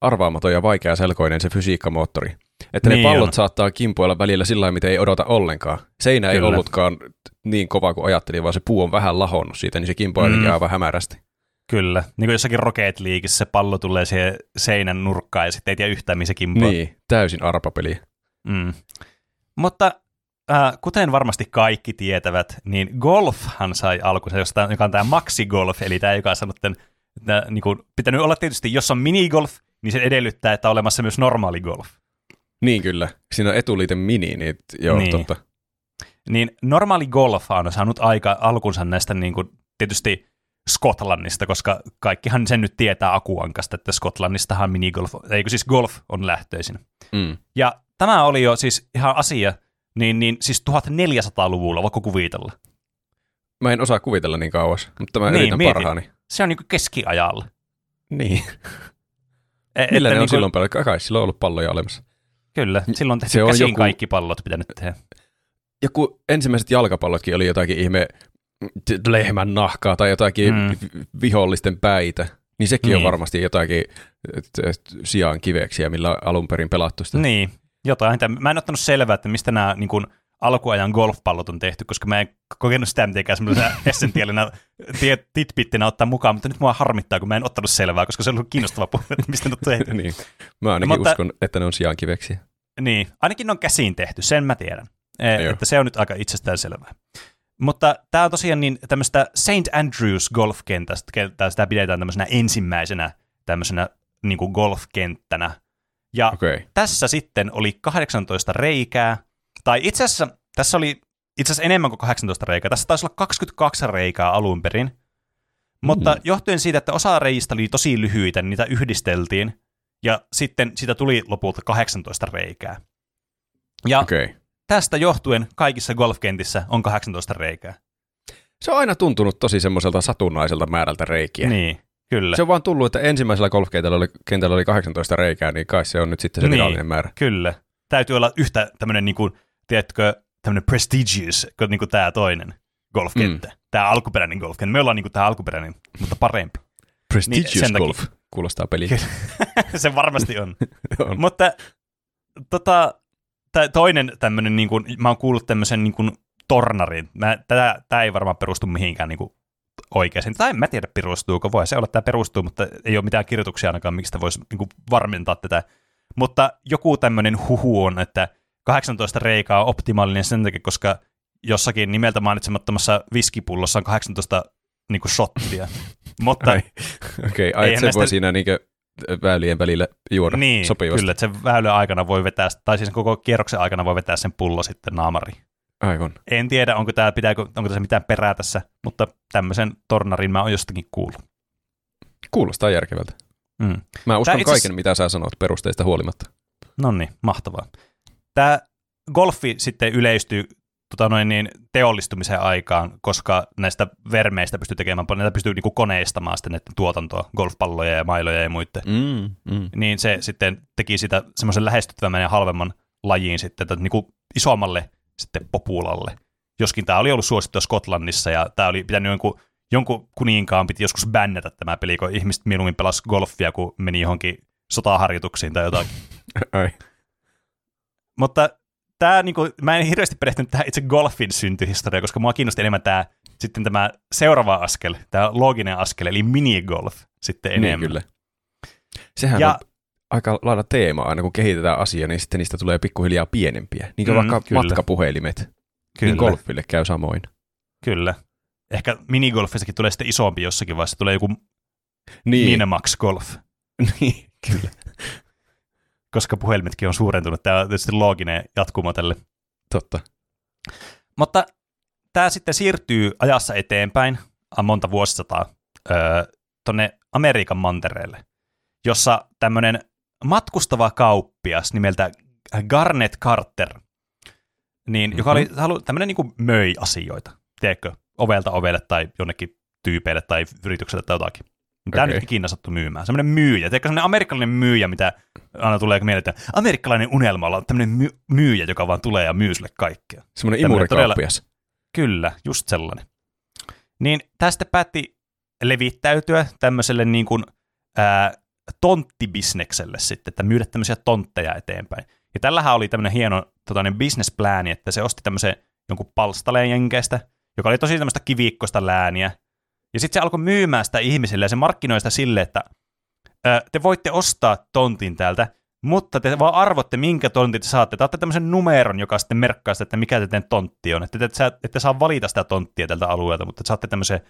arvaamaton ja vaikea selkoinen se fysiikkamoottori. Että Niin ne pallot on. saattaa kimpoilla välillä sillä lailla, mitä ei odota ollenkaan. Seinä ei Kyllä. ollutkaan niin kova kuin ajattelin, vaan se puu on vähän lahonnut siitä, niin se kimpoaa Mm. aivan hämärästi. Kyllä, niin kuin jossakin Rocket Leagueissä se pallo tulee siihen seinän nurkkaan ja sitten ei tiedä yhtään, missä kimpoaa. Niin, täysin arpapeli. Mm. Mutta äh, kuten varmasti kaikki tietävät, niin golfhan sai alkunsa jostain, joka on tämä maxigolf, eli tämä, joka on sanonut, että että niin kuin, pitänyt olla tietysti, jos on minigolf, niin se edellyttää, että on olemassa myös normaali golf. Niin kyllä. Siinä on etuliite mini, niin joo, niin. totta. Niin normaali golf on saanut aika alkunsa näistä niin kuin, tietysti Skotlannista, koska kaikkihan sen nyt tietää Akuankasta, että Skotlannistahan minigolf, eikö siis golf on lähtöisin. Mm. Ja tämä oli jo siis ihan asia, niin, niin siis 1400-luvulla, voiko kuvitella. Mä en osaa kuvitella niin kauas, mutta mä Niin, niin, yritän parhaani. Se on niin keskiajalla. Niin. E- Millä ne on niinku- silloin paljon? Kai silloin on ollut palloja olemassa. Kyllä, silloin tehty Se on käsin joku- kaikki pallot pitänyt tehdä. Ja kun ensimmäiset jalkapallotkin oli jotakin ihme lehmän nahkaa tai jotakin Mm. vihollisten päitä, niin sekin niin. Niin. on varmasti jotakin sijaan kiveksiä, millä on alun perin pelattu sitä. Niin, jotain. Mä en ottanut selvää, että mistä nämä niin kuin, alkuajan golfpallot on tehty, koska mä en kokenut sitä mitenkään semmoisena essentiaalina titbittinä ottaa mukaan, mutta nyt mua harmittaa, kun mä en ottanut selvää, koska se on ollut kiinnostava puhua, että mistä ne on tehty. niin. Mä ainakin Mutta- uskon, että ne on sijaan kiveksiä. Niin, ainakin ne on käsiin tehty, sen mä tiedän. E, että se on nyt aika itsestään selvää. Mutta tämä on tosiaan niin tämmöistä St. Andrews golfkentästä, sitä pidetään tämmöisenä ensimmäisenä tämmöisenä niin kuin golfkenttänä. Ja. Okay. tässä sitten oli 18 reikää, tai itse asiassa tässä oli itse asiassa enemmän kuin 18 reikää. Tässä taisi olla 22 reikää alun perin. Mutta Mm. johtuen siitä, että osa reistä oli tosi lyhyitä, niin niitä yhdisteltiin, ja sitten siitä tuli lopulta 18 reikää. Ja. Okay. tästä johtuen kaikissa golfkentissä on 18 reikää. Se on aina tuntunut tosi semmoiselta satunnaiselta määrältä reikiä. Niin, kyllä. Se on vaan tullut, että ensimmäisellä golfkentällä oli, kentällä oli 18 reikää, niin kai se on nyt sitten se Niin. virallinen määrä. Kyllä. Täytyy olla yhtä tämmöinen, niin kuin, tiedätkö, tämmöinen prestigious kuin, niin kuin tämä toinen golfkenttä. Mm. Tämä alkuperäinen golfkenttä. Me ollaan niin kuin tämä alkuperäinen, mutta parempi. Prestigious takia- golf kuulostaa peliä. Se varmasti on. on. mutta tota, tää toinen tämmöinen, niin kuin, mä oon kuullut tämmöisen niin kuin, tornarin. Mä, tätä, tämä ei varmaan perustu mihinkään niin kuin, oikeaan. Tai en mä tiedä perustuuko. Voi se olla, että tämä perustuu, mutta ei ole mitään kirjoituksia ainakaan, miksi sitä voisi niin kuin, varmentaa tätä. Mutta joku tämmöinen huhu on, että 18 reikää on optimaalinen sen takia, koska jossakin nimeltä mainitsemattomassa viskipullossa on 18 niin kuin shottia. Mutta Ai, okei, ai, että se näistä- voi siinä niinkö väylien välillä juoda niin, sopivasti. kyllä, että sen väylän aikana voi vetää, tai siis koko kierroksen aikana voi vetää sen pullo sitten naamariin. Aivan. En tiedä, onko, tämä, pitääkö, onko tässä mitään perää tässä, mutta tämmöisen tornarin mä oon jostakin kuullut. Kuulostaa järkevältä. Mm. Mä uskon itse kaiken, mitä sä sanot perusteista huolimatta. No niin, mahtavaa. Tämä golfi sitten yleistyy tota noin niin, teollistumisen aikaan, koska näistä vermeistä pystyy tekemään, paljon- näitä pystyy niinku koneistamaan sitten näiden tuotantoa, golfpalloja ja mailoja ja muiden. Mm, mm. Niin se sitten teki sitä semmoisen lähestyttävämmän ja halvemman lajiin sitten, että niin kuin isommalle sitten populalle. Joskin tämä oli ollut suosittua Skotlannissa ja tämä oli pitänyt jonkun, jonkun kuninkaan piti joskus bännätä tämä peli, kun ihmiset mieluummin pelas golfia, kun meni johonkin sotaharjoituksiin tai jotakin. Ai. Mutta tämä, niin kuin, mä en hirveästi perehtynyt tähän itse golfin syntyhistoriaan, koska mua kiinnosti enemmän tämä, sitten tämä seuraava askel, tämä looginen askel, eli minigolf sitten enemmän. Niin, kyllä. Sehän ja, on aika lailla teema aina, kun kehitetään asiaa, niin sitten niistä tulee pikkuhiljaa pienempiä. Niin kuin Mm, vaikka kyllä. matkapuhelimet. Kyllä, Niin golfille käy samoin. kyllä. Ehkä minigolfistakin tulee sitten isompi jossakin vaiheessa, tulee joku Niin, Minimax Golf, niin kyllä. koska puhelimetkin on suurentunut. Tämä on tietysti looginen jatkumo tälle. Totta. Mutta tämä sitten siirtyy ajassa eteenpäin, monta vuosisataa, öö, tuonne Amerikan mantereelle, jossa tämmöinen matkustava kauppias nimeltä Garnet Carter, niin, mm-hmm. joka oli halu, tämmöinen niin möi asioita, tiedätkö, ovelta ovelle tai jonnekin tyypeille tai yritykselle tai jotakin. Tämä Okei. nyt Kiina sattuu myymään. Semmoinen myyjä, tiedätkö, semmoinen amerikkalainen myyjä, mitä aina tulee mieleen, että amerikkalainen unelma on tämmöinen my- myyjä, joka vaan tulee ja myy sulle kaikkea. Semmoinen imurikauppias. Kyllä, just sellainen. Niin tästä päätti levittäytyä tämmöiselle niin kuin, ää, tonttibisnekselle sitten, että myydä tämmöisiä tontteja eteenpäin. Ja tällähän oli tämmöinen hieno totainen business että se osti tämmöisen jonkun palstaleen jenkeistä, joka oli tosi tämmöistä kiviikkoista lääniä. Ja sitten se alkoi myymään sitä ihmisille ja se markkinoi sitä sille, että ää, te voitte ostaa tontin täältä, mutta te vaan arvotte, minkä tontin te saatte. Te tämmöisen numeron, joka sitten merkkaa sitä, että mikä teidän tontti on. Että te, te, ette saa valita sitä tonttia tältä alueelta, mutta te saatte tämmöisen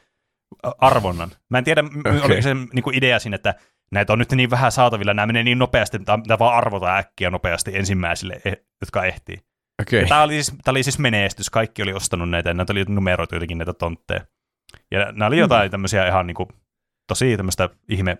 arvonnan. Mä en tiedä, okay. Oliko se niin idea siinä, että näitä on nyt niin vähän saatavilla, nämä menee niin nopeasti, että tämä vaan arvotaan äkkiä nopeasti ensimmäisille, eh- jotka ehtii. Okei. Tämä oli, siis, tämä oli siis menestys, kaikki oli ostanut näitä, ja näitä oli numeroitu jotenkin näitä tontteja. Ja nämä oli jotain tämmöisiä ihan niin kuin, tosi tämmöistä ihme,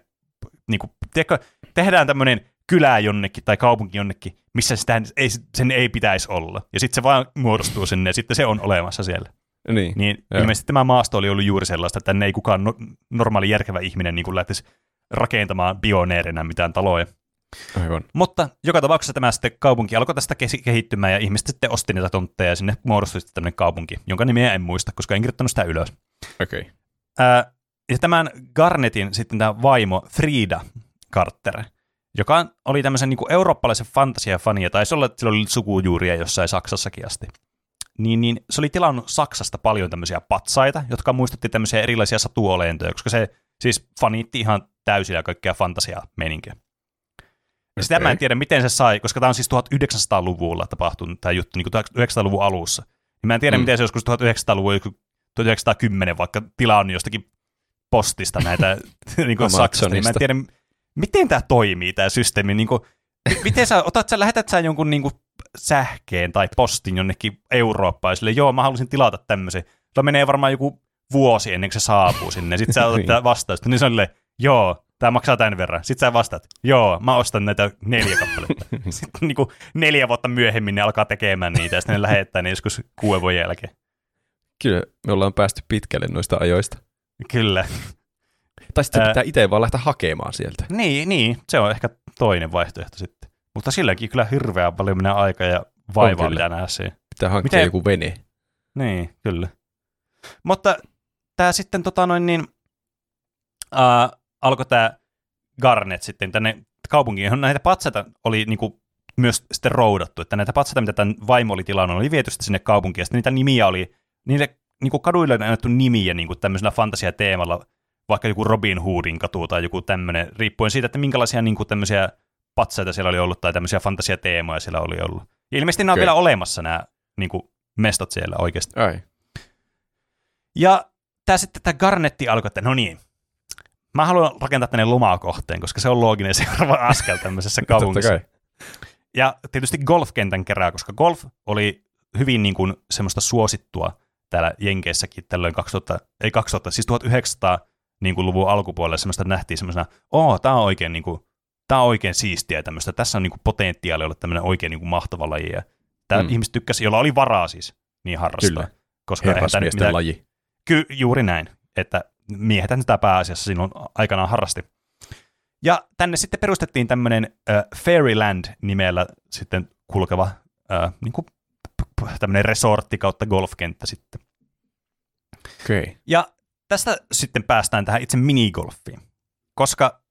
niin kuin, tiedätkö, tehdään tämmöinen kylä jonnekin tai kaupunki jonnekin, missä sitä ei, sen ei pitäisi olla. Ja sitten se vaan muodostuu sinne, ja sitten se on olemassa siellä. Niin. Niin Joo. ilmeisesti tämä maasto oli ollut juuri sellaista, että tänne ei kukaan no, normaali järkevä ihminen niin kuin lähtisi rakentamaan pioneerina mitään taloja. Aivan. Mutta joka tapauksessa tämä sitten kaupunki alkoi tästä kehittymään ja ihmiset sitten osti niitä tontteja ja sinne muodostui sitten tämmöinen kaupunki, jonka nimeä en muista, koska en kirjoittanut sitä ylös. Okei. Ää, ja tämän Garnetin sitten tämä vaimo Frida Carter, joka oli tämmöisen niin kuin eurooppalaisen fantasiafani, ja taisi olla, että sillä oli sukujuuria jossain Saksassakin asti. Niin, niin se oli tilannut Saksasta paljon tämmöisiä patsaita, jotka muistutti tämmöisiä erilaisia satuolentoja, koska se siis faniitti ihan täysillä kaikkea fantasia-meininkiä. Ja sitä mä en tiedä, miten se sai, koska tämä on siis 1900-luvulla tapahtunut tämä juttu, niin kuin 1900-luvun alussa. Niin mä en tiedä, mm. Miten se joskus 1900-luvun, joku 1910 vaikka tilannut jostakin postista näitä niin kuin Saksasta, niin mä en tiedä, miten tämä toimii, tämä systeemi. Niin kuin, miten sä, otat sä, lähetät sä jonkun niin kuin sähkeen tai postin jonnekin Eurooppaan, ja sille, joo, mä haluaisin tilata tämmöisen. Sillä menee varmaan joku vuosi ennen kuin se saapuu sinne. Sitten sä otat Niin. vastausta, niin se on joo, tämä maksaa tämän verran. Sitten sä vastaat, joo, mä ostan näitä neljä kappaletta. Sitten niin kuin neljä vuotta myöhemmin ne alkaa tekemään niitä, ja sitten ne lähettää ne joskus kuuden vuoden jälkeen. Kyllä me ollaan päästy pitkälle noista ajoista. Kyllä. Tai sitten Ää- pitää itse vaan lähteä hakemaan sieltä. Niin, niin, se on ehkä toinen vaihtoehto sitten. Mutta silläkin kyllä hirveän paljon menee aikaa ja vaivaa pitää nähdä siihen. Pitää hankkia Miten- joku vene. Niin, kyllä. Mutta tämä sitten tota noin niin, äh, alkoi tämä Garnet sitten tänne kaupunkiin, johon näitä patsaita oli niinku myös sitten roudattu, että näitä patsaita, mitä tämän vaimo oli tilannut, oli viety sinne kaupunkiin, ja sitten niitä nimiä oli, niille niinku kaduille oli annettu nimiä niinku tämmöisellä fantasiateemalla, vaikka joku Robin Hoodin katu tai joku tämmöinen, riippuen siitä, että minkälaisia niinku tämmöisiä patsaita siellä oli ollut tai tämmöisiä fantasiateemoja siellä oli ollut. Ja ilmeisesti nämä on vielä olemassa nämä niinku mestot siellä oikeasti. Ai. Ja tämä sitten tämä Garnetti alkoi, että no niin, mä haluan rakentaa tänne lomakohteen, koska se on looginen seuraava askel tämmöisessä Totta kaupungissa. Ja tietysti golfkentän kerää, koska golf oli hyvin niin kuin semmoista suosittua täällä Jenkeissäkin tällöin 2000, ei 2000, siis 1900 niin kuin luvun alkupuolella semmoista nähtiin semmoisena, oo, tää on oikein niin kuin, tää on oikein siistiä tämmöistä, tässä on niin kuin potentiaali olla tämmöinen oikein niin kuin mahtava laji. Ja Tämä Mm. ihmiset tykkäsi, jolla oli varaa siis, niin harrastaa. Kyllä. Koska eihän Herrasmiesten mitään- laji. Ky- juuri näin, että miehethän sitä pääasiassa silloin aikanaan harrasti. Ja tänne sitten perustettiin tämmöinen äh, Fairyland nimellä sitten kulkeva ää, niin kuin tämmöinen resortti kautta golfkenttä sitten. Okay. Ja tästä sitten päästään tähän itse minigolfiin, koska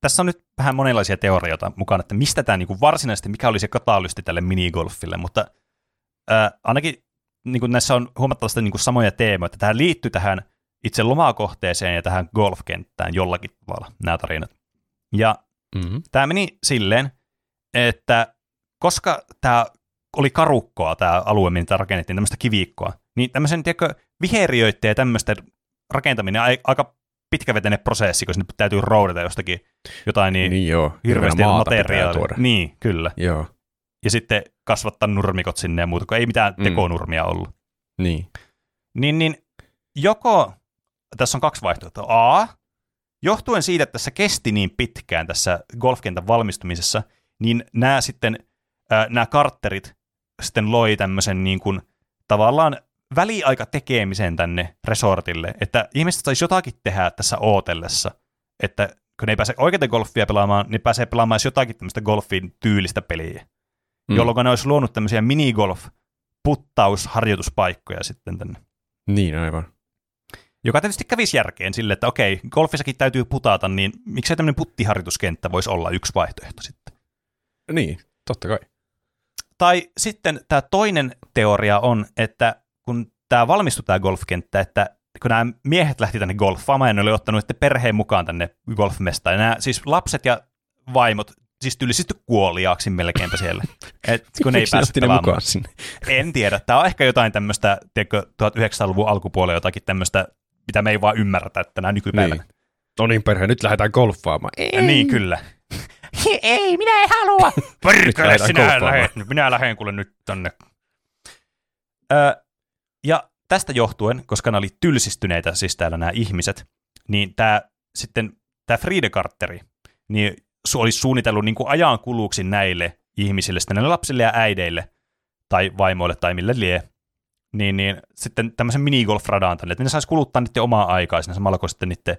tässä on nyt vähän monenlaisia teorioita mukana, että mistä tämä niin kuin varsinaisesti, mikä oli se katalysti tälle minigolfille, mutta ää, ainakin niin kuin näissä on huomattavasti niin kuin samoja teemoja, että tähän liittyy tähän itse lomakohteeseen ja tähän golfkenttään jollakin tavalla nämä tarinat. Ja Mm-hmm. tämä meni silleen, että koska tämä oli karukkoa, tämä alue, mitä tämä rakennettiin, tämmöistä kiviikkoa, niin tämmöisen, tiedätkö, viheriöiden ja tämmöisten rakentaminen on ai- aika pitkäveteinen prosessi, kun sinne täytyy roudata jostakin jotain niin, Niin joo. hirveästi materiaalia. Niin, kyllä. Joo. Ja sitten kasvattaa nurmikot sinne ja muuta, kun ei mitään Mm. tekonurmia ollut. Niin. Niin, niin joko, tässä on kaksi vaihtoehtoa. A, johtuen siitä, että tässä kesti niin pitkään tässä golfkentän valmistumisessa, niin nämä sitten, äh, nämä kartterit sitten loi tämmöisen niin kuin, tavallaan väliaika tekemisen tänne resortille, että ihmiset saisi jotakin tehdä tässä ootellessa, että kun ne ei pääse oikeita golfia pelaamaan, niin pääsee pelaamaan jotakin tämmöistä golfin tyylistä peliä, Mm. jolloin ne olisi luonut tämmöisiä minigolf puttausharjoituspaikkoja sitten tänne. Niin, aivan. Joka tietysti kävisi järkeen sille, että okei, golfissakin täytyy putata, niin miksei tämmöinen puttiharjoituskenttä voisi olla yksi vaihtoehto sitten. Niin, totta kai. Tai sitten tämä toinen teoria on, että kun tämä valmistui tämä golfkenttä, että kun nämä miehet lähti tänne golfaamaan ja ne oli ottanut perheen mukaan tänne golfmestaan, ja nämä siis lapset ja vaimot siis tyylisesti kuoliaaksi melkeinpä siellä. Et kun ei pelaamaan. mukaan sinne? En tiedä. Tämä on ehkä jotain tämmöistä, tiedätkö, 1900-luvun alkupuolella jotakin tämmöistä, mitä me ei vaan ymmärretä tänä nykypäivänä. Niin. No niin, perhe, nyt lähdetään golfaamaan. Ei. Niin, niin kyllä. ei, minä en halua. Perkele, sinä lähet, minä lähden kuule nyt tänne. Ö, ja tästä johtuen, koska ne oli tylsistyneitä siis täällä nämä ihmiset, niin tämä sitten tämä Friedekartteri, niin olisi suunnitellut niin kuin ajan kuluksi näille ihmisille, sitten näille lapsille ja äideille, tai vaimoille tai mille lie, niin, niin sitten tämmöisen minigolf-radan tänne, että ne saisi kuluttaa niiden omaa aikaa siinä samalla, kun sitten niiden,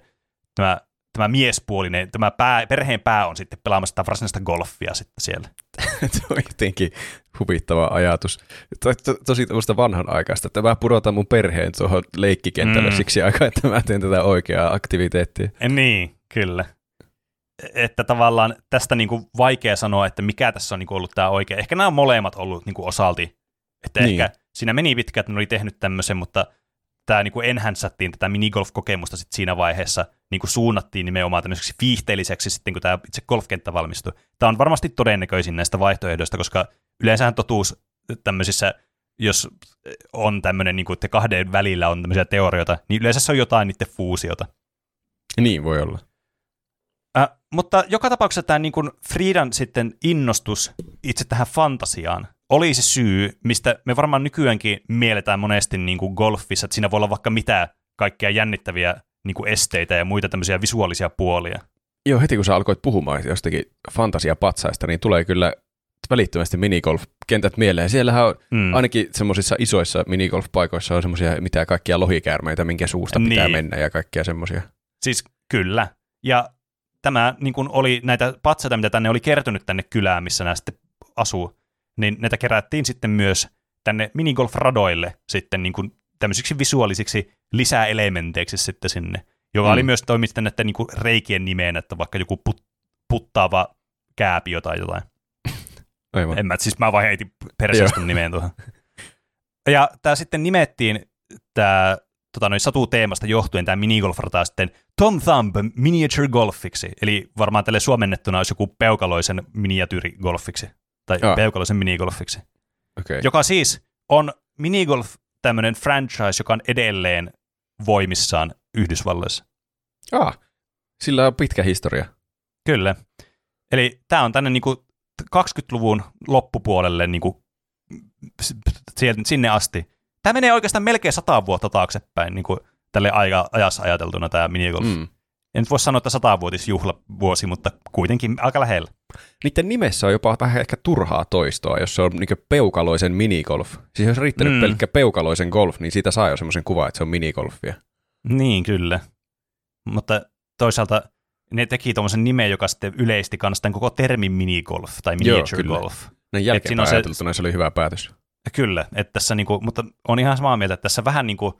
tämä, tämä miespuolinen, tämä pää, perheen pää on sitten pelaamassa sitä varsinaista golfia sitten siellä. Tuo on jotenkin huvittava ajatus. To, to, tosi tämmöistä vanhanaikaista, että mä pudotan mun perheen tuohon leikkikentälle Mm. mm. siksi aikaa, että mä teen tätä oikeaa aktiviteettia. Niin, kyllä. Että tavallaan tästä niin kuin vaikea sanoa, että mikä tässä on niin kuin ollut tämä oikea. Ehkä nämä on molemmat ollut niin kuin osalti. Että Niin. ehkä siinä meni pitkään, että ne oli tehnyt tämmöisen, mutta tämä niin kuin enhänsättiin tätä minigolf-kokemusta sit siinä vaiheessa, niin kuin suunnattiin nimenomaan tämmöiseksi viihteelliseksi sitten, kun tämä itse golfkenttä valmistui. Tämä on varmasti todennäköisin näistä vaihtoehdoista, koska yleensähän totuus tämmöisissä, jos on tämmöinen, niin kuin, että kahden välillä on tämmöisiä teorioita, niin yleensä se on jotain niiden fuusiota. Niin voi olla. Äh, mutta joka tapauksessa tämä niin kuin Friedan sitten innostus itse tähän fantasiaan oli se syy, mistä me varmaan nykyäänkin mielletään monesti niin kuin golfissa, että siinä voi olla vaikka mitä kaikkia jännittäviä niin kuin esteitä ja muita tämmöisiä visuaalisia puolia. Joo, heti kun sä alkoit puhumaan jostakin fantasiapatsaista, niin tulee kyllä välittömästi minigolf-kentät mieleen. Siellähän on Mm. ainakin semmoisissa isoissa minigolf-paikoissa on semmoisia mitä kaikkia lohikäärmeitä, minkä suusta pitää Niin. mennä ja kaikkia semmoisia. Siis kyllä. Ja tämä niin kuin oli näitä patsaita, mitä tänne oli kertynyt tänne kylään, missä nämä sitten asuu, niin näitä kerättiin sitten myös tänne minigolf-radoille sitten niin kuin tämmöisiksi visuaalisiksi lisäelementeiksi sitten sinne, joka Mm. oli myös toimittu näiden niin kuin reikien nimeen, että vaikka joku put, puttaava kääpiö tai jotain. Aivan. En mä, siis mä vaan heitin nimeen tuohon. Ja tämä sitten nimettiin, tämä tota, noin satuteemasta johtuen tämä minigolf-rata sitten Tom Thumb Miniature Golfiksi, eli varmaan tälle suomennettuna olisi joku peukaloisen miniatyyrigolfiksi, tai Aa. peukaloisen minigolfiksi, Okay. joka siis on minigolf tämmöinen franchise, joka on edelleen voimissaan Yhdysvalloissa. Ah, sillä on pitkä historia. Kyllä. Eli tämä on tänne niinku 20-luvun loppupuolelle niinku sinne asti. Tämä menee oikeastaan melkein sata vuotta taaksepäin niinku tälle aika, ajassa ajateltuna tämä minigolf. Mm. En nyt voi sanoa, että satavuotisjuhlavuosi, mutta kuitenkin aika lähellä. Niiden nimessä on jopa vähän ehkä turhaa toistoa, jos se on niin peukaloisen minigolf. Siis jos riittänyt Mm. pelkkä peukaloisen golf, niin siitä saa jo semmoisen kuvan, että se on minigolfia. Niin, kyllä. Mutta toisaalta ne teki tuommoisen nimen, joka sitten yleisti kanssa tämän koko termin minigolf tai Joo, miniature kyllä. golf. Näin jälkeenpäin se- ajateltuna se oli hyvä päätös. Kyllä, että tässä niinku, mutta on ihan samaa mieltä, että tässä vähän niin kuin,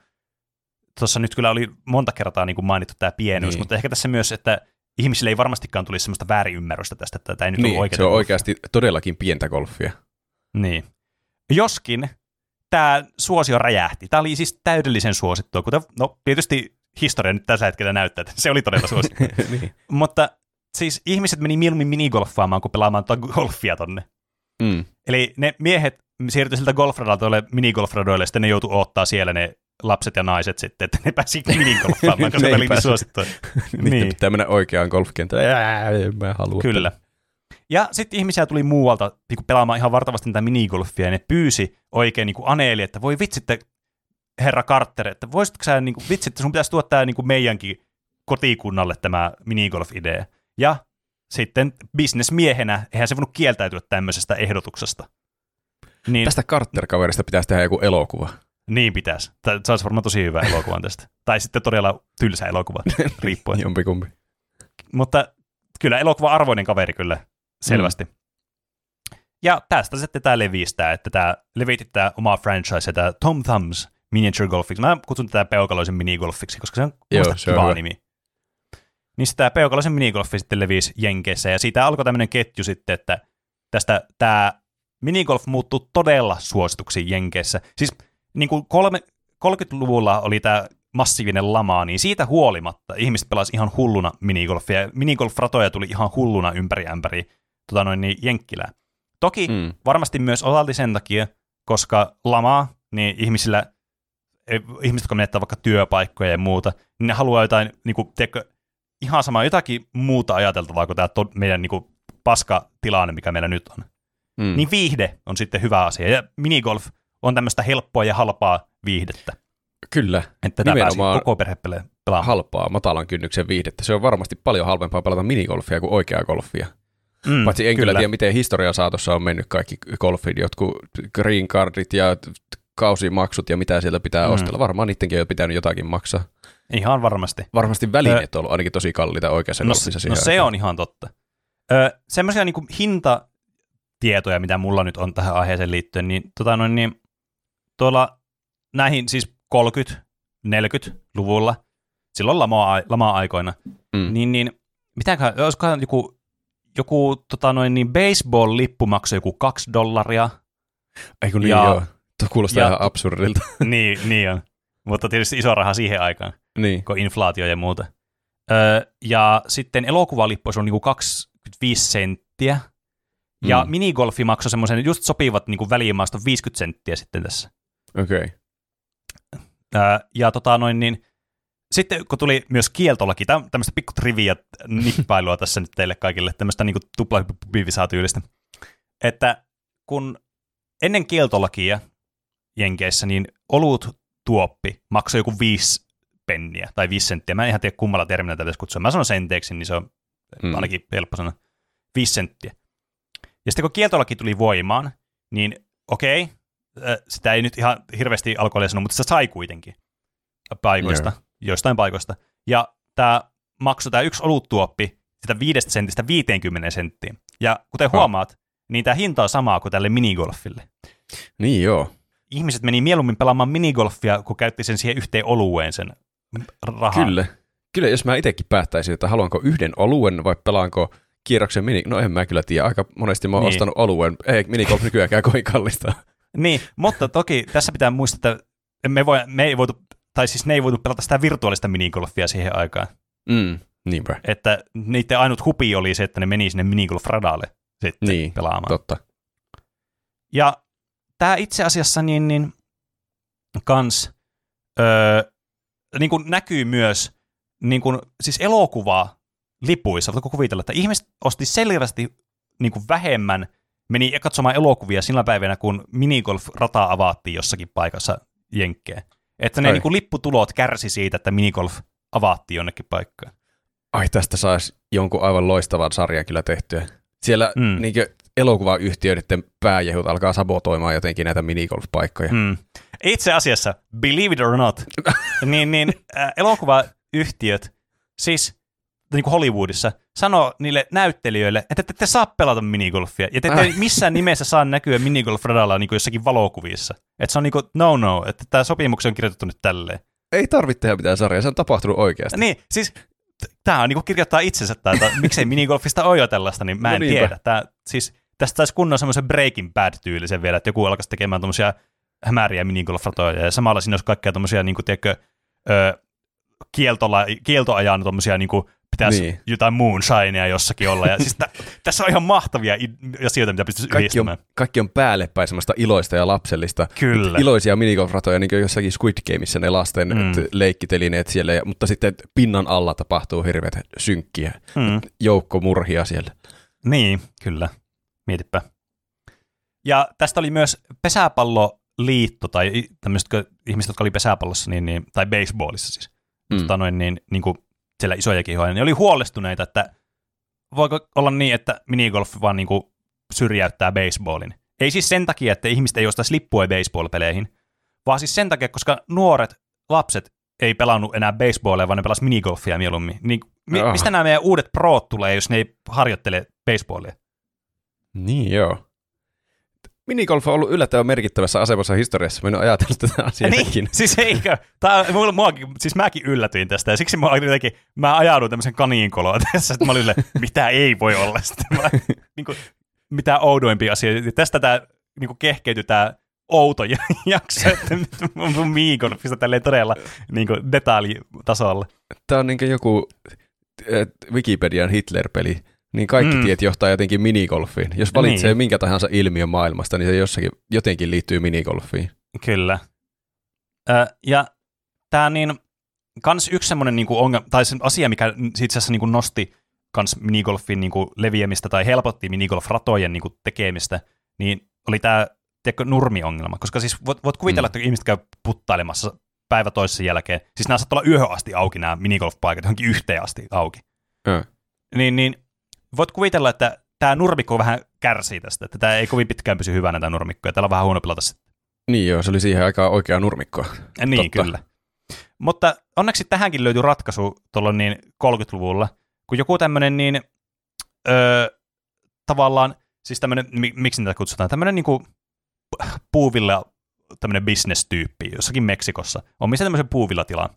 tuossa nyt kyllä oli monta kertaa niin kuin mainittu tämä pienuus, Niin. mutta ehkä tässä myös, että ihmisille ei varmastikaan tulisi sellaista väärinymmärrystä tästä, että tämä ei nyt Niin, oikein. se on oikeasti todellakin pientä golfia. Niin. Joskin tämä suosio räjähti. Tämä oli siis täydellisen suosittua, kuten, no tietysti historia nyt tällä hetkellä näyttää, että se oli todella suosittua. niin. mutta siis ihmiset meni mieluummin minigolfaamaan kuin pelaamaan tota golfia tonne. Mm. Eli ne miehet siirtyi siltä golfradalta tuolle minigolfradoille, ja sitten ne joutui ottaa siellä ne lapset ja naiset sitten, että ne pääsi minigolfaamaan, koska oli niin pääse. suosittua. niin. Pitää mennä oikeaan en mä halua. Kyllä. Ja sitten ihmisiä tuli muualta niin pelaamaan ihan vartavasti tätä minigolfia, ja ne pyysi oikein niin kuin Aneeli, että voi vitsitte, herra Carter, että voisitko sä, niin kuin, vitsi, että sun pitäisi tuoda tämä niin kuin meidänkin kotikunnalle tämä minigolf-idea. Ja sitten bisnesmiehenä, eihän se voinut kieltäytyä tämmöisestä ehdotuksesta. Niin, Tästä Carter-kaverista pitäisi tehdä joku elokuva. Niin pitäisi. Tämä olisi varmaan tosi hyvä elokuva tästä. tai sitten todella tylsä elokuva, riippuen. Jompikumpi. Mutta kyllä elokuva arvoinen kaveri kyllä, selvästi. Mm. Ja tästä sitten tämä levistää, että tämä levitti tämä oma franchise, tämä Tom Thumbs Miniature Golfiksi. Mä kutsun tätä peukaloisen minigolfiksi, koska se on, Joo, Joo, se on kiva hyvä. nimi. Niin sitten tämä peukaloisen minigolfi sitten levisi Jenkeissä, ja siitä alkoi tämmöinen ketju sitten, että tästä tämä minigolf muuttui todella suosituksi Jenkeissä. Siis niin kuin kolme, 30-luvulla oli tämä massiivinen lama, niin siitä huolimatta ihmiset pelasivat ihan hulluna minigolfia. ja Minigolf-ratoja tuli ihan hulluna ympäri ämpäri tota noin, niin jenkkilää. Toki Mm. varmasti myös osalti sen takia, koska lama, niin ihmisillä, eh, ihmiset, jotka menettää vaikka työpaikkoja ja muuta, niin ne haluaa jotain, niin kuin, tiedätkö, ihan sama, jotakin muuta ajateltavaa kuin tämä to, meidän niin kuin, paska tilanne, mikä meillä nyt on. Mm. Niin viihde on sitten hyvä asia, ja minigolf on tämmöistä helppoa ja halpaa viihdettä, Kyllä. että tätä pääsi koko perhe pelaamaan. Halpaa, matalan kynnyksen viihdettä. Se on varmasti paljon halvempaa pelata minigolfia kuin oikeaa golfia. Mm, Paitsi en kyllä. tiedä, miten historian saatossa on mennyt kaikki golfit, jotkut green cardit ja kausimaksut ja mitä sieltä pitää Mm. ostella. Varmaan niidenkin on pitänyt jotakin maksaa. Ihan varmasti. Varmasti välineet on ollut ainakin tosi kalliita oikeassa No, golfissa no se aikaan. on ihan totta. Ö, semmoisia niin hintatietoja, mitä mulla nyt on tähän aiheeseen liittyen, niin, tota noin, niin tuolla näihin siis 30-40-luvulla, silloin lama, lama-aikoina, Mm. niin, niin mitäköhän, olisikohan joku, joku tota noin, niin baseball-lippu maksoi joku kaksi dollaria, Ei kun niin ja- joo. Tuo kuulostaa ja- ihan absurdilta. niin, niin on, mutta tietysti iso raha siihen aikaan. Niin. kun inflaatio ja muuta. Öö, ja sitten elokuvalippu on niinku 25 senttiä. Ja Mm. minigolfi maksoi semmoisen just sopivat niinku väliinmaasta 50 senttiä sitten tässä. Okei. Okay. Öö, ja tota noin niin, sitten kun tuli myös kieltolaki, täm, tämmöistä pikku trivia nippailua tässä nyt teille kaikille, tämmöistä niinku tuplahyppivisaa-tyylistä, että kun ennen kieltolakia Jenkeissä, niin olut tuoppi maksoi joku viisi penniä tai viisi senttiä. Mä en ihan tiedä kummalla termillä tätä kutsua. Mä sanon senteeksi, niin se on Mm. ainakin helppo sanoa. Viisi senttiä. Ja sitten kun kieltolaki tuli voimaan, niin okei, äh, sitä ei nyt ihan hirveästi alkoholia sanoa, mutta sitä sai kuitenkin paikoista, Joo. joistain paikoista. Ja tämä maksoi tämä yksi oluttuoppi sitä viidestä sentistä 50 senttiin. Ja kuten huomaat, niin tämä hinta on samaa kuin tälle minigolfille. Niin joo. Ihmiset meni mieluummin pelaamaan minigolfia, kun käytti sen siihen yhteen olueen sen rahan. Kyllä. Kyllä, jos mä itsekin päättäisin, että haluanko yhden oluen vai pelaanko kierroksen mini... No en mä kyllä tiedä. Aika monesti mä oon Niin. ostanut oluen. Ei minigolf nykyäänkään kovin kallista. Niin, mutta toki tässä pitää muistaa, että me, voi, me ei voitu, tai siis ne ei voitu pelata sitä virtuaalista minigolfia siihen aikaan. Mm. Niinpä. Että niiden ainut hupi oli se, että ne meni sinne minigolf-radalle sitten Niin, pelaamaan. Totta. Ja tämä itse asiassa niin, niin kans öö, niin kuin näkyy myös niin kuin, siis elokuvaa lipuissa. Voitko kuvitella, että ihmiset osti selvästi niin kuin vähemmän, meni katsomaan elokuvia sillä päivänä, kun minigolf-rata avattiin jossakin paikassa jenkkeen. Että ne Ai. niin kuin, lipputulot kärsi siitä, että minigolf avattiin jonnekin paikkaan. Ai tästä saisi jonkun aivan loistavan sarjan kyllä tehtyä. Siellä Mm. niinkö elokuvayhtiöiden pääjehut alkaa sabotoimaan jotenkin näitä minigolf-paikkoja. Mm. Itse asiassa, believe it or not, niin, niin äh, elokuvayhtiöt, siis niin kuin Hollywoodissa sanoo niille näyttelijöille, että te ette saa pelata minigolfia, ja te ette missään nimessä saa näkyä minigolf-radalla niin kuin jossakin valokuvissa. Että se on niin kuin, no no, että tämä sopimuksen on kirjoitettu nyt tälleen. Ei tarvitse tehdä mitään sarjaa, se on tapahtunut oikeasti. Niin, siis tämä on niin kuin kirjoittaa itsensä, että miksei minigolfista ole jo tällaista, niin mä No en niinpä. tiedä. Tää, siis, tästä taisi kunnon semmoisen Breaking Bad-tyylisen vielä, että joku alkaisi tekemään tuommoisia hämäriä minigolf-ratoja, ja samalla siinä olisi kaikkea tuommoisia, niin kuin, tiedätkö, ö, kieltola, kieltoajan tuommoisia, niin kuin, pitäisi Niin. jotain moonshinea jossakin olla. Ja siis tä, tässä on ihan mahtavia asioita, mitä pystyisi Kaikki on, yhdistämään. kaikki on päällepäin semmoista iloista ja lapsellista. Kyllä. Iloisia minigolf-ratoja, niin kuin jossakin Squid Gameissa ne lasten Mm. leikkitelineet siellä, mutta sitten pinnan alla tapahtuu hirveät synkkiä Mm. joukkomurhia siellä. Niin, kyllä. Mietipä. Ja tästä oli myös pesäpalloliitto, tai tämmöiset ihmiset, jotka oli pesäpallossa, niin, niin, tai baseballissa siis, Mm. tota noin, niin, niin kuin siellä isoja kihoja, niin oli huolestuneita, että voiko olla niin, että minigolf vaan niin kuin syrjäyttää baseballin. Ei siis sen takia, että ihmiset ei ostaisi lippua baseball-peleihin, vaan siis sen takia, koska nuoret lapset ei pelannut enää baseballia, vaan ne pelas minigolfia mieluummin. Niin, mi- Ah. mistä nämä meidän uudet proot tulee, jos ne ei harjoittele baseballia? Niin joo. Minigolf on ollut yllättävän merkittävässä asemassa historiassa. Mä en ajatellut tätä asiaa Niin, siis eikö? Tää, mulla, muakin, siis mäkin yllätyin tästä ja siksi mä, jotenkin, mä ajauduin tämmöisen kaniinkoloon tässä, että mä olin mitä ei voi olla. Sitten mä, niin kuin, mitä oudoimpia asioita. Tästä tää niin kehkeytyi tää outo ja- jakso, että mun mun minigolfista tälleen todella niin kuin detaljitasolla. Tämä on niin joku Wikipedian Hitler-peli. Niin kaikki Mm. mm. tiet johtaa jotenkin minigolfiin. Jos valitsee Niin. minkä tahansa ilmiön maailmasta, niin se jossakin, jotenkin liittyy minigolfiin. Kyllä. Ö, ja tämä niin, kans yksi semmoinen niinku ongelma, tai se asia, mikä itse asiassa niinku nosti kans minigolfin niinku leviämistä tai helpotti minigolf-ratojen niinku tekemistä, niin oli tämä nurmiongelma. Koska siis voit, voit kuvitella, Mm. että ihmiset käy puttailemassa päivä toisessa jälkeen. Siis nämä saattaa olla yöhön asti auki nämä minigolf-paikat, johonkin yhteen asti auki. Ö. Niin, niin voit kuvitella, että tämä nurmikko vähän kärsii tästä, että tämä ei kovin pitkään pysy hyvänä tämä nurmikko, ja täällä on vähän huono pelata sitten. Niin joo, se oli siihen aikaan oikea nurmikko. Niin, Totta. kyllä. Mutta onneksi tähänkin löytyi ratkaisu tuolla niin 30-luvulla, kun joku tämmöinen niin, öö, tavallaan, siis tämmöinen, mi- miksi niitä kutsutaan, tämmöinen niin kuin puuvilla tämmöinen business-tyyppi jossakin Meksikossa, omisti tämmöisen puuvillatilan.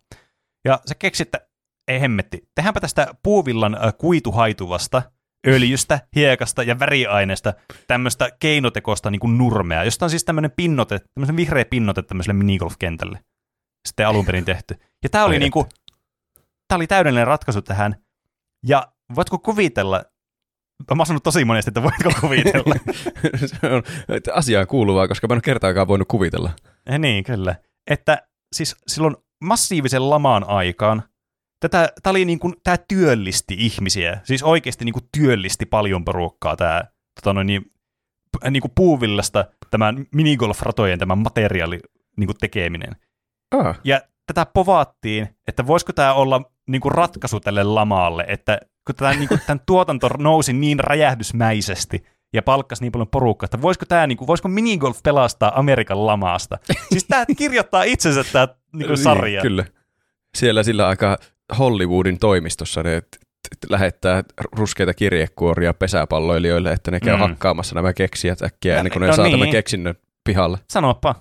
Ja se keksi, että ei hemmetti, tehdäänpä tästä puuvillan kuituhaituvasta öljystä, hiekasta ja väriaineesta tämmöistä keinotekoista niin kuin nurmea, josta on siis tämmöinen pinnote, tämmöinen vihreä pinnote tämmöiselle minigolf-kentälle sitten alun perin tehty. Ja tämä oli, niin kuin, tämä oli täydellinen ratkaisu tähän. Ja voitko kuvitella, mä oon sanonut tosi monesti, että voitko kuvitella. se on asiaan kuuluvaa, koska mä en ole kertaakaan voinut kuvitella. Eh, niin, kyllä. Että siis silloin massiivisen lamaan aikaan tätä, tämä, oli niin kuin, tämä työllisti ihmisiä. Siis oikeasti niin kuin työllisti paljon porukkaa tämä tota noin, niin, niin kuin puuvillasta tämän minigolf-ratojen tämän materiaali niin kuin tekeminen. Ah, Ja tätä povaattiin, että voisiko tämä olla niin kuin ratkaisu tälle lamaalle, että kun tämä, niin kuin, tämän tuotanto nousi niin räjähdysmäisesti ja palkkasi niin paljon porukkaa, että voisiko, tämä, niin kuin, voisiko minigolf pelastaa Amerikan lamaasta. Siis tämä kirjoittaa itsensä tämä niin kuin sarja. Kyllä. Siellä sillä aikaa Hollywoodin toimistossa ne lähettää ruskeita kirjekuoria pesäpalloilijoille, että ne käy Mm. hakkaamassa nämä keksijät äkkiä, ennen kuin ne no saa tämän niin. keksinnön pihalle. Sanopa.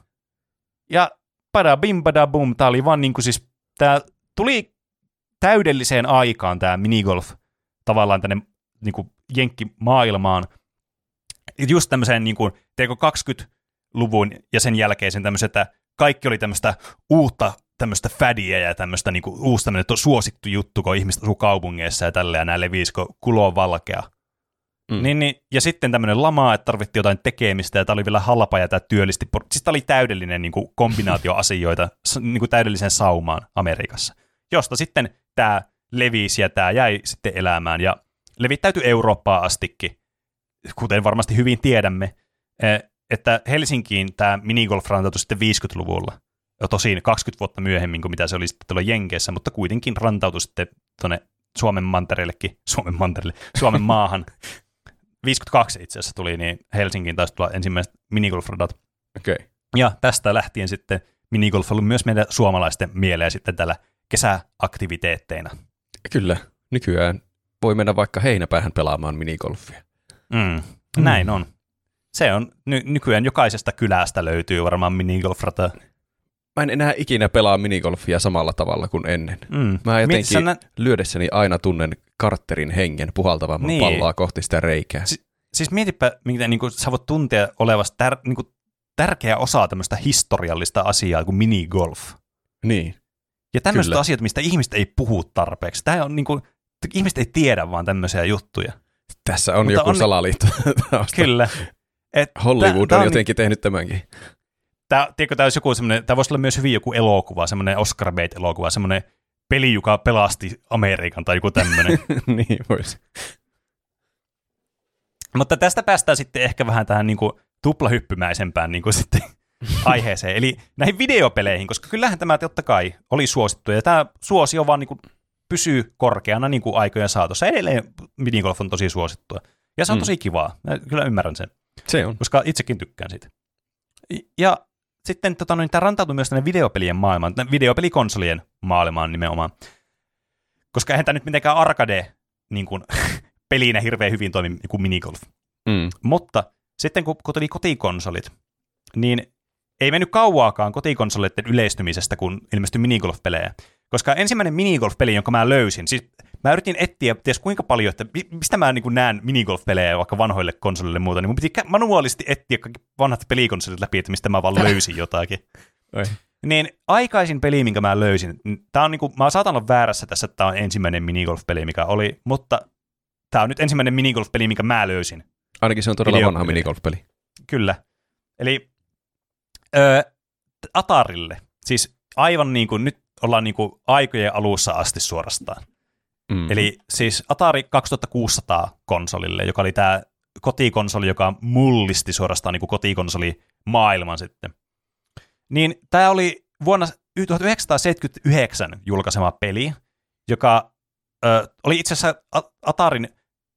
Ja pada bim pada bum, tämä oli vaan niin kuin siis, tämä tuli täydelliseen aikaan tämä minigolf tavallaan tänne niin kuin jenkkimaailmaan. Just tämmöiseen niin kuin, teekö 20-luvun ja sen jälkeisen tämmöisen, että kaikki oli tämmöistä uutta tämmöistä fädiä ja tämmöistä niin kuin, uusi tämmöinen to- suosittu juttu, kun ihmiset asuu kaupungeissa ja tälleen, ja nämä levisi, kun kulo on valkea. Mm. Niin, niin, ja sitten tämmöinen lama, että tarvittiin jotain tekemistä, ja tämä oli vielä halpa, ja tämä työllisti. Siis tämä oli täydellinen niin kuin, kombinaatio asioita, niin kuin täydellisen saumaan Amerikassa, josta sitten tämä levisi, ja tämä jäi sitten elämään, ja levittäytyi Eurooppaan astikin, kuten varmasti hyvin tiedämme, eh, että Helsinkiin tämä minigolf rantautui sitten 50-luvulla, jo tosin 20 vuotta myöhemmin kuin mitä se oli sitten tuolla Jenkeissä, mutta kuitenkin rantautui sitten tuonne Suomen mantereellekin, Suomen mantereelle, Suomen maahan. 52 itse asiassa tuli, niin Helsinkiin taisi tulla ensimmäiset minigolf-radat. Okei. Okay. Ja tästä lähtien sitten minigolf on ollut myös meidän suomalaisten mieleen sitten tällä kesäaktiviteetteina. Kyllä. Nykyään voi mennä vaikka heinäpäähän pelaamaan minigolfia. Mm. Näin on. Se on, ny- nykyään jokaisesta kylästä löytyy varmaan minigolfrata. Mä en enää ikinä pelaa minigolfia samalla tavalla kuin ennen. Mm. Mä jotenkin nä- lyödessäni aina tunnen kartterin hengen puhaltavan Niin. palloa kohti sitä reikää. Si- siis mietipä, miten niin kuin, sä voit tuntea olevasta tär- niin kuin, tärkeä osa tämmöistä historiallista asiaa kuin minigolf. Niin. Ja tämmöiset Kyllä. asiat, mistä ihmiset ei puhu tarpeeksi. Tämä on niin kuin, ihmiset ei tiedä vaan tämmöisiä juttuja. Tässä on Mutta joku on- salaliitto. Kyllä. Et Hollywood on on jotenkin tehnyt tämänkin. Tämä, tiedätkö, tämä, olisi joku semmoinen, tämä voisi olla myös hyvin joku elokuva, semmoinen Oscar Bait-elokuva, semmoinen peli, joka pelasti Amerikan tai joku tämmöinen. niin voisi. Mutta tästä päästään sitten ehkä vähän tähän niin kuin tuplahyppymäisempään niin kuin sitten aiheeseen, eli näihin videopeleihin, koska kyllähän tämä totta kai oli suosittu, ja tämä suosio vaan niin kuin pysyy korkeana niin kuin aikojen saatossa. Edelleen minigolf on tosi suosittua, ja se on Mm. tosi kivaa. Mä kyllä ymmärrän sen. Se on. koska itsekin tykkään siitä. Ja sitten tota, noin, tämä rantautui myös tänne videopelien maailmaan, tänne videopelikonsolien maailmaan nimenomaan. Koska eihän tämä nyt mitenkään arcade niin kuin, pelinä hirveän hyvin toimi kuin minigolf. Mm. Mutta sitten kun, kun tuli kotikonsolit, niin ei mennyt kauaakaan kotikonsoleiden yleistymisestä, kun ilmestyi minigolf-pelejä. Koska ensimmäinen minigolf-peli, jonka mä löysin, siis mä yritin etsiä ties kuinka paljon, että mi- mistä mä niin näen minigolf-pelejä vaikka vanhoille konsolille ja muuta, niin mun piti manuaalisesti etsiä kaikki vanhat pelikonsolit läpi, että mistä mä vaan löysin jotakin. Oi. Niin aikaisin peli, minkä mä löysin, tää on niinku, mä saatan olla väärässä tässä, että tämä on ensimmäinen minigolf-peli, mikä oli, mutta tämä on nyt ensimmäinen minigolf-peli, minkä mä löysin. Ainakin se on todella Videopeli. vanha minigolf-peli. Kyllä. Eli ö, Atarille, siis aivan niin kuin nyt ollaan niin kuin aikojen alussa asti suorastaan. Mm. Eli siis Atari 2600 konsolille, joka oli tämä kotikonsoli, joka mullisti suorastaan niin kuin kotikonsoli maailman sitten. Niin tämä oli vuonna 1979 julkaisema peli, joka ö, oli itse asiassa Atarin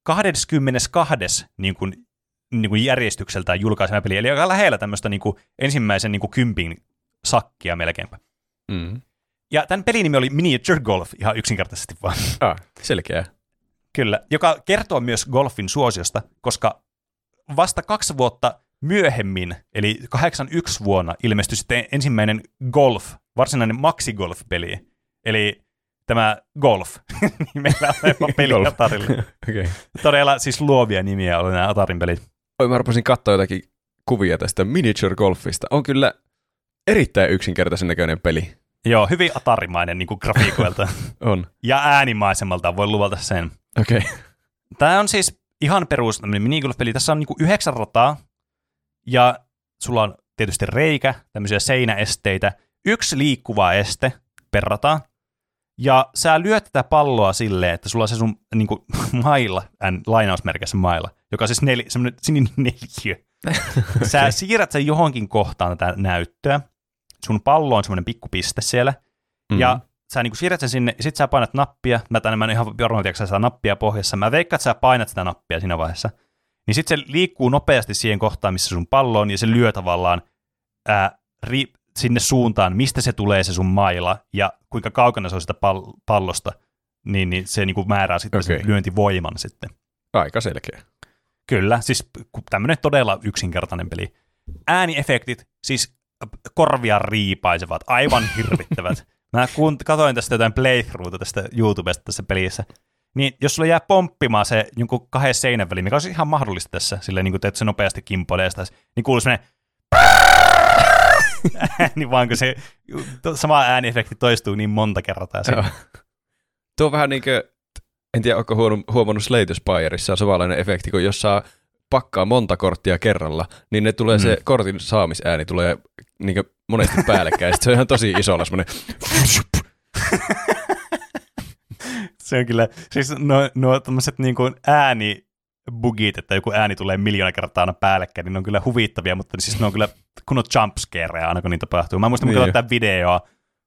22. Niin kuin, niin kuin järjestykseltään julkaisema peli, eli aika lähellä tämmöistä niin kuin ensimmäisen niin kuin kympin sakkia melkeinpä. Mm. Ja tämän pelin nimi oli Miniature Golf, ihan yksinkertaisesti vaan. Ah, selkeää. Kyllä, joka kertoo myös golfin suosiosta, koska vasta kaksi vuotta myöhemmin, eli 81 vuonna, ilmestyi sitten ensimmäinen golf, varsinainen maxi-golf-peli, eli tämä golf, nimellä oleva peli Golf. Atarille. Okay. Todella siis luovia nimiä oli nämä Atarin pelit. Oi, mä rupesin katsoa jotakin kuvia tästä miniature golfista. On kyllä erittäin yksinkertaisen näköinen peli. Joo, hyvin atarimainen niin kuin grafiikoilta On. ja äänimaisemalta, voi luvata sen. Okei. Okay. Tämä on siis ihan perus minigolf-peli. Tässä on niinku yhdeksän rataa, ja sulla on tietysti reikä, tämmöisiä seinäesteitä, yksi liikkuva este per rata, ja sä lyöt tätä palloa silleen, että sulla on se sun niinku, mailla, n, lainausmerkissä mailla, joka on siis nel, semmoinen sininen neliö. Sä siirrät sen johonkin kohtaan tätä näyttöä, sun pallo on semmoinen pikku piste siellä, Mm. ja sä niinku siirrät sen sinne, sit sä painat nappia, mä tänne mä en ihan varma, tiedätkö sitä nappia pohjassa, mä veikkaan, että sä painat sitä nappia siinä vaiheessa, niin sit se liikkuu nopeasti siihen kohtaan, missä sun pallo on, ja se lyö tavallaan ää, ri, sinne suuntaan, mistä se tulee se sun maila, ja kuinka kaukana se on sitä pal- pallosta, niin, niin se niinku määrää sitten okay. sen lyöntivoiman sitten. Aika selkeä. Kyllä, siis tämmöinen todella yksinkertainen peli. Ääniefektit, siis korvia riipaisevat, aivan hirvittävät. Mä kun katsoin tästä jotain playthroughta tästä YouTubesta tässä pelissä, niin jos sulla jää pomppimaan se jonkun kahden seinän väliin, mikä olisi ihan mahdollista tässä, silleen niin kuin teet se nopeasti kimpoilee sitä, niin kuuluu semmoinen ääni vaan, kun se sama ääniefekti toistuu niin monta kertaa. Joo. Tuo on vähän niin kuin, en tiedä, onko huomannut, huomannut Slate Spireissa on samanlainen efekti, kun jos saa pakkaa monta korttia kerralla, niin ne tulee mm. se kortin saamisääni tulee niin monesti päällekkäin, se on ihan tosi isolla semmoinen, Se on kyllä, siis nuo, nuo tämmöiset niin kuin äänibugit, että joku ääni tulee miljoona kertaa aina päällekkäin, niin ne on kyllä huvittavia, mutta siis ne on kyllä kunnon jumpscareja aina, kun niin tapahtuu. Mä muistan, kun Niin. niin. tätä videoa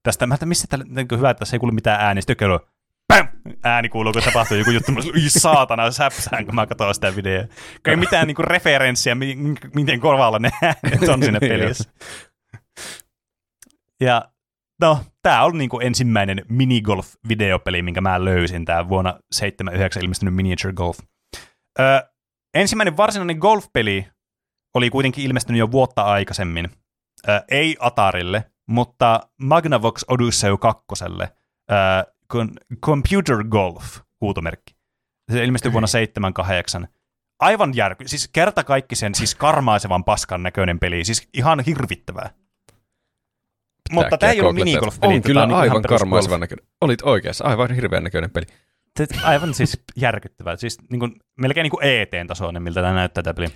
tästä, mä että missä tällä, niin hyvä, että tässä ei kuulu mitään ääniä, sitten on, Bam! ääni kuuluu, kun tapahtuu joku juttu, mä sanoin, "Ui saatana, säpsään, kun mä katson sitä videoa. Ei mitään niin kuin referenssiä, mi- mi- miten korvalla ne äänet on siinä Joo. pelissä. Ja no, tämä on niinku ensimmäinen minigolf-videopeli, minkä mä löysin, tämä vuonna 79 ilmestynyt Miniature Golf. Ö, ensimmäinen varsinainen golf-peli oli kuitenkin ilmestynyt jo vuotta aikaisemmin. Ö, ei Atarille, mutta Magnavox Odyssey 2. Ö, Computer Golf, huutomerkki. Se ilmestyi vuonna 78 aivan järky, siis kerta kaikki sen siis karmaisevan paskan näköinen peli, siis ihan hirvittävää. Mutta tämä ei ollut minigolf-peli. On kyllä on aivan karmaisevan näköinen. Olit oikeassa, aivan hirveän näköinen peli. Aivan siis järkyttävää, siis niin kuin, melkein niin kuin ET-tasoinen, miltä tämä näyttää tämä peli.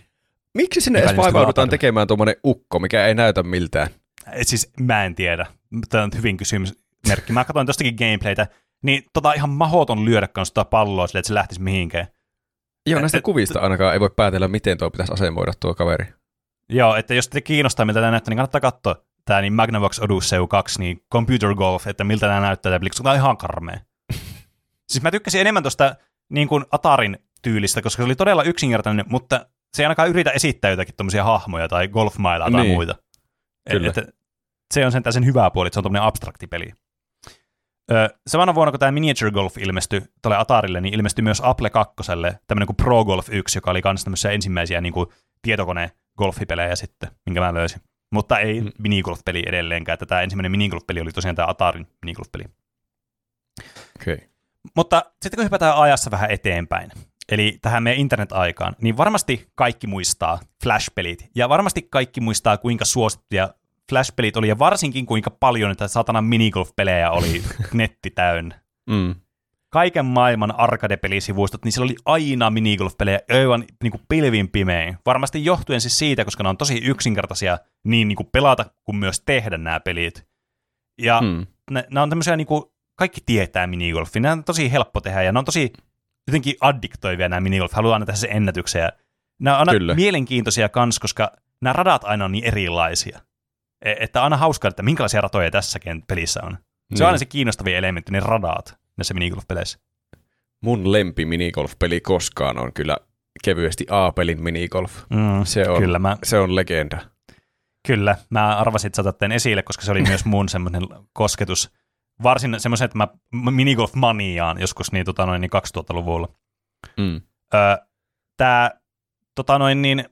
Miksi sinne edes vaivaudutaan tekemään tuommoinen ukko, mikä ei näytä miltään? Siis mä en tiedä. Tämä on hyvin kysymysmerkki. Mä katsoin tostakin gameplaytä, niin tota ihan mahoton lyödä kanssa tota palloa sille, että se lähtisi mihinkään. Joo, näistä kuvista ainakaan ei voi päätellä, miten tuo pitäisi asemoida tuo kaveri. Joo, että jos te kiinnostaa, miltä tämä näyttää, niin kannattaa katsoa tämä niin Magnavox Odyssey 2, niin Computer Golf, että miltä tämä näyttää, tämä Tämä on ihan karmea. siis mä tykkäsin enemmän tuosta niin kuin Atarin tyylistä, koska se oli todella yksinkertainen, mutta se ei ainakaan yritä esittää jotakin tuommoisia hahmoja tai golfmailaa tai niin. muita. Kyllä. Et, et, se on sentään sen hyvä puoli, että se on tuommoinen abstrakti peli. Öö, samana vuonna, kun tämä Miniature Golf ilmestyi tuolle Atarille, niin ilmestyi myös Apple 2, tämmöinen kuin Pro Golf 1, joka oli myös tämmöisiä ensimmäisiä niin kuin tietokone-golfipelejä sitten, minkä mä löysin. Mutta ei mm. minigolf-peli edelleenkään, että tämä ensimmäinen minigolf-peli oli tosiaan tämä Atarin minigolf-peli. Okay. Mutta sitten kun hypätään ajassa vähän eteenpäin, eli tähän meidän internet-aikaan, niin varmasti kaikki muistaa Flash-pelit, ja varmasti kaikki muistaa, kuinka suosittuja Flash-pelit oli, ja varsinkin kuinka paljon niitä satanan minigolf-pelejä oli netti täynnä. Mm. Kaiken maailman arcade-pelisivuistot, niin siellä oli aina minigolf-pelejä aivan niin kuin pilvin pimein. Varmasti johtuen siis siitä, koska ne on tosi yksinkertaisia niin, niin kuin pelata kuin myös tehdä nämä pelit. Ja mm. ne, ne on tämmöisiä, niin kuin, kaikki tietää minigolfin, ne on tosi helppo tehdä ja ne on tosi jotenkin addiktoivia nämä minigolf, haluaa aina tehdä se ennätyksiä. Nämä on aina Kyllä. mielenkiintoisia kans, koska nämä radat aina on niin erilaisia. E, että aina hauskaa, että minkälaisia ratoja tässäkin pelissä on. Se niin. on aina se kiinnostavia elementti, ne radat näissä minigolf-peleissä. Mun lempi minigolf-peli koskaan on kyllä kevyesti A-pelin minigolf. Mm, se, on, kyllä, mä, se on legenda. Kyllä, mä arvasin, että saatat esille, koska se oli myös mun semmoinen kosketus. Varsin semmoisen, että mä minigolf-maniaan joskus niin, tota noin, niin 2000-luvulla. Mm. Öö, tää, tota noin, niin,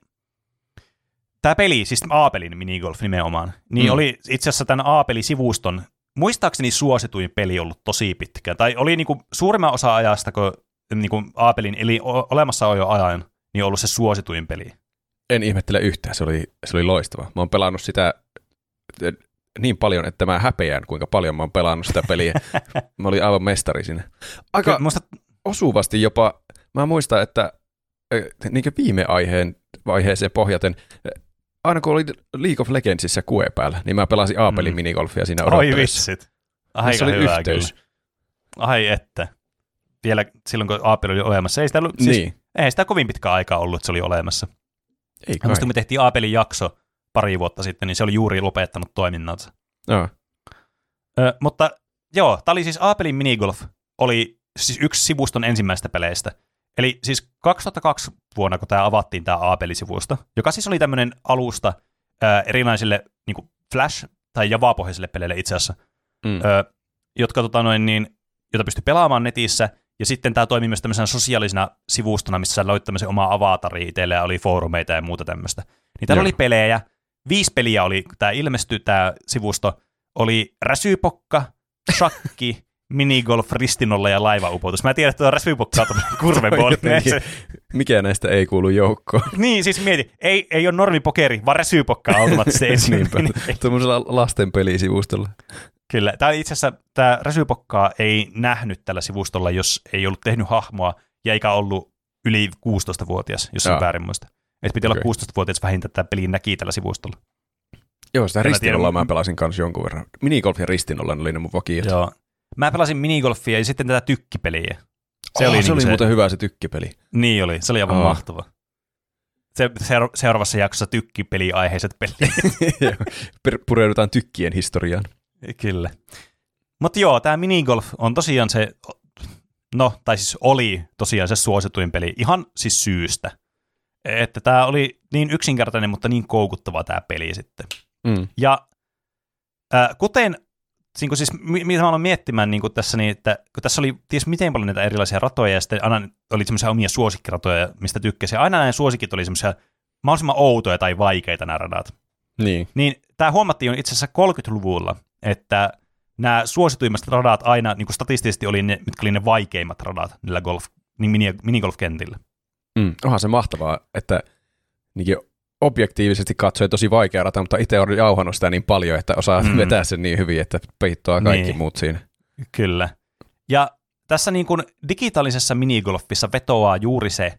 tämä peli, siis A-pelin minigolf nimenomaan, niin mm. oli itse asiassa tämän A-pelisivuston muistaakseni suosituin peli ollut tosi pitkään. Tai oli niinku suurimman osa ajasta, kun niinku A-pelin, eli olemassa on jo ajan, niin ollut se suosituin peli. En ihmettele yhtään, se oli, se oli loistava. Mä oon pelannut sitä eh, niin paljon, että mä häpeän, kuinka paljon mä oon pelannut sitä peliä. mä olin aivan mestari siinä. Aika Kyllä, musta... osuvasti jopa, mä muistan, että niin viime aiheen, vaiheeseen pohjaten, aina kun oli League of Legendsissa kue päällä, niin mä pelasin A-pelin mm. minigolfia siinä odottelussa. Oi vitsit. Aika oli hyvä yhteys. Kyllä. Ai että. Vielä silloin, kun A-peli oli olemassa. Ei sitä, ollut, siis, niin. ei sitä kovin pitkä aikaa ollut, että se oli olemassa. Ei kai. kun me tehtiin A-pelin jakso pari vuotta sitten, niin se oli juuri lopettanut toiminnansa. Joo. Ö, mutta joo, tämä oli siis A-pelin minigolf, oli siis yksi sivuston ensimmäistä peleistä – Eli siis 2002 vuonna, kun tämä avattiin tämä A-pelisivusto, joka siis oli tämmöinen alusta ää, erinäisille niin kuin Flash- tai Java-pohjaisille peleille itse asiassa, mm. ää, jotka, tota noin, niin, jota pystyi pelaamaan netissä, ja sitten tämä toimi myös tämmöisenä sosiaalisena sivustona, missä sä loit tämmöisen oma avatari itselle ja oli foorumeita ja muuta tämmöistä. Niin täällä oli pelejä, viisi peliä oli, tämä ilmestyi tämä sivusto, oli Räsypokka, Shakki, minigolf, ristinolla ja laivaupotus. Mä tiedän, että tuo Rasvipokka on kurveball. Mikä näistä ei kuulu joukkoon? niin, siis mieti, ei, ei ole normipokeri, vaan Rasvipokka automaattisesti ensimmäinen. Tuollaisella lasten pelisivustolla. Kyllä. Tämä itse asiassa tämä Räsypokkaa ei nähnyt tällä sivustolla, jos ei ollut tehnyt hahmoa ja eikä ollut yli 16-vuotias, jos on väärin muista. Että piti okay. olla 16-vuotias vähintään, että tämä peli näki tällä sivustolla. Joo, sitä ristinolla mä, mä pelasin kanssa jonkun verran. Minigolf ja ristinolla oli ne mun vakiot. Joo, Mä pelasin minigolfia ja sitten tätä tykkipeliä. Se oh, oli, se niin oli se... muuten hyvä se tykkipeli. Niin oli, se oli aivan oh. mahtava. Se, seuraavassa jaksossa tykkipeli-aiheiset pelit. Pureudutaan tykkien historiaan. Kyllä. Mutta joo, tämä minigolf on tosiaan se, no, tai siis oli tosiaan se suosituin peli, ihan siis syystä. Että tämä oli niin yksinkertainen, mutta niin koukuttava tämä peli sitten. Mm. Ja äh, kuten niin kuin siis, mi- mitä mä aloin miettimään niin tässä, niin, että kun tässä oli ties miten paljon näitä erilaisia ratoja, ja sitten aina oli semmoisia omia suosikkiratoja, mistä tykkäsin. Ja aina nämä suosikit oli semmoisia mahdollisimman outoja tai vaikeita nämä radat. Niin. Niin tämä huomattiin itse asiassa 30-luvulla, että nämä suosituimmat radat aina niin kuin statistisesti oli ne, mitkä oli ne vaikeimmat radat niillä golf, niin mini, minigolf-kentillä. Mm. Onhan se mahtavaa, että niin objektiivisesti katsoen tosi vaikea rata, mutta itse olen jauhannut sitä niin paljon, että osaa Mm. vetää sen niin hyvin, että peittoa kaikki Niin. muut siinä. Kyllä. Ja tässä niin kuin digitaalisessa minigolfissa vetoaa juuri se,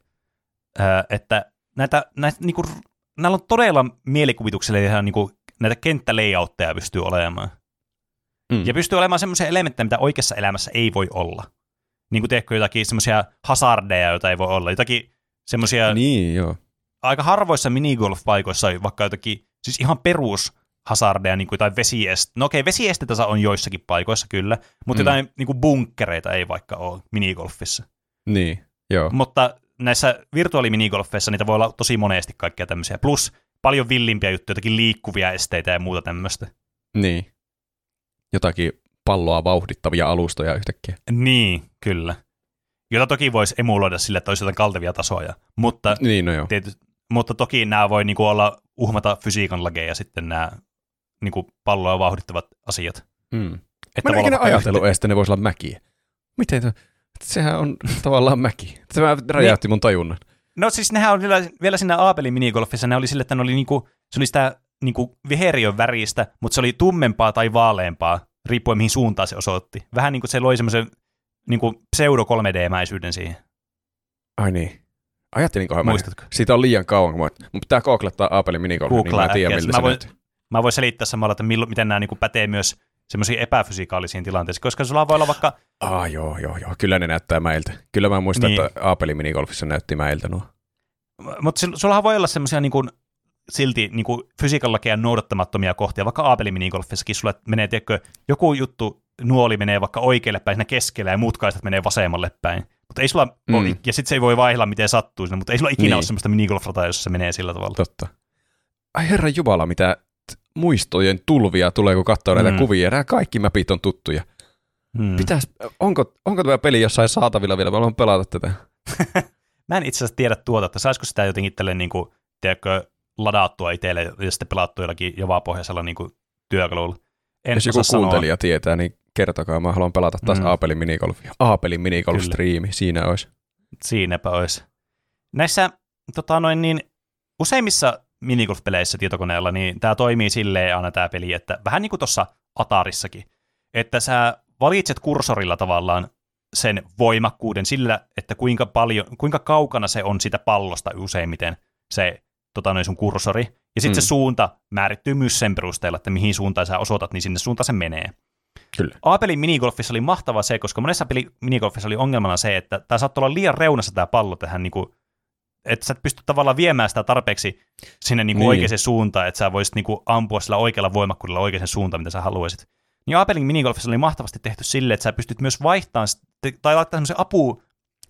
että näitä, näitä niin kuin, näillä on todella mielikuvituksellisia niin kuin, näitä kenttälayoutteja pystyy olemaan. Mm. Ja pystyy olemaan semmoisia elementtejä, mitä oikeassa elämässä ei voi olla. Niin kuin teekö jotakin semmoisia hazardeja, joita ei voi olla. Jotakin semmoisia Niin, joo. Aika harvoissa minigolf-paikoissa on vaikka jotakin, siis ihan perus hazardeja, niin kuin jotain vesiest. No okei, vesiesteitä on joissakin paikoissa kyllä, mutta Mm. jotain niin kuin bunkkereita ei vaikka ole minigolfissa. Niin, joo. Mutta näissä virtuaaliminigolfeissa niitä voi olla tosi monesti kaikkea tämmöisiä. Plus paljon villimpiä juttuja, jotakin liikkuvia esteitä ja muuta tämmöistä. Niin. Jotakin palloa vauhdittavia alustoja yhtäkkiä. Niin, kyllä. Jota toki voisi emuloida sille, että olisi jotain kaltevia tasoja. Mutta, Niin, no joo. tiety, mutta toki nämä voi niinku olla uhmata fysiikan lageja sitten nämä niinku palloa vauhdittavat asiat. Mm. Että Mä en ikinä ajatellut edes, että ne voisi olla mäkiä. Miten to... Sehän on tavallaan mäki. Se vähän räjäytti mun tajunnan. No siis nehän on vielä, vielä siinä Aapelin minigolfissa, ne oli sille, että ne oli niinku, se oli sitä niinku viheriön väristä, mutta se oli tummempaa tai vaaleampaa, riippuen mihin suuntaan se osoitti. Vähän niin kuin se loi semmoisen niinku pseudo 3D-mäisyyden siihen. Ai niin. Ajattelinkohan mä. Muistatko? Siitä on liian kauan, kun mä... Mun pitää googlettaa Apelin minigolfi, niin mä tiedän, äkkiä. miltä Mä voin-. Mä voin selittää samalla, että millo, miten nämä niinku pätee myös semmoisiin epäfysikaalisiin tilanteisiin, koska sulla voi olla vaikka, Ah, joo, joo, joo. Kyllä ne näyttää mäiltä. Kyllä mä muistan, Niin. että Apelin minigolfissa näytti mäiltä nuo. mutta sullahan voi olla semmoisia niinku, silti niinku fysiikan lakeja noudattamattomia kohtia, vaikka Aapelin minigolfissakin sulle menee, tiedätkö, joku juttu, nuoli menee vaikka oikealle päin siinä keskellä ja muut kaistat menee vasemmalle päin. Mutta ei sulla mm. Mm. ole, ja sitten se ei voi vaihella miten sattuu sinne, mutta ei sulla ikinä Niin. ole semmoista minigolfrataa, jossa se menee sillä tavalla. Totta. Ai herra Jumala, mitä muistojen tulvia tulee, kun katsoo näitä Mm. kuvia. Nämä kaikki mapit on tuttuja. Hmm. Pitäis, onko, onko tämä peli jossain saatavilla vielä? Mä haluan pelata tätä. Mä en itse asiassa tiedä tuota, että saisiko sitä jotenkin itselleen niin kuin, tiedätkö, ladattua itselle ja sitten pelattua jollakin javapohjaisella niin kuin, työkalulla. En Jos joku osaa sanoa. kuuntelija tietää, niin kertokaa. Mä haluan pelata taas Mm. Aapelin minigolfia. Aapelin minigolf-striimi, siinä olisi. Siinäpä olisi. Näissä tota noin, niin, useimmissa minigolf-peleissä tietokoneella, niin tämä toimii silleen aina tämä peli, että vähän niin kuin tuossa Atarissakin, että sä valitset kursorilla tavallaan sen voimakkuuden sillä, että kuinka, paljon, kuinka kaukana se on sitä pallosta useimmiten se tota noin sun kursori, ja sitten. Mm. se suunta määrittyy myös sen perusteella, että mihin suuntaan sä osoitat, niin sinne suuntaan se menee. Kyllä. Aapelin minigolfissa oli mahtava se, koska monessa peli minigolfissa oli ongelmana se, että tämä saattoi olla liian reunassa tämä pallo tähän, niin kuin, että sä et pysty tavallaan viemään sitä tarpeeksi sinne niin kuin Niin. oikeaan suuntaan, että sä voisit niin kuin ampua sillä oikealla voimakkuudella oikeaan suuntaan, mitä sä haluaisit. Niin Aapelin minigolfissa oli mahtavasti tehty sille, että sä pystyt myös vaihtamaan tai laittaa semmoisen apu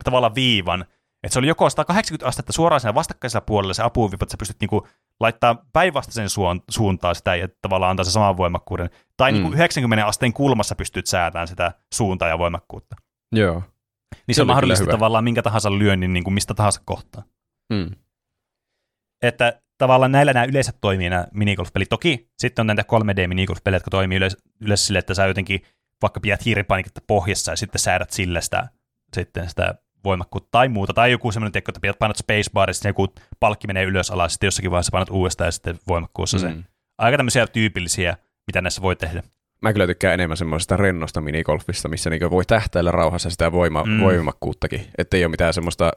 tavallaan viivan, että se oli joko 180 astetta suoraan siinä vastakkaisella puolella se apuviiva, että sä pystyt niinku laittaa päinvastaisen suon, suuntaan sitä ja tavallaan antaa se saman voimakkuuden. Tai mm. niinku Mm. 90 asteen kulmassa pystyt säätämään sitä suuntaa ja voimakkuutta. Joo. Niin se, Se mahdollisti hyvä. tavallaan minkä tahansa lyönnin niin kuin mistä tahansa kohtaa. Mm. Että tavallaan näillä nämä yleensä toimii nämä minigolf-pelit. Toki sitten on näitä 3D-minigolf-pelejä, jotka toimii yleensä, yleensä sille, että sä jotenkin vaikka pidät hiiripainiketta pohjassa ja sitten säädät sillä sitä, sitten sitä voimakkuutta tai muuta. Tai joku semmoinen tekko, että painat spacebar sitten joku palkki menee ylös alas, sitten jossakin vaiheessa painat uudestaan ja sitten voimakkuussa mm. se. Aika tämmöisiä tyypillisiä, mitä näissä voi tehdä. Mä kyllä tykkään enemmän semmoisesta rennosta minigolfista, missä niinku voi tähtäillä rauhassa sitä voima, Mm. voimakkuuttakin. Että ei ole mitään semmoista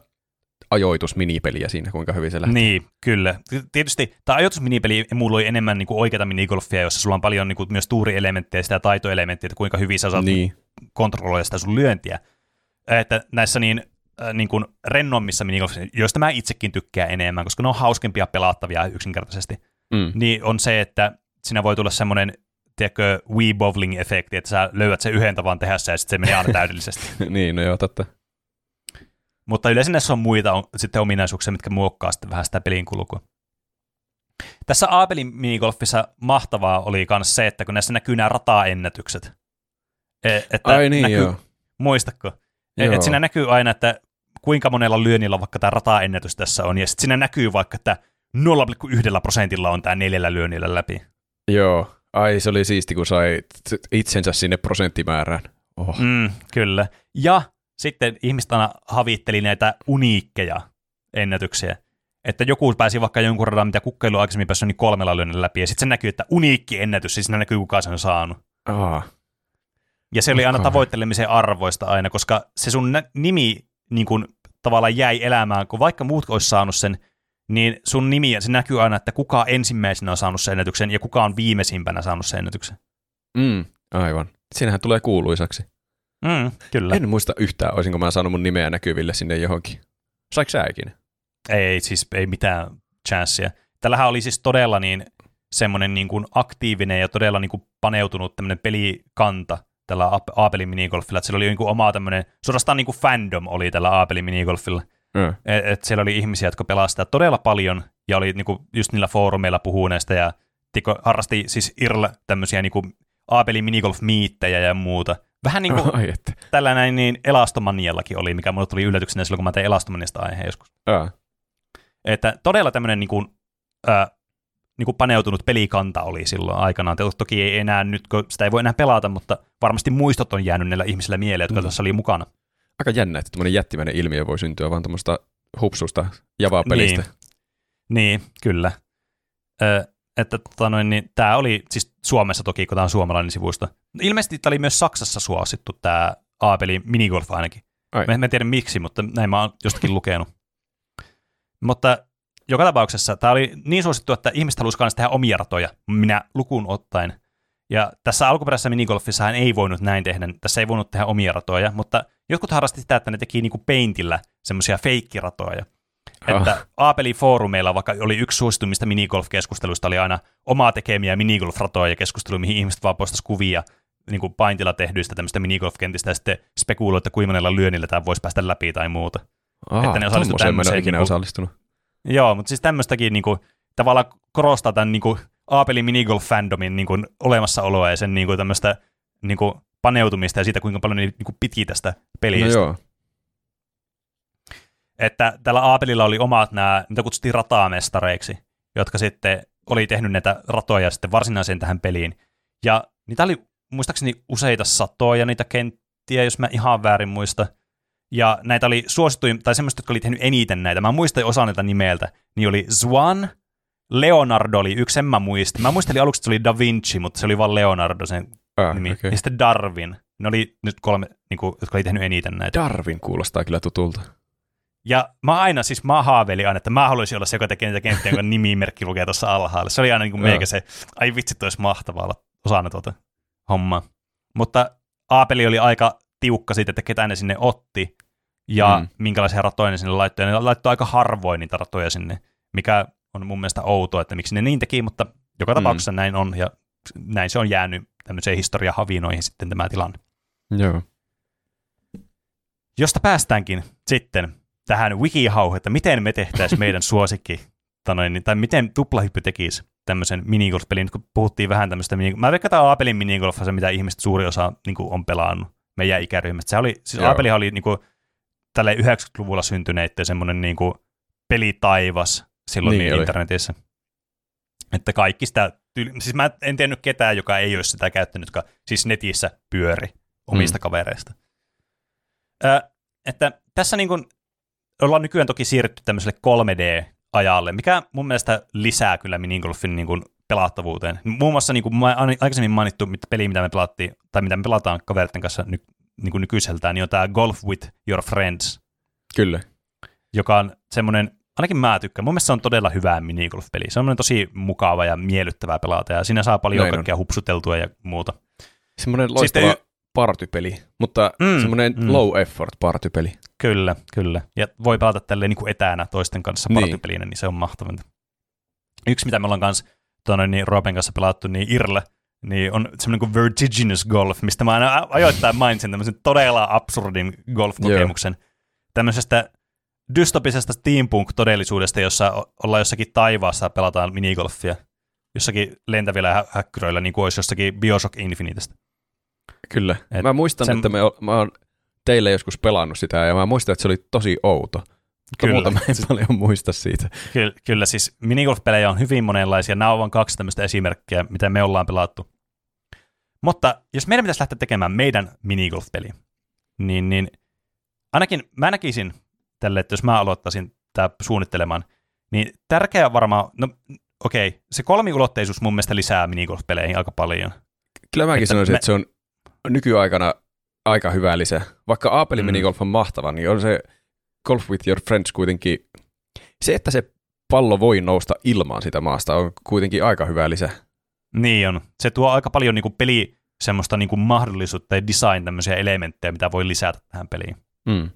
ajoitusminipeliä siinä, kuinka hyvin se lähtee. Niin, kyllä. Tietysti tämä ajoitusminipeli emuloi enemmän niin kuin oikeita minigolfia, jossa sulla on paljon niin kuin, myös tuurielementtejä ja sitä taitoelementtiä, että kuinka hyvin sä saat Niin. kontrolloida sitä sun lyöntiä. Että näissä niin, äh, niin kuin rennommissa minigolfissa, joista mä itsekin tykkään enemmän, koska ne on hauskempia pelattavia yksinkertaisesti, Mm. niin on se, että siinä voi tulla semmoinen tiedätkö, Wii Bowling-efekti, että sä löydät sen yhden tavan tehdä ja sitten se menee aina täydellisesti. niin, no joo, totta. Mutta yleensä näissä on muita on, sitten ominaisuuksia, mitkä muokkaa sitten vähän sitä pelin kulkua. Tässä Aapelin minigolfissa mahtavaa oli myös se, että kun näissä näkyy nämä rataennätykset, E, että Ai niin, näkyy, joo. Muistatko? Et, Joo. et siinä näkyy aina, että kuinka monella lyönnillä vaikka tämä rataennätys tässä on, ja sitten siinä näkyy vaikka, että 0,1 prosentilla on tämä neljällä lyönnillä läpi. Joo. Ai, se oli siisti, kun sai itsensä sinne prosenttimäärään. Oh. Mm, kyllä. Ja sitten ihmiset aina havitteli näitä uniikkeja ennätyksiä. Että joku pääsi vaikka jonkun radan, mitä kukkailu aikaisemmin päässyt, niin kolmella lyönnillä läpi. Ja sitten se näkyy, että uniikki ennätys, siis siinä näkyy kuka sen on saanut. Ah. Ja se oli aina tavoittelemisen arvoista aina, koska se sun nä- nimi niin kun, tavallaan jäi elämään, kun vaikka muut olisi saanut sen, niin sun nimi, se näkyy aina, että kuka ensimmäisenä on saanut sen ennätyksen ja kuka on viimeisimpänä saanut sen ennätyksen. Mm, aivan. Siinähän tulee kuuluisaksi. Mm, kyllä. En muista yhtään, olisinko mä saanut mun nimeä näkyville sinne johonkin. Saiko sä ikinä? Ei siis ei mitään chanssia. Tällähän oli siis todella niin semmoinen niin kuin aktiivinen ja todella niin kuin paneutunut tämmöinen pelikanta tällä Aap- Aapelin minigolfilla, että siellä oli niin kuin oma tämmöinen, suorastaan niin kuin fandom oli tällä Aapelin minigolfilla. Mm. Et, et siellä oli ihmisiä, jotka pelasivat sitä todella paljon ja oli niin kuin just niillä foorumeilla puhuu näistä ja tiko, harrasti siis IRL tämmöisiä niin kuin Aapelin minigolf-miittejä ja muuta. Vähän niin kuin että. tällä näin niin Elastomaniallakin oli, mikä mulle tuli yllätyksenä silloin, kun mä tein Elastomaniasta aiheen joskus. Ah. Että todella tämmöinen niin kuin, äh, niin kuin paneutunut pelikanta oli silloin aikanaan. To- Toki ei enää nyt, kun sitä ei voi enää pelata, mutta varmasti muistot on jäänyt näillä ihmisillä mieleen, jotka Mm. tässä oli mukana. Aika jännä, että tämmöinen jättimäinen ilmiö voi syntyä vaan tuommoista hupsusta Java-pelistä. Niin, niin kyllä. Ö, että tota noin, niin, tämä oli siis Suomessa toki, kun tämä on suomalainen sivusto. Ilmeisesti tämä oli myös Saksassa suosittu, tämä Aapelin minigolf ainakin. Ai. Mä, en tiedä miksi, mutta näin mä oon jostakin lukenut. Mutta joka tapauksessa tämä oli niin suosittu, että ihmiset halusivat tehdä omia ratoja, minä lukuun ottaen. Ja tässä alkuperäisessä minigolfissahan ei voinut näin tehdä, tässä ei voinut tehdä omia ratoja, mutta jotkut harrasti sitä, että ne teki niinku peintillä semmoisia feikkiratoja. Ah. Että Aapelin foorumeilla vaikka oli yksi suosituimmista minigolf-keskusteluista, oli aina omaa tekemiä minigolf-ratoja ja keskustelu, mihin ihmiset vaan postasivat kuvia niin kuin paintilla tehdyistä tämmöistä minigolf-kentistä ja sitten spekuuloi, että kuinka monella lyönnillä tämä voisi päästä läpi tai muuta. Ah, että ne osallistu tämmöiseen niinku- osallistunut. Joo, mutta siis tämmöistäkin niin kuin, tavallaan korostaa tämän niin kuin, Aapelin minigolf-fandomin niin kuin, olemassaoloa ja sen niin kuin, tämmöistä niin kuin, paneutumista ja siitä, kuinka paljon ne niin kuin, piti tästä pelistä. No joo. että tällä Aapelilla oli omat nämä, mitä kutsuttiin ratamestareiksi, jotka sitten oli tehnyt näitä ratoja sitten varsinaiseen tähän peliin. Ja niitä oli muistaakseni useita satoja niitä kenttiä, jos mä ihan väärin muista. Ja näitä oli suosittuja, tai semmoista, jotka oli tehnyt eniten näitä. Mä muistan osa näitä nimeltä. Niin oli Swan, Leonardo oli yksi, sen mä muistin. Mä muistelin aluksi, että se oli Da Vinci, mutta se oli vain Leonardo sen Ah, nimi. okay. Ja sitten Darwin. Ne oli nyt kolme, niin kuin, jotka oli tehnyt eniten näitä. Darwin kuulostaa kyllä tutulta. Ja mä aina, siis mä haaveilin aina, että mä haluaisin olla se, joka tekee niitä kenttiä, jonka nimimerkki lukee tuossa alhaalla. Se oli aina niin kuin meikä se, ai vitsi, toi olisi mahtavaa olla osana tuota hommaa. Mutta Aapeli oli aika tiukka siitä, että ketä ne sinne otti ja mm. minkälaisia ratoja ne sinne laittoi. Ja ne laittoi aika harvoin niitä ratoja sinne, mikä on mun mielestä outoa, että miksi ne niin teki, mutta joka Mm. tapauksessa näin on ja näin se on jäänyt tämmöiseen historiahavinoihin sitten tämä tilanne. Joo. josta päästäänkin sitten tähän wikihauh, että miten me tehtäisiin meidän suosikki, tai, noin, tai miten tuplahyppy tekisi tämmöisen minigolf-pelin, kun puhuttiin vähän tämmöistä, mini- mä veikkaan tämä Aapelin minigolf se, mitä ihmiset suuri osa niin kuin, on pelannut meidän ikäryhmästä. Se oli, siis Joo. Aapelihan oli niin kuin, tälle 90-luvulla syntyneiden semmoinen niin kuin, pelitaivas silloin Niin niin internetissä. Että kaikki sitä, siis mä en tiennyt ketään, joka ei olisi sitä käyttänyt, joka siis netissä pyöri omista Mm. kavereista. Ö, että tässä niin kuin ollaan nykyään toki siirrytty tämmöiselle 3D-ajalle, mikä mun mielestä lisää kyllä minigolfin niin kuin pelattavuuteen. Muun muassa niin kuin aikaisemmin mainittu mit- peli, mitä me pelattiin, tai mitä me pelataan kavereiden kanssa ny, niin kuin nykyiseltään, niin on tämä Golf with Your Friends, Kyllä. joka on semmoinen, ainakin mä tykkään, mun mielestä se on todella hyvä minigolf-peli. Se on tosi mukava ja miellyttävää pelata, ja siinä saa paljon Näin on. kaikkea hupsuteltua ja muuta. Semmoinen Siis loistava te- partypeli, mutta Mm, semmoinen mm. low effort partypeli. Kyllä, kyllä. Ja voi pelata tälleen niin kuin etänä toisten kanssa Niin. partypelinä, niin se on mahtavinta. Yksi, mitä me ollaan kanssa tuonne, niin Roopen kanssa pelattu, niin Irle, niin on semmoinen kuin Vertiginous Golf, mistä mä aina ajoittain mainitsin tämmöisen todella absurdin golf-kokemuksen. Tämmöisestä dystopisesta steampunk-todellisuudesta, jossa ollaan jossakin taivaassa ja pelataan minigolfia. Jossakin lentävillä hä- häkkyröillä, niin kuin olisi jossakin Bioshock Infinitestä. Kyllä. Et mä muistan, sen- että me, o- mä oon teille joskus pelannut sitä ja mä muistan, että se oli tosi outo. Mutta Kyllä. muuta mä en paljon muista siitä. Kyllä, kyllä siis minigolf-pelejä on hyvin monenlaisia. Nämä on vain kaksi tämmöistä esimerkkiä, mitä me ollaan pelattu. Mutta jos meidän pitäisi lähteä tekemään meidän minigolf-peli, niin, niin ainakin mä näkisin tälle, että jos mä aloittaisin tämä suunnittelemaan, niin tärkeää varmaan, no okei, okay, se kolmiulotteisuus mun mielestä lisää minigolf-peleihin aika paljon. Kyllä mäkin Että sanoisin, me- että se on nykyaikana aika hyvä lisä. Vaikka Aapelin mm. minigolf on mahtava, niin on se Golf with your friends kuitenkin, se, että se pallo voi nousta ilmaan sitä maasta, on kuitenkin aika hyvä lisä. Niin on. Se tuo aika paljon niin kuin peli semmoista niin kuin mahdollisuutta ja design tämmöisiä elementtejä, mitä voi lisätä tähän peliin. Mm.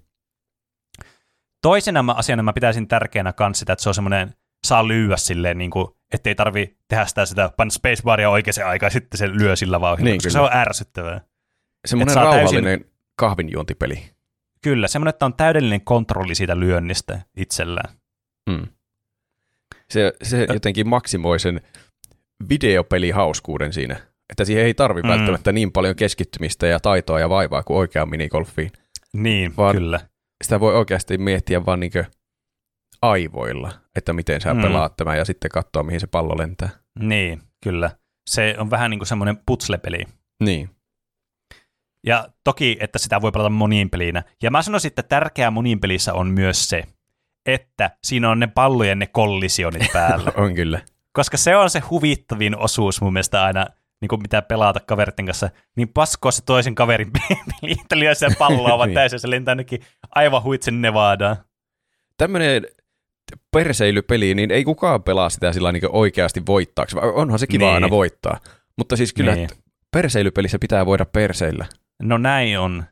Toisena mä- asiana mä pitäisin tärkeänä kans sitä, että se on semmoinen, saa lyödä silleen, niin kuin, ettei tarvi tehdä sitä, sitä panna spacebaria oikeaan aikaan, sitten se lyö sillä vauhdilla, Niin, koska kyllä. se on ärsyttävää. Semmoinen rauhallinen täysin... kahvinjuontipeli. Kyllä, semmoinen, että on täydellinen kontrolli siitä lyönnistä itsellään. Mm. Se, se jotenkin maksimoi sen videopelihauskuuden siinä, että siihen ei tarvi mm. välttämättä niin paljon keskittymistä ja taitoa ja vaivaa kuin oikeaan minigolfiin. Niin, Vaan- kyllä. Sitä voi oikeasti miettiä vaan niinkö aivoilla, että miten sä mm. pelaat tämän ja sitten katsoa, mihin se pallo lentää. Niin, kyllä. Se on vähän niin kuin semmoinen putslepeli. Niin. Ja toki, että sitä voi pelata moniin pelinä. Ja mä sanoisin, että tärkeää moniin pelissä on myös se, että siinä on ne pallojen ne kollisionit päällä. On kyllä. Koska se on se huvittavin osuus mun mielestä aina, niin kuin mitä pelata kaveritten kanssa, niin paskoa se toisen kaverin peli, että lyö sen palloa vaan Niin. täysin, se lentää ainakin aivan huitsen Nevadaan. Tämmöinen perseilypeli, niin ei kukaan pelaa sitä sillä niin oikeasti voittaaksi. Onhan se kiva Niin. aina voittaa. Mutta siis kyllä Niin. perseilypelissä pitää voida perseillä. No näin on.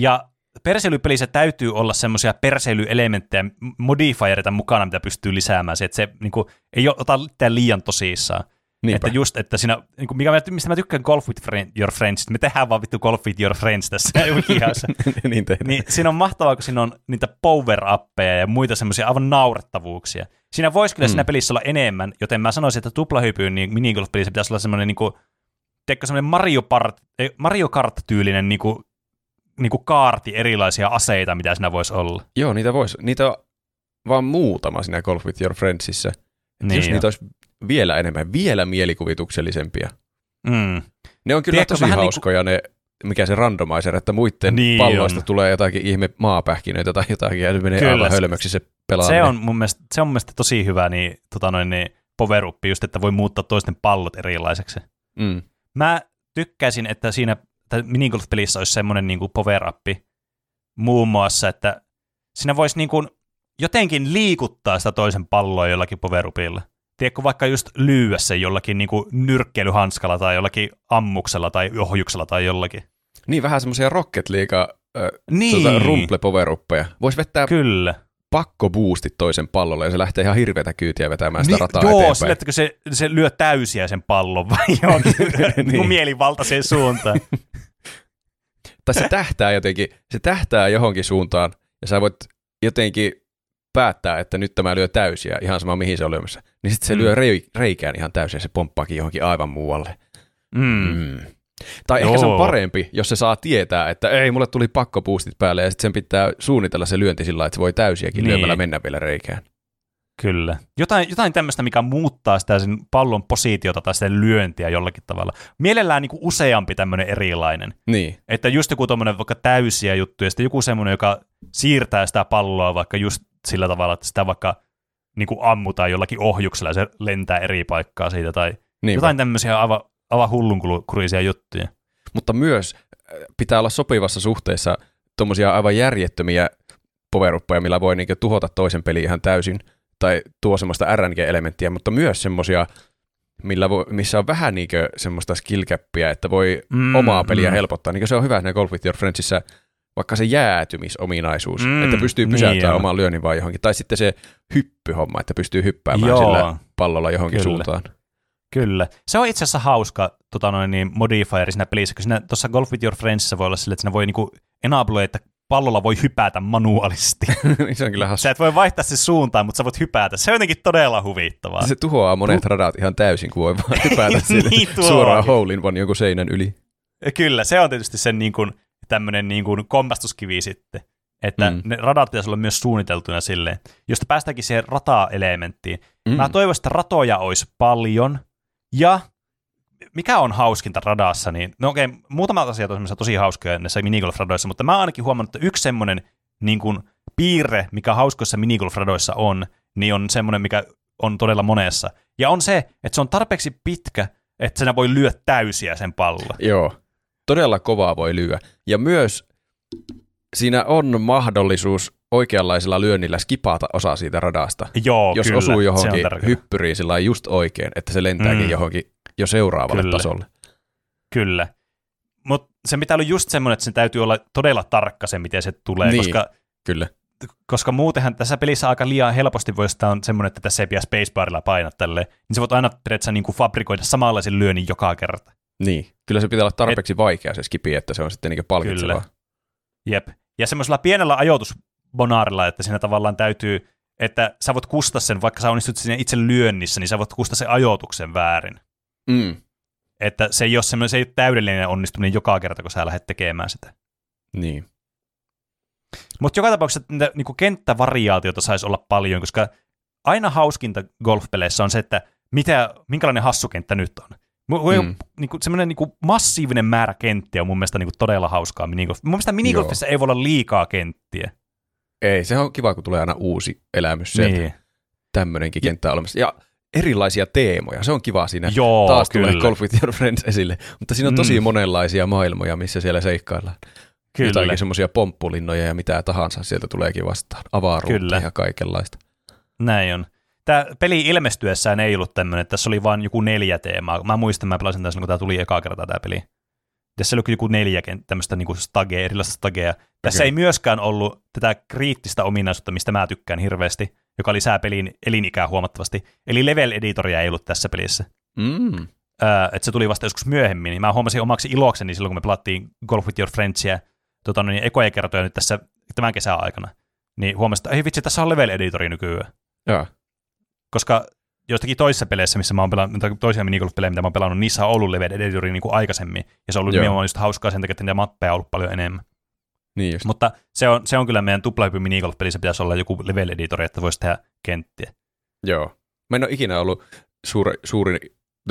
Ja perseilypelissä täytyy olla semmoisia perseilyelementtejä, modifiereita mukana, mitä pystyy lisäämään. Se, että se niin kuin, ei ota liian tosissaan. Niinpä. Että just, että siinä, niin mikä, mä- mistä mä tykkään Golf with friend, Your Friends, me tehdään vaan vittu Golf with Your Friends tässä wikihassa. niin tehdään. niin siinä on mahtavaa, kun siinä on niitä power-appeja ja muita semmoisia aivan naurettavuuksia. Siinä voisi kyllä mm. Siinä pelissä olla enemmän, joten mä sanoisin, että tuplahypyyn niin minigolf-pelissä pitäisi olla semmoinen niin kuin, semmoinen Mario, Part, Mario Kart-tyylinen niin kuin, niin kuin kaarti erilaisia aseita, mitä siinä voisi olla. Joo, niitä voisi. Niitä on vaan muutama siinä Golf with your friendsissa. Niin Jos jo. niitä olisi vielä enemmän, vielä mielikuvituksellisempia. Mm. Ne on kyllä Tiedätkö, tosi niinku- hauskoja ne, mikä se randomizer, että muiden Niin niin palloista on. tulee jotakin ihme maapähkinöitä tai jotakin, ja se menee Kyllä, aivan se- hölmöksi se Se, pelaaminen. on mun mielestä, se on mun mielestä tosi hyvä niin, tota noin, niin power up, just että voi muuttaa toisten pallot erilaiseksi. Mm. Mä tykkäisin, että siinä että minigolf-pelissä olisi semmoinen niin kuin power up muun muassa, että siinä voisi niin kuin jotenkin liikuttaa sitä toisen palloa jollakin power upilla. Tiedätkö, vaikka just lyödä sen jollakin niin kuin nyrkkeilyhanskalla tai jollakin ammuksella tai ohjuksella tai jollakin. Niin vähän semmoisia Rocket League äh, Niin, tuota, rumple Voisi vettää kyllä. pakko boostit toisen pallolle ja se lähtee ihan hirveätä kyytiä vetämään sitä Niin, rataa joo, eteenpäin. sille, että se, se lyö täysiä sen pallon vai johonkin. Niin. mielivaltaiseen suuntaan. Tai se tähtää jotenkin, se tähtää johonkin suuntaan ja sä voit jotenkin päättää, että nyt tämä lyö täysiä, ihan sama mihin se on lyömässä. Niin sitten se Mm. lyö rei, reikään ihan täysin ja se pomppaakin johonkin aivan muualle. Mm. Mm. Tai ehkä se Joo. on parempi, jos se saa tietää, että ei, mulle tuli pakkopuustit päälle ja sitten sen pitää suunnitella se lyönti sillä että se voi täysiäkin Niin. lyömällä mennä vielä reikään. Kyllä. Jotain, jotain tämmöistä, mikä muuttaa sitä sen pallon positiota tai sen lyöntiä jollakin tavalla. Mielellään niin kuin useampi tämmöinen erilainen. Niin, Että just joku tommonen vaikka täysiä juttuja, ja sitten joku semmoinen, joka siirtää sitä palloa vaikka just sillä tavalla, että sitä vaikka niin kuin ammutaan jollakin ohjuksella ja se lentää eri paikkaa siitä, tai niin jotain tämmöisiä aivan, aivan hullunkurisia juttuja. Mutta myös äh, pitää olla sopivassa suhteessa tuommoisia aivan järjettömiä poweruppeja, millä voi niinku tuhota toisen pelin ihan täysin, tai tuo semmoista RNG-elementtiä, mutta myös semmoisia, millä voi, missä on vähän niinku semmoista skillcappia, että voi Mm, omaa peliä mm. helpottaa. Niin se on hyvä siinä Golf with your friendsissä, vaikka se jäätymisominaisuus, Mm, että pystyy niin pysäyttämään on. oman lyönnin vaan johonkin. Tai sitten se hyppyhomma, että pystyy hyppäämään Joo. sillä pallolla johonkin Kyllä. suuntaan. Kyllä. Se on itse asiassa hauska tota noin, niin modifieri siinä pelissä, kun siinä tuossa Golf with Your Friendsissa voi olla sille, että siinä voi niinku enable, että pallolla voi hypätä manuaalisesti. Niin se on kyllä hassu. sä et voi vaihtaa se suuntaan, mutta sä voit hypätä. Se on jotenkin todella huvittavaa. Se tuhoaa monet radat ihan täysin, kun voi vaan hypätä sille Niin tuo suoraan onkin. hole in one jonkun seinän yli. Kyllä, se on tietysti sen niin kuin, tämmöinen niin kuin kompastuskivi sitten. Että Mm. ne radat pitäisi olla myös suunniteltuina silleen, josta päästäänkin siihen rata-elementtiin. Mm. Mä toivoisin, että ratoja olisi paljon, ja mikä on hauskinta radassa, niin no okei, muutamat asiat on tosi hauskoja näissä minigolf-radoissa, mutta mä oon ainakin huomannut, että yksi semmoinen niin kuin, piirre, mikä hauskoissa minigolf-radoissa on, niin on semmoinen, mikä on todella monessa. Ja on se, että se on tarpeeksi pitkä, että senä voi lyödä täysiä sen pallon. Joo. Todella kovaa voi lyödä. Ja myös siinä on mahdollisuus oikeanlaisella lyönnillä skipata osa siitä radasta. Joo, jos kyllä, osuu johonkin hyppyriin sillä just oikein, että se lentääkin Mm. johonkin jo seuraavalle Kyllä. tasolle. Kyllä. Mutta se pitää olla just semmoinen, että sen täytyy olla todella tarkka se, miten se tulee, Niin. koska, Kyllä. koska muutenhan tässä pelissä aika liian helposti voi, tää on semmoinen, että tässä ei pidä spacebarilla painaa tälleen, niin sä voit aina periaatteessa niin kuin fabrikoida samanlaisen lyönnin joka kerta. Niin. Kyllä se pitää olla tarpeeksi vaikea se skipi, että se on sitten niin palkitsevaa. Jep. Ja semmoisella pienellä ajoitusbonaarilla, että siinä tavallaan täytyy, että sä voit kustaa sen, vaikka sä onnistut siinä itse lyönnissä, niin sä voit kustaa sen ajoituksen väärin. Mm. Että se ei ole semmoinen, se ei ole täydellinen onnistuminen joka kerta, kun sä lähdet tekemään sitä. Niin. Mutta joka tapauksessa niitä niin kenttävariaatiota saisi olla paljon, koska aina hauskinta golfpeleissä on se, että mitä, minkälainen hassukenttä nyt on. Mm. mm. niin semmoinen niin massiivinen määrä kenttiä on mun mielestä niin kuin todella hauskaa minigolf. Mun mielestä minigolfissa ei voi olla liikaa kenttiä. Ei, se on kiva, kun tulee aina uusi elämys sieltä. Niin. Tämmöinenkin kenttä on olemassa. Ja erilaisia teemoja, se on kiva siinä. Joo, Taas kyllä. tulee Golf with your friends esille. Mutta siinä on tosi Mm. monenlaisia maailmoja, missä siellä seikkaillaan. Kyllä. Jotakin semmoisia pomppulinnoja ja mitä tahansa sieltä tuleekin vastaan. Avaruutta Kyllä. ja kaikenlaista. Näin on. Tämä peli ilmestyessään ei ollut tämmöinen, että tässä oli vain joku neljä teemaa. Mä muistan, mä pelasin tässä, kun tämä tuli ekaa kertaa tämä peli. Tässä oli joku neljä tämmöistä niinku stagea, erilaista stagea. Tässä Okei. ei myöskään ollut tätä kriittistä ominaisuutta, mistä mä tykkään hirveästi, joka lisää pelin elinikää huomattavasti. Eli level editoria ei ollut tässä pelissä. Mm. Öö, että se tuli vasta joskus myöhemmin. Niin mä huomasin omaksi ilokseni silloin, kun me pelattiin Golf with Your Friendsia tota, niin, ekoja kertoja nyt tässä tämän kesän aikana. Niin huomasin, että ei vitsi, tässä on level editori nykyään Joo. Koska joistakin toisissa peleissä, missä mä oon pelannut, tai toisia minigolf-pelejä, mitä mä oon pelannut, niissä on ollut level editori niin kuin aikaisemmin, ja se on ollut Joo. nimenomaan just hauskaa sen takia, että niitä mappeja on ollut paljon enemmän. Niin just. Mutta se on, se on kyllä meidän tuplahypy minigolf-pelissä pitäisi olla joku level editori, että voisi tehdä kenttiä. Joo. Mä en ole ikinä ollut suuri, suuri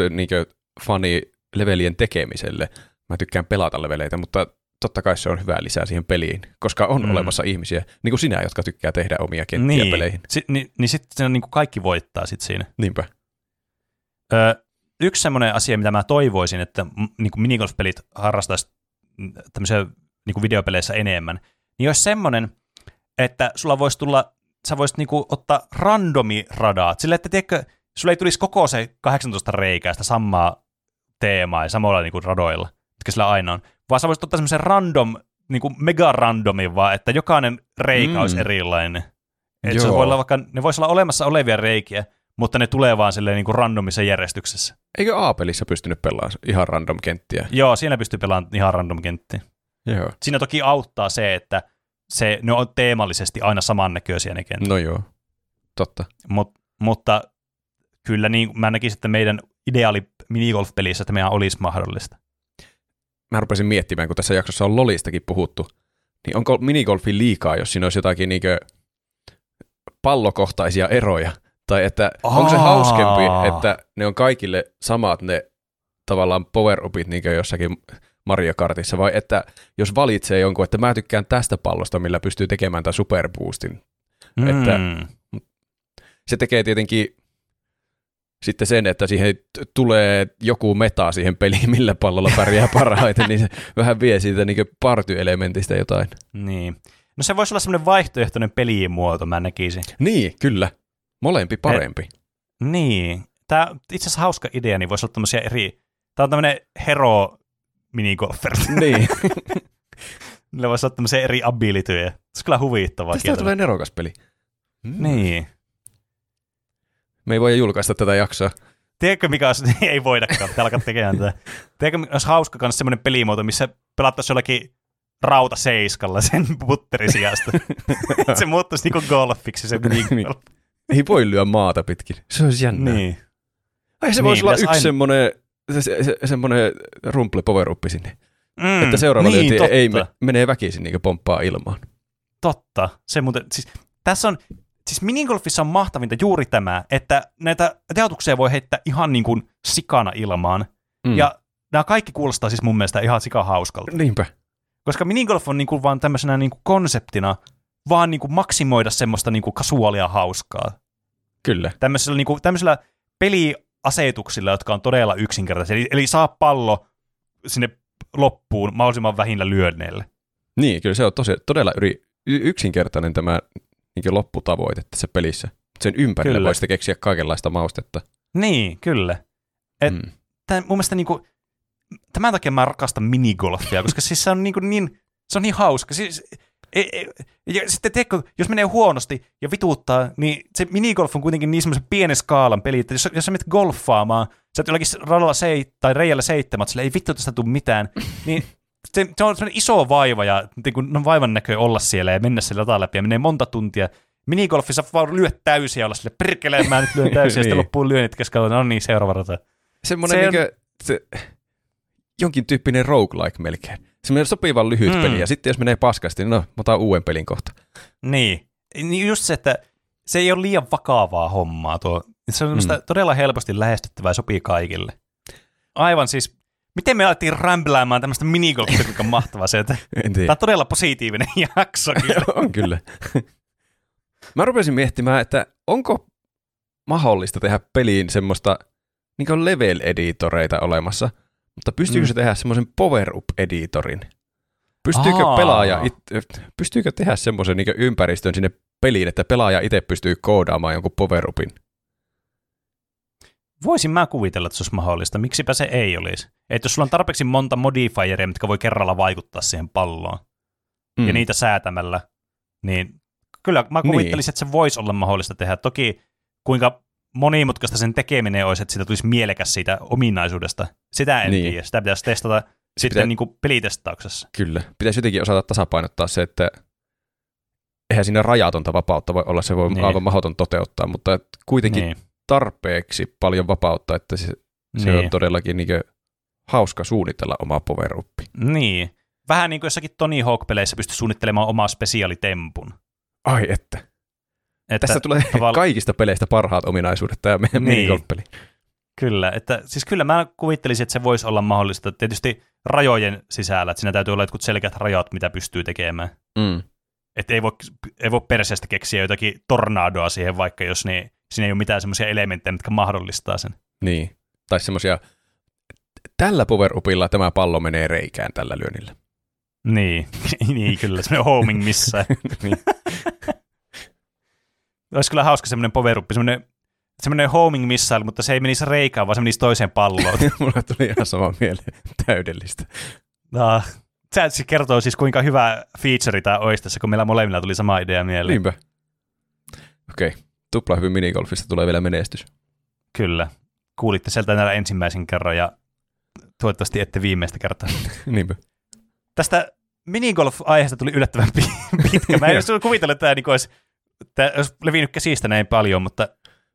niinkö, fani levelien tekemiselle. Mä tykkään pelata leveleitä, mutta totta kai se on hyvä lisää siihen peliin, koska on Mm. olemassa ihmisiä, niin kuin sinä, jotka tykkää tehdä omia kenttiä niin, peleihin. Si- niin, niin sitten niin kuin kaikki voittaa sit siinä. Niinpä. Öö, yksi semmoinen asia, mitä mä toivoisin, että niin kuin minigolf-pelit harrastaisi tämmöisiä niin kuin videopeleissä enemmän, niin olisi semmoinen, että sulla voisi tulla, sä voisit niin kuin ottaa randomi radaat, sillä että tiedätkö, sulla ei tulisi koko se 18 reikää sitä samaa teemaa ja samoilla niin kuin radoilla, mitkä sillä aina on, vaan sä voisit ottaa semmoisen random, niin kuin mega randomin vaan, että jokainen reikä Mm. olisi erilainen. Että se voi olla vaikka, ne voisi olla olemassa olevia reikiä, mutta ne tulee vaan silleen niin kuin randomissa järjestyksessä. Eikö A-pelissä pystynyt pelaamaan ihan random kenttiä? Joo, siinä pystyy pelaamaan ihan random kenttiä. Joo. Siinä toki auttaa se, että se, ne on teemallisesti aina samannäköisiä ne kentät. No joo. Totta. Mut, mutta kyllä niin, mä näkisin, että meidän ideaali minigolf-pelissä, että meidän olisi mahdollista. Mä rupesin miettimään, kun tässä jaksossa on Lolistakin puhuttu, niin onko minigolfi liikaa, jos siinä olisi jotakin niinkö pallokohtaisia eroja? Tai että onko se hauskempi, että ne on kaikille samat ne tavallaan power-upit niin jossakin Mario Kartissa, vai että jos valitsee jonkun, että mä tykkään tästä pallosta, millä pystyy tekemään tämän superboostin. Että- Mm. Se tekee tietenkin sitten sen, että siihen tulee joku meta siihen peliin, millä pallolla pärjää parhaiten, niin se vähän vie siitä niin party-elementistä jotain. Niin. No se voisi olla semmoinen vaihtoehtoinen pelimuoto, mä näkisin. Niin, kyllä. Molempi parempi. Niin. Tämä itse asiassa hauska idea, niin voisi olla tämmöisiä eri... Tämä on tämmöinen hero minigolfer. niin. Niillä voisi olla tämmöisiä eri abilityjä. Se on kyllä huvittavaa. Tästä tulee nerokas peli. Mm. Niin. Me ei voi julkaista tätä jaksoa. Tiedätkö, mikä olisi, ei voidakaan, pitää alkaa tekemään tätä. Tiedätkö, olisi hauska myös semmoinen pelimuoto, missä pelattaisiin jollakin rauta seiskalla sen putterin sijasta. se muuttuisi niinku golfiksi se minigolf. Ei voi lyö maata pitkin. Se olisi jännä. niin. Ai se Niin, voisi olla yksi aina- semmoinen, se, se, se, semmoinen rumple power sinne. Mm, että seuraava niin, lyönti ei me, menee väkisin niin pomppaa ilmaan. Totta. Se muuten, siis, tässä on, siis minigolfissa on mahtavinta juuri tämä, että näitä teotuksia voi heittää ihan niin kuin sikana ilmaan. Mm. Ja nämä kaikki kuulostaa siis mun mielestä ihan sikahauskalta. Niinpä. Koska minigolf on niin kuin vaan tämmöisenä niin kuin konseptina vaan niin kuin maksimoida semmoista niin kuin kasuaalia hauskaa. Kyllä. Tämmöisellä, niin kuin, tämmöisellä peliasetuksilla, jotka on todella yksinkertaisia. Eli, eli saa pallo sinne loppuun mahdollisimman vähillä lyönneillä. Niin, kyllä se on tosi, todella yri, yksinkertainen tämä niin lopputavoite tässä pelissä. Sen ympärillä Kyllä. voi sitten keksiä kaikenlaista maustetta. Niin, kyllä. Et- Mm. Tämä, mun mielestä niin kuin, tämän takia mä rakastan minigolfia, koska siis se on niin, kuin niin, se on niin hauska. Siis, e, e, ja sitten teekö, jos menee huonosti ja vituuttaa, niin se minigolf on kuitenkin niin semmoisen pienen skaalan peli, että jos, jos sä menet golfaamaan, sä oot jollakin radalla seit, tai reijällä seitsemät, sillä ei vittu tästä tule mitään, niin se, se on semmoinen iso vaiva ja niin kuin, on vaivan näkö olla siellä ja mennä siellä jotain läpi ja menee monta tuntia. Minigolfissa vaan lyöt täysiä ja olla sille perkeleen, mä nyt lyön täysiä ja sitten Niin. loppuu lyönnit kesken, no niin, seuraava rata. Semmoinen Se on- niinkö, se, jonkin tyyppinen roguelike melkein. Semmoinen sopivan lyhyt Mm. peli, ja sitten jos menee paskasti, niin no, mä otan uuden pelin kohta. Niin. Niin just se, että se ei ole liian vakavaa hommaa tuo. Se on mm. Mm. todella helposti lähestyttävää ja sopii kaikille. Aivan siis, miten me alettiin rämpläämään tämmöistä minigolfia, kuinka mahtavaa se, että En tämä tiedä. on todella positiivinen jakso. kyllä. on kyllä. Mä rupesin miettimään, että onko mahdollista tehdä peliin semmoista niin level-editoreita olemassa, mutta pystyykö mm. se tehdä semmoisen power-up-editorin? Pystyykö Aa. pelaaja, it, pystyykö tehdä semmoisen niin ympäristön sinne peliin, että pelaaja itse pystyy koodaamaan jonkun power-upin? Voisin mä kuvitella, että se olisi mahdollista. Miksipä se ei olisi? Että jos sulla on tarpeeksi monta modifieria, mitkä voi kerralla vaikuttaa siihen palloon, mm. ja niitä säätämällä, niin kyllä mä kuvittelisin, että se voisi olla mahdollista tehdä. Toki kuinka monimutkaista sen tekeminen olisi, että siitä tulisi mielekäs siitä ominaisuudesta. Sitä en niin. Niin. tiedä. Sitä pitäisi testata sitten pitää- niin kuin pelitestauksessa. Kyllä. Pitäisi jotenkin osata tasapainottaa se, että eihän siinä rajatonta vapautta voi olla, se voi Niin. niin. aivan mahdoton toteuttaa, mutta kuitenkin Niin. Tarpeeksi paljon vapautta, että se, se Niin. on todellakin niin hauska suunnitella omaa power niin. Vähän niin kuin jossakin Tony Hawk-peleissä pystyy suunnittelemaan omaa spesiaalitempun. Ai että. Että Tästä tulee tavalla- kaikista peleistä parhaat ominaisuudet tämä meidän Niin. niin. minigolf-peli. Kyllä, että siis kyllä mä kuvittelisin, että se voisi olla mahdollista. Tietysti rajojen sisällä, että siinä täytyy olla jotkut selkeät rajat, mitä pystyy tekemään. Mm. Että ei voi, ei voi perseestä keksiä jotakin tornadoa siihen vaikka, jos niin, siinä ei ole mitään semmoisia elementtejä, mitkä mahdollistaa sen. Niin. Tai semmoisia, tällä power tämä pallo menee reikään tällä lyönnillä. Niin, niin kyllä, semmoinen homing missä. niin. Olisi kyllä hauska semmoinen power semmoinen, semmoinen homing missile, mutta se ei menisi reikään, vaan se menisi toiseen palloon. Mulla tuli ihan sama mieleen. Täydellistä. no, se kertoo siis, kuinka hyvä feature tämä olisi tässä, kun meillä molemmilla tuli sama idea mieleen. Niinpä. Okei. Okay. Tupla hyvin minigolfista tulee vielä menestys. Kyllä. Kuulitte sieltä näillä ensimmäisen kerran ja toivottavasti ette viimeistä kertaa. Niinpä. Tästä minigolf-aiheesta tuli yllättävän pi- pitkä. Mä en olisi kuvitellut, että tämä niin olisi, tämä olisi levinnyt käsistä näin paljon, mutta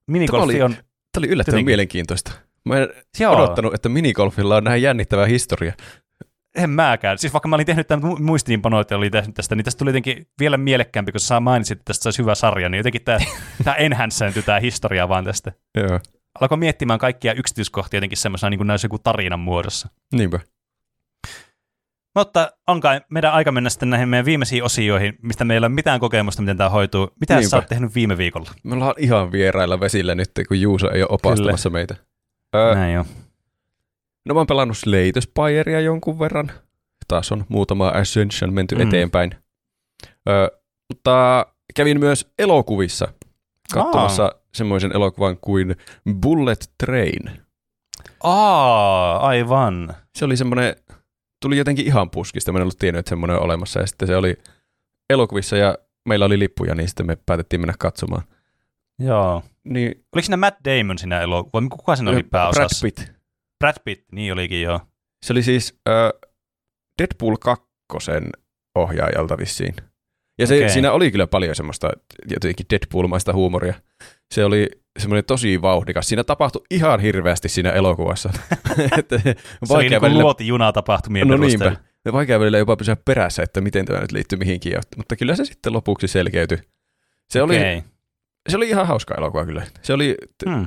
minigolfi oli- on... Tämä oli yllättävän Jotenkin. mielenkiintoista. Mä en Joo, odottanut, että minigolfilla on näin jännittävä historia. En mäkään. Siis vaikka mä olin tehnyt tämän mu- muistiinpanoja, että olin tehnyt tästä, niin tästä tuli jotenkin vielä mielekkäämpi, kun sä mainitsit, että tästä olisi hyvä sarja, niin jotenkin tämä, tämä enhancentui tämä historia vaan tästä. Joo. Alkoi miettimään kaikkia yksityiskohtia jotenkin semmoisena niin kuin näissä joku tarinan muodossa. Niinpä. Mutta on kai meidän aika mennä sitten näihin meidän viimeisiin osioihin, mistä meillä ei ole mitään kokemusta, miten tämä hoituu. Mitä Niinpä. sä oot tehnyt viime viikolla? Me ollaan ihan vierailla vesillä nyt, kun Juuso ei ole opastamassa meitä. Öö, Näin jo. No mä oon pelannut Slate jonkun verran. Taas on muutama Ascension menty Mm. eteenpäin. Öö, mutta kävin myös elokuvissa katsomassa semmoisen elokuvan kuin Bullet Train. Aa, aivan. Se oli semmoinen, tuli jotenkin ihan puskista, mä en ollut tiennyt, että semmoinen on olemassa. Ja sitten se oli elokuvissa ja meillä oli lippuja, niin sitten me päätettiin mennä katsomaan. Joo. Niin, Oliko siinä Matt Damon siinä elokuvassa? Kuka siinä oli pääosassa? Brad Pitt. Brad Pitt, niin olikin joo. Se oli siis äh, Deadpool 2 ohjaajalta vissiin. Ja se, okay. siinä oli kyllä paljon semmoista jotenkin Deadpool-maista huumoria. Se oli semmoinen tosi vauhdikas. Siinä tapahtui ihan hirveästi siinä elokuvassa. että Se oli niin kuin luotijuna tapahtumien No perusteella. niinpä. Vaikea välillä jopa pysyä perässä, että miten tämä nyt liittyy mihinkin. Mutta kyllä se sitten lopuksi selkeytyi. Se, oli, Okei. se oli ihan hauska elokuva kyllä. Se oli t- Hmm.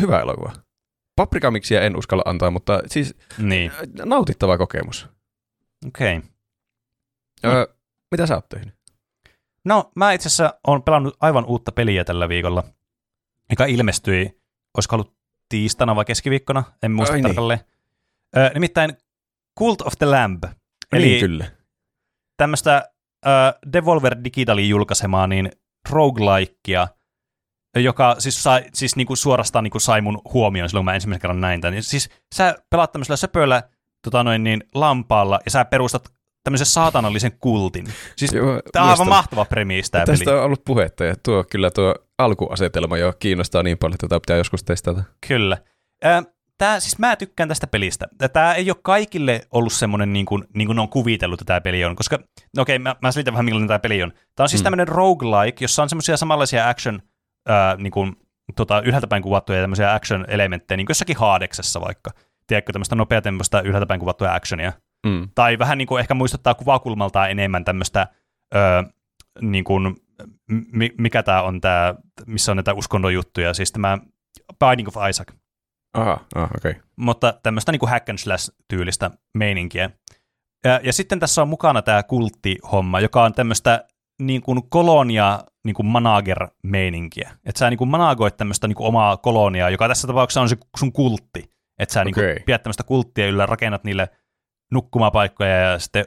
hyvä elokuva. Paprikamiksiä en uskalla antaa, mutta siis Niin, äh, nautittava kokemus. okei. No. Öö, mitä sä oot tehnyt? No, mä itse asiassa olen pelannut aivan uutta peliä tällä viikolla, joka ilmestyi, olisiko ollut tiistaina vai keskiviikkona, en muista Ai niin. tarkalleen. Ö, nimittäin Cult of the Lamb, eli niin kyllä. tämmöistä ö, Devolver Digitalin julkaisemaa niin roguelikea, joka siis, sai, siis niinku suorastaan niinku sai mun huomioon silloin, kun mä ensimmäisen kerran näin tämän. Ja Siis sä pelaat tämmöisellä söpöllä tota noin, niin, lampaalla, ja sä perustat tämmöisen saatanallisen kultin. Siis Joo, Tämä on aivan mahtava premiis tämä peli. Tästä on ollut puhetta ja tuo kyllä tuo alkuasetelma jo kiinnostaa niin paljon, että tätä pitää joskus testata. Kyllä. Tää, siis mä tykkään tästä pelistä. Tämä ei ole kaikille ollut semmoinen, niin kuin, niin kuin ne on kuvitellut, että tämä peli on. Koska, no okei, mä, mä selitän vähän, millainen tämä peli on. Tämä on siis mm. tämmöinen roguelike, jossa on semmoisia samanlaisia action, ää, niin kuin, tota, ylhäältä päin kuvattuja tämmöisiä action-elementtejä, niin kuin jossakin haadeksessa vaikka. Tiedätkö, tämmöistä nopeatempoista ylhäältä päin kuvattuja actionia. Mm. Tai vähän niin kuin ehkä muistuttaa kuvakulmaltaan enemmän tämmöistä, öö, niin kuin, mi, mikä tämä on tämä, missä on näitä uskonnon juttuja, siis tämä Binding of Isaac Aha, ah, okei. Okay. mutta tämmöistä niin kuin hack and slash-tyylistä meininkiä. Ja, ja sitten tässä on mukana tämä kulttihomma, joka on tämmöistä niin kuin kolonia niin kuin manager-meininkiä. Että sä niin kuin managoit tämmöistä niin kuin omaa koloniaa, joka tässä tapauksessa on se sun kultti. Että sä niin kuin pidät tämmöistä kulttia yllä, rakennat niille nukkumapaikkoja ja sitten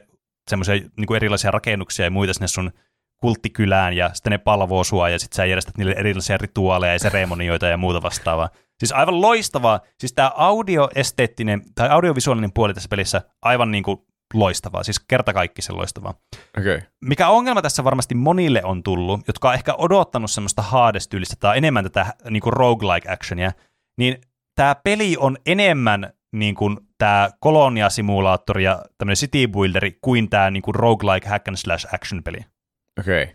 semmoisia niin kuin erilaisia rakennuksia ja muita sinne sun kulttikylään ja sitten ne palvoo sua ja sitten sä järjestät niille erilaisia rituaaleja ja seremonioita ja muuta vastaavaa. Siis aivan loistavaa. Siis tämä audioesteettinen tai audiovisuaalinen puoli tässä pelissä aivan niin kuin loistavaa, siis kertakaikkisen loistavaa. Okay. Mikä ongelma tässä varmasti monille on tullut, jotka on ehkä odottanut semmoista Hades-tyylistä tai enemmän tätä niin kuin roguelike actionia, niin tämä peli on enemmän niin kuin tämä koloniasimulaattori ja tämmöinen city builderi kuin tämä niin kuin roguelike hack and slash action peli. Okei. Okay.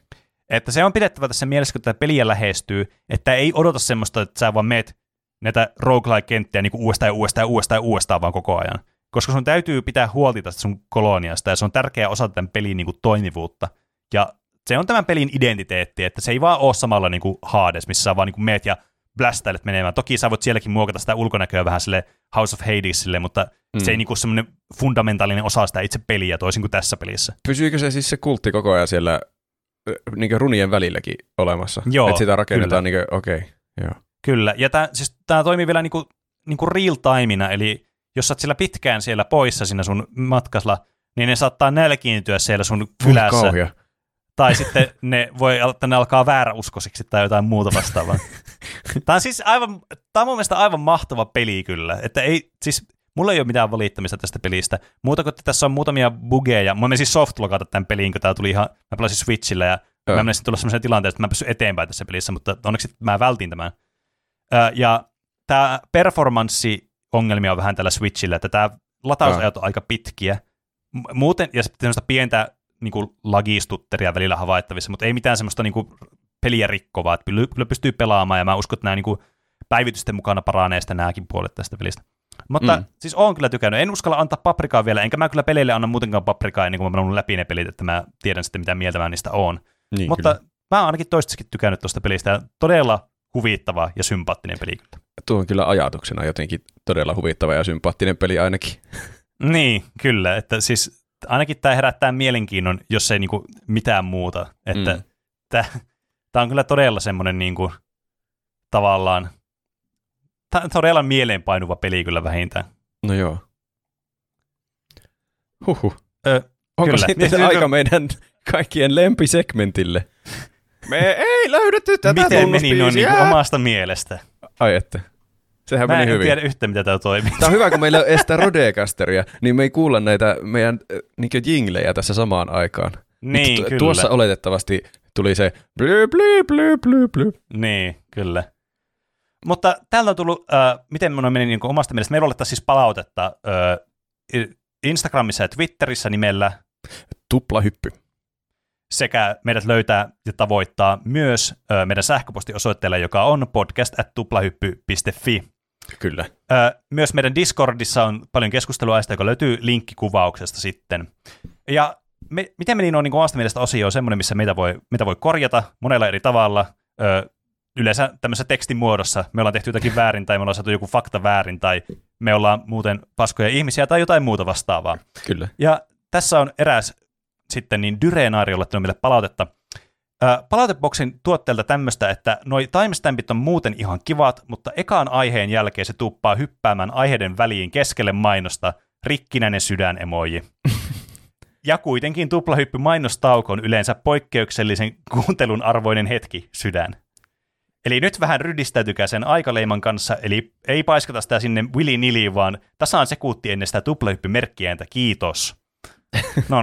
Että se on pidettävä tässä mielessä, kun tätä peliä lähestyy, että ei odota semmoista, että sä vaan meet näitä roguelike-kenttiä niin kuin uudestaan ja uudestaan ja uudestaan ja uudestaan vaan koko ajan. Koska sun täytyy pitää huolta tästä sun koloniasta, ja se on tärkeä osa tämän pelin niin kuin toimivuutta. Ja se on tämän pelin identiteetti, että se ei vaan ole samalla niin kuin Hades, missä sä vaan niin kuin meet ja blästäilet menemään. Toki sä voit sielläkin muokata sitä ulkonäköä vähän sille House of Hadesille, mutta mm. se ei niin kuin semmoinen fundamentaalinen osa sitä itse peliä toisin kuin tässä pelissä. Pysyykö se siis se kultti koko ajan siellä niin runien välilläkin olemassa? Joo, Että sitä rakennetaan niin okei. Okay. Joo. Kyllä, ja tämä siis tää toimii vielä niinku, niinku real timeina, eli jos sä oot siellä pitkään siellä poissa siinä sun matkasla, niin ne saattaa nälkiintyä siellä sun kylässä. Kauhia. Tai sitten ne voi, että ne alkaa vääräuskoisiksi tai jotain muuta vastaavaa. tämä on siis aivan, tämä on mun mielestä aivan mahtava peli kyllä. Että ei, siis mulla ei ole mitään valittamista tästä pelistä. Muuta kuin, että tässä on muutamia bugeja. Mä menisin softlogata tämän peliin, kun tämä tuli ihan, mä pelasin Switchillä ja Joo. mä menisin tulla sellaiseen tilanteeseen, että mä pysyn eteenpäin tässä pelissä, mutta onneksi mä vältin tämän. Ö, ja tämä performanssi-ongelmia on vähän tällä Switchillä, että tämä latausajat on aika pitkiä. Muuten, ja sitten semmoista pientä niin kuin lagistutteria välillä havaittavissa, mutta ei mitään semmoista niin kuin peliä rikkovaa, että kyllä pystyy pelaamaan, ja mä uskon, että nämä niin kuin päivitysten mukana paranee sitten nämäkin puolet tästä pelistä. Mutta Mm. siis oon kyllä tykännyt. En uskalla antaa paprikaa vielä, enkä mä kyllä peleille anna muutenkaan paprikaa ennen kuin mä oon läpi ne pelit, että mä tiedän sitten, mitä mieltä mä niistä oon. Niin, Mutta kyllä. mä oon ainakin toistaiseksi tykännyt tuosta pelistä, todella huvittava ja sympaattinen peli. kyllä. Tuo on kyllä ajatuksena jotenkin todella huvittava ja sympaattinen peli ainakin. Niin, kyllä, että siis ainakin tämä herättää mielenkiinnon, jos ei niinku mitään muuta. Että Mm. tämä on kyllä todella semmoinen niinku, tavallaan, tämä on todella mieleenpainuva peli kyllä vähintään. No joo. Huhhuh. Ö, Onko Kyllä. sitten Niin, aika niin, meidän kaikkien lempisegmentille? Me ei löydetty tätä Miten meni no tunnuspiisiä. niinku omasta mielestä? Ai että. Sehän Mä meni en hyvin. tiedä yhtä, mitä tämä toimii. Tämä on hyvä, kun meillä ei ole sitä Rodecasteria, niin me ei kuulla näitä meidän niin jinglejä tässä samaan aikaan. Niin, tu- kyllä. Tuossa oletettavasti tuli se bly, bly, bly, bly, bly. Niin, kyllä. Mutta täältä on tullut, äh, miten minun meni niin omasta mielestä, meillä oli siis palautetta äh, Instagramissa ja Twitterissä nimellä Tuplahyppy. Sekä meidät löytää ja tavoittaa myös ö, meidän sähköpostiosoitteella, joka on podcast.tuplahyppy.fi. Kyllä. Ö, myös meidän Discordissa on paljon keskustelua joka löytyy linkkikuvauksesta sitten. Ja me, miten me niin on niin omasta mielestä osio on semmoinen, missä meitä voi, mitä voi korjata monella eri tavalla. Ö, yleensä tämmöisessä tekstin muodossa. Me ollaan tehty jotakin väärin tai me ollaan saatu joku fakta väärin tai me ollaan muuten paskoja ihmisiä tai jotain muuta vastaavaa. Kyllä. Ja tässä on eräs sitten niin Dyreenaari laittanut meille palautetta. Ää, palauteboksin tuotteelta tämmöistä, että noi timestampit on muuten ihan kivat, mutta ekaan aiheen jälkeen se tuppaa hyppäämään aiheiden väliin keskelle mainosta rikkinäinen sydän emoji. ja kuitenkin tuplahyppy mainostauko on yleensä poikkeuksellisen kuuntelun arvoinen hetki sydän. Eli nyt vähän rydistäytykää sen aikaleiman kanssa, eli ei paiskata sitä sinne willy nili, vaan tasaan sekunti ennen sitä tuplahyppymerkkiääntä, kiitos. No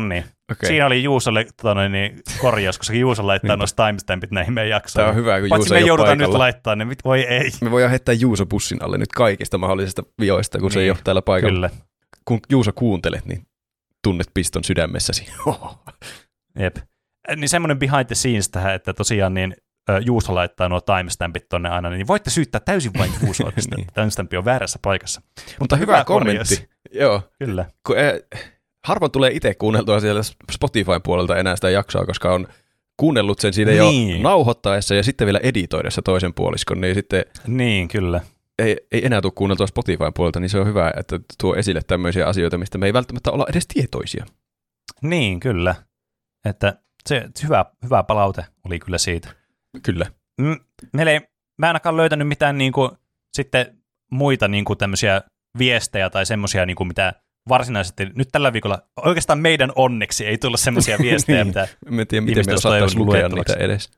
niin. Okei. Siinä oli Juusolle tota noin, niin, korjaus, koska Juuso laittaa Niinpä. noista timestampit näihin meidän jaksoihin. Tämä on hyvä, kun Paitsi Juuso me joudutaan paikalla. nyt laittaa ne, voi ei. Me voidaan heittää Juuso bussin alle nyt kaikista mahdollisista vioista, kun se ei Niin, ole täällä paikalla. Kyllä, Kun Juuso kuuntelet, niin tunnet piston sydämessäsi. jep. Äh, Niin semmoinen behind the scenes tähän, että tosiaan niin ö, Juuso laittaa nuo timestampit tonne aina, niin voitte syyttää täysin vain Juusoa, että Niin. timestampi on väärässä paikassa. Mutta hyvä, hyvä kommentti. korjaus. Joo. Kyllä. Kun, eh, harvoin tulee itse kuunneltua siellä Spotifyn puolelta enää sitä jaksoa, koska on kuunnellut sen siinä Niin. jo nauhoittaessa ja sitten vielä editoidessa toisen puoliskon, niin sitten Niin, kyllä. ei, ei enää tule kuunneltua Spotifyn puolelta, niin se on hyvä, että tuo esille tämmöisiä asioita, mistä me ei välttämättä olla edes tietoisia. Niin, kyllä. Että se hyvä, hyvä palaute oli kyllä siitä. Kyllä. Meillä ei, mä en ainakaan löytänyt mitään niin kuin, sitten muita niin kuin tämmöisiä viestejä tai semmoisia, niin kuin, mitä varsinaisesti nyt tällä viikolla, oikeastaan meidän onneksi ei tullut semmoisia viestejä, Niin. mitä, Me en tiedä, miten me osattaisiin lukea niitä edes.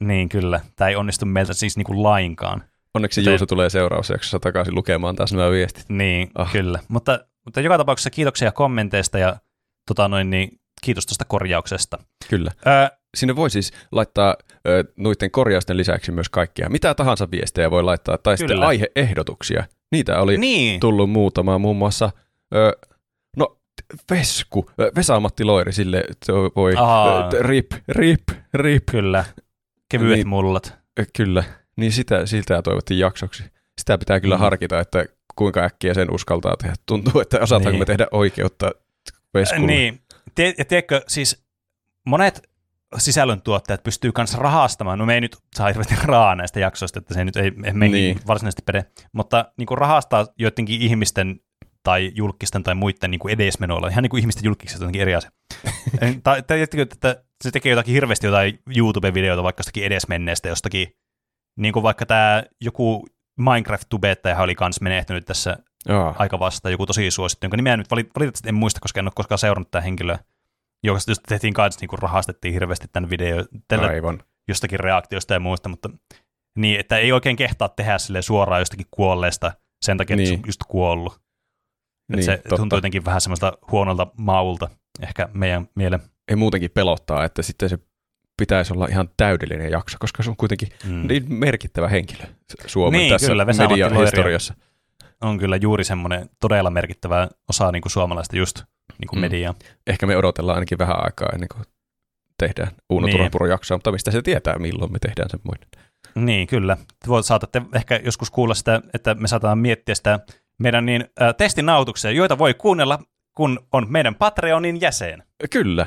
niin kyllä, tämä ei onnistu meiltä siis niin kuin lainkaan. Onneksi Joten- Juuso tulee seurausjaksossa takaisin lukemaan taas nämä viestit. Niin, Ah. ah. kyllä. Mutta, mutta joka tapauksessa kiitoksia kommenteista ja tota noin, niin, kiitos tuosta korjauksesta. Kyllä. Öö, Sinne voi siis laittaa ö, noiden korjausten lisäksi myös kaikkia. Mitä tahansa viestejä voi laittaa, tai sitten Kyllä. aiheehdotuksia. Niitä oli niin, tullut muutama, muun muassa, ö, Vesku, Vesa-Matti Loiri, sille se voi, Aa. rip, rip, rip, kyllä. Kevyet Niin. mullat. Kyllä. Niin sitä, siltä toivottiin jaksoksi. Sitä pitää kyllä Mm. harkita, että kuinka äkkiä sen uskaltaa tehdä. Tuntuu, että osataanko Niin. me tehdä oikeutta Veskulle. Niin, Tie, ja tiedätkö, siis monet sisällöntuottajat pystyy myös rahastamaan, no me ei nyt saa hirveästi rahaa näistä jaksoista, että se nyt ei me Niin. niin. varsinaisesti pede, mutta niin kuin rahastaa joidenkin ihmisten tai julkisten tai muiden niin kuin edesmenoilla, ihan niin kuin ihmisten julkisista jotenkin eri asia. tai, tiedättekö, että se tekee jotakin hirveästi jotain YouTube-videoita vaikka jostakin edesmenneestä, jostakin, niin kuin vaikka tämä joku Minecraft-tubettajahan oli kans menehtynyt tässä Jaa. aika vasta, joku tosi suosittu, jonka nimeä nyt valit- valitettavasti en muista, koska en ole koskaan seurannut tätä henkilöä, joka tehtiin kanssa, niin kuin rahastettiin hirveästi tämän video, tällä Aivan. jostakin reaktiosta ja muista, mutta niin, että ei oikein kehtaa tehdä sille suoraan jostakin kuolleesta sen takia, että Niin. se on just kuollut. Niin, se totta. tuntuu jotenkin vähän semmoista huonolta maulta ehkä meidän mielen. Ei muutenkin pelottaa, että sitten se pitäisi olla ihan täydellinen jakso, koska se on kuitenkin Mm. niin merkittävä henkilö Suomen Niin, tässä kyllä, Vesa-Matti median Loiri. historiassa. On kyllä juuri semmoinen todella merkittävä osa niin kuin suomalaista just niin kuin Mm. mediaa. Ehkä me odotellaan ainakin vähän aikaa ennen kuin tehdään Uuno Niin. Turhapuro jaksoa, mutta mistä se tietää, milloin me tehdään semmoinen. Niin, kyllä. Te voit, saatatte ehkä joskus kuulla sitä, että me saataan miettiä sitä meidän niin, äh, testinautuksia, joita voi kuunnella, kun on meidän Patreonin jäsen. Kyllä.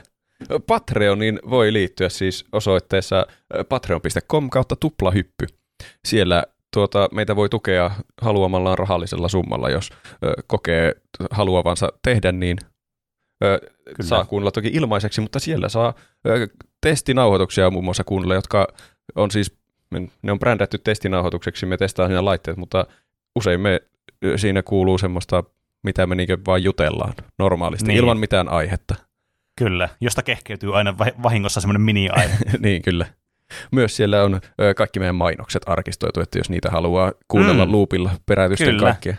Patreoniin voi liittyä siis osoitteessa patreon.com kautta tuplahyppy. Siellä tuota, meitä voi tukea haluamallaan rahallisella summalla, jos ö, kokee haluavansa tehdä niin. Ö, Kyllä. saa kuunnella toki ilmaiseksi, mutta siellä saa ö, testinauhoituksia muun muassa kuunnella, jotka on siis, ne on brändätty testinauhoitukseksi, me testaa siinä laitteet, mutta usein me siinä kuuluu semmoista, mitä me niinkö vaan jutellaan normaalisti, Niin. ilman mitään aihetta. Kyllä, josta kehkeytyy aina va- vahingossa semmoinen mini-aihe. niin, kyllä. Myös siellä on ö, kaikki meidän mainokset arkistoitu, että jos niitä haluaa kuunnella mm. Loopilla perätysten Kyllä. kaikkea.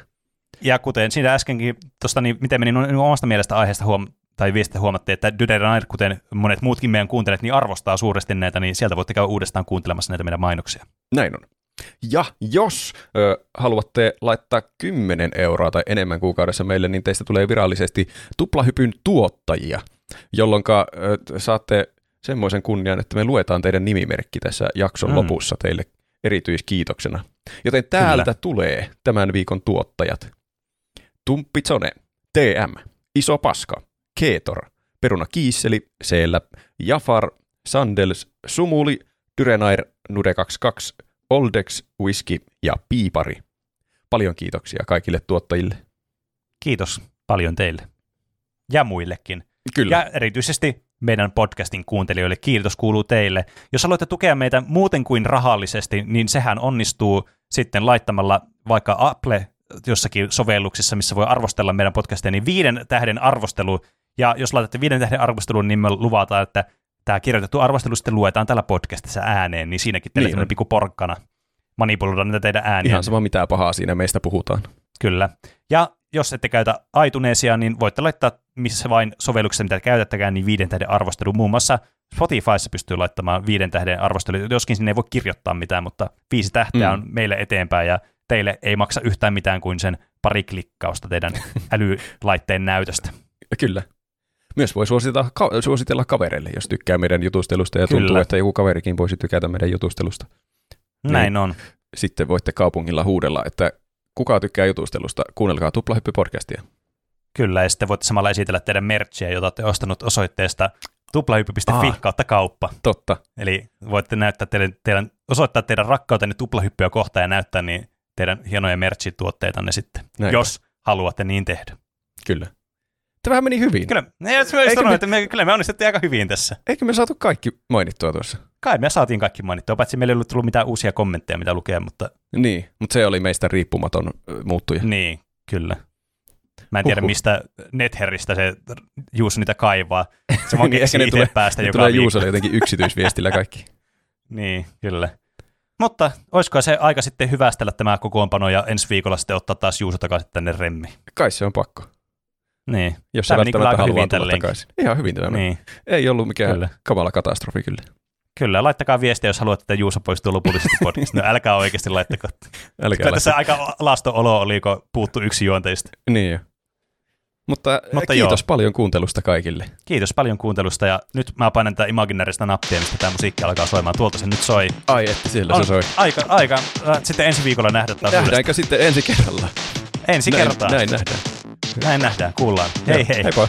ja kuten siinä äskenkin, tuosta niin, miten meni niin omasta mielestä aiheesta huom- tai viestistä huomattiin, että Duderair, kuten monet muutkin meidän kuuntelijat, niin arvostaa suuresti näitä, niin sieltä voitte käydä uudestaan kuuntelemassa näitä meidän mainoksia. Näin on. Ja jos ö, haluatte laittaa 10 euroa tai enemmän kuukaudessa meille, niin teistä tulee virallisesti tuplahypyn tuottajia, jolloin saatte semmoisen kunnian, että me luetaan teidän nimimerkki tässä jakson Mm. lopussa teille erityiskiitoksena. Joten täältä Kyllä. tulee tämän viikon tuottajat. Tumppitsone, TM, Iso Paska, Keetor, Peruna Kiisseli, Seellä, Jafar, Sandels, Sumuli, Dyrenair, Nude 22, Oldex, Whisky ja Piipari. Paljon kiitoksia kaikille tuottajille. Kiitos paljon teille. Ja muillekin. Kyllä. Ja erityisesti meidän podcastin kuuntelijoille kiitos kuuluu teille. Jos haluatte tukea meitä muuten kuin rahallisesti, niin sehän onnistuu sitten laittamalla vaikka Apple jossakin sovelluksissa, missä voi arvostella meidän podcastia, niin viiden tähden arvostelu. Ja jos laitatte viiden tähden arvostelun, niin me luvataan, että tämä kirjoitettu arvostelu sitten luetaan täällä podcastissa ääneen, niin siinäkin teille Niin pikku porkkana manipuloida niitä teidän ääniä. Ihan sama mitä pahaa siinä meistä puhutaan. Kyllä. Ja jos ette käytä iTunesia, niin voitte laittaa missä vain sovelluksessa, mitä käytättäkään, niin viiden tähden arvostelu. Muun muassa Spotifyssa pystyy laittamaan viiden tähden arvostelu, joskin sinne ei voi kirjoittaa mitään, mutta viisi tähteä Mm. on meille eteenpäin ja teille ei maksa yhtään mitään kuin sen pari klikkausta teidän älylaitteen näytöstä. Kyllä. Myös voi suositella, ka- suositella kavereille, jos tykkää meidän jutustelusta ja tuntuu, Kyllä. että joku kaverikin voisi tykätä meidän jutustelusta. Näin on. Sitten voitte kaupungilla huudella, että kuka tykkää jutustelusta, kuunnelkaa Tuplahyppy-podcastia. Kyllä, ja sitten voitte samalla esitellä teidän merchia, jota olette ostanut osoitteesta tuplahyppy.fi Aa. kautta kauppa. Totta. Eli voitte näyttää teidän, teidän, osoittaa teidän rakkautenne tuplahyppyä kohtaan ja näyttää niin teidän hienoja merch-tuotteitanne sitten, Näin. jos haluatte niin tehdä. Kyllä. Tämä meni hyvin. Kyllä, ne, mä Eikö sanoin, me- että me, kyllä me onnistuttiin aika hyvin tässä. Eikö me saatu kaikki mainittua tuossa? Kai me saatiin kaikki mainittua, paitsi meillä ei ollut tullut mitään uusia kommentteja, mitä lukea, mutta Niin, mutta se oli meistä riippumaton muuttuja. niin, kyllä. Mä en tiedä, Huhhuh. mistä Netheristä se Juuso niitä kaivaa. Se vaan Niin, ehkä ne tulee- päästä Ne joka tulee. Juusolle jotenkin yksityisviestillä kaikki. Niin, kyllä. Mutta olisiko se aika sitten hyvästellä tämä kokoonpano ja ensi viikolla sitten ottaa taas Juuso takaisin tänne remmi? Kai se on pakko, Niin, jos meni kyllä välttämättä aika haluaa tulla takaisin. Ihan hyvin tämä niin. Ei ollut mikään Kyllä. kamala katastrofi kyllä. Kyllä, laittakaa viestiä, jos haluatte, että Juuso poistuu lopullisesti podcastista. No älkää oikeasti laittako. Älkää Kyllä tässä aika lasto olo oli, kun puuttu yksi juonteista. Niin jo. Mutta, Mutta Mutta kiitos joo. paljon kuuntelusta kaikille. Kiitos paljon kuuntelusta ja nyt mä painan tätä imaginäristä nappia, mistä tämä musiikki alkaa soimaan. Tuolta se nyt soi. Ai että siellä On se soi. Aika, aika. Äh, Sitten ensi viikolla nähdään taas uudestaan. Nähdäänkö sitten ensi kerralla? Ensi näin, kertaa. Näin nähdään. Näin nähdään, kuullaan. Hei hei. Heippa.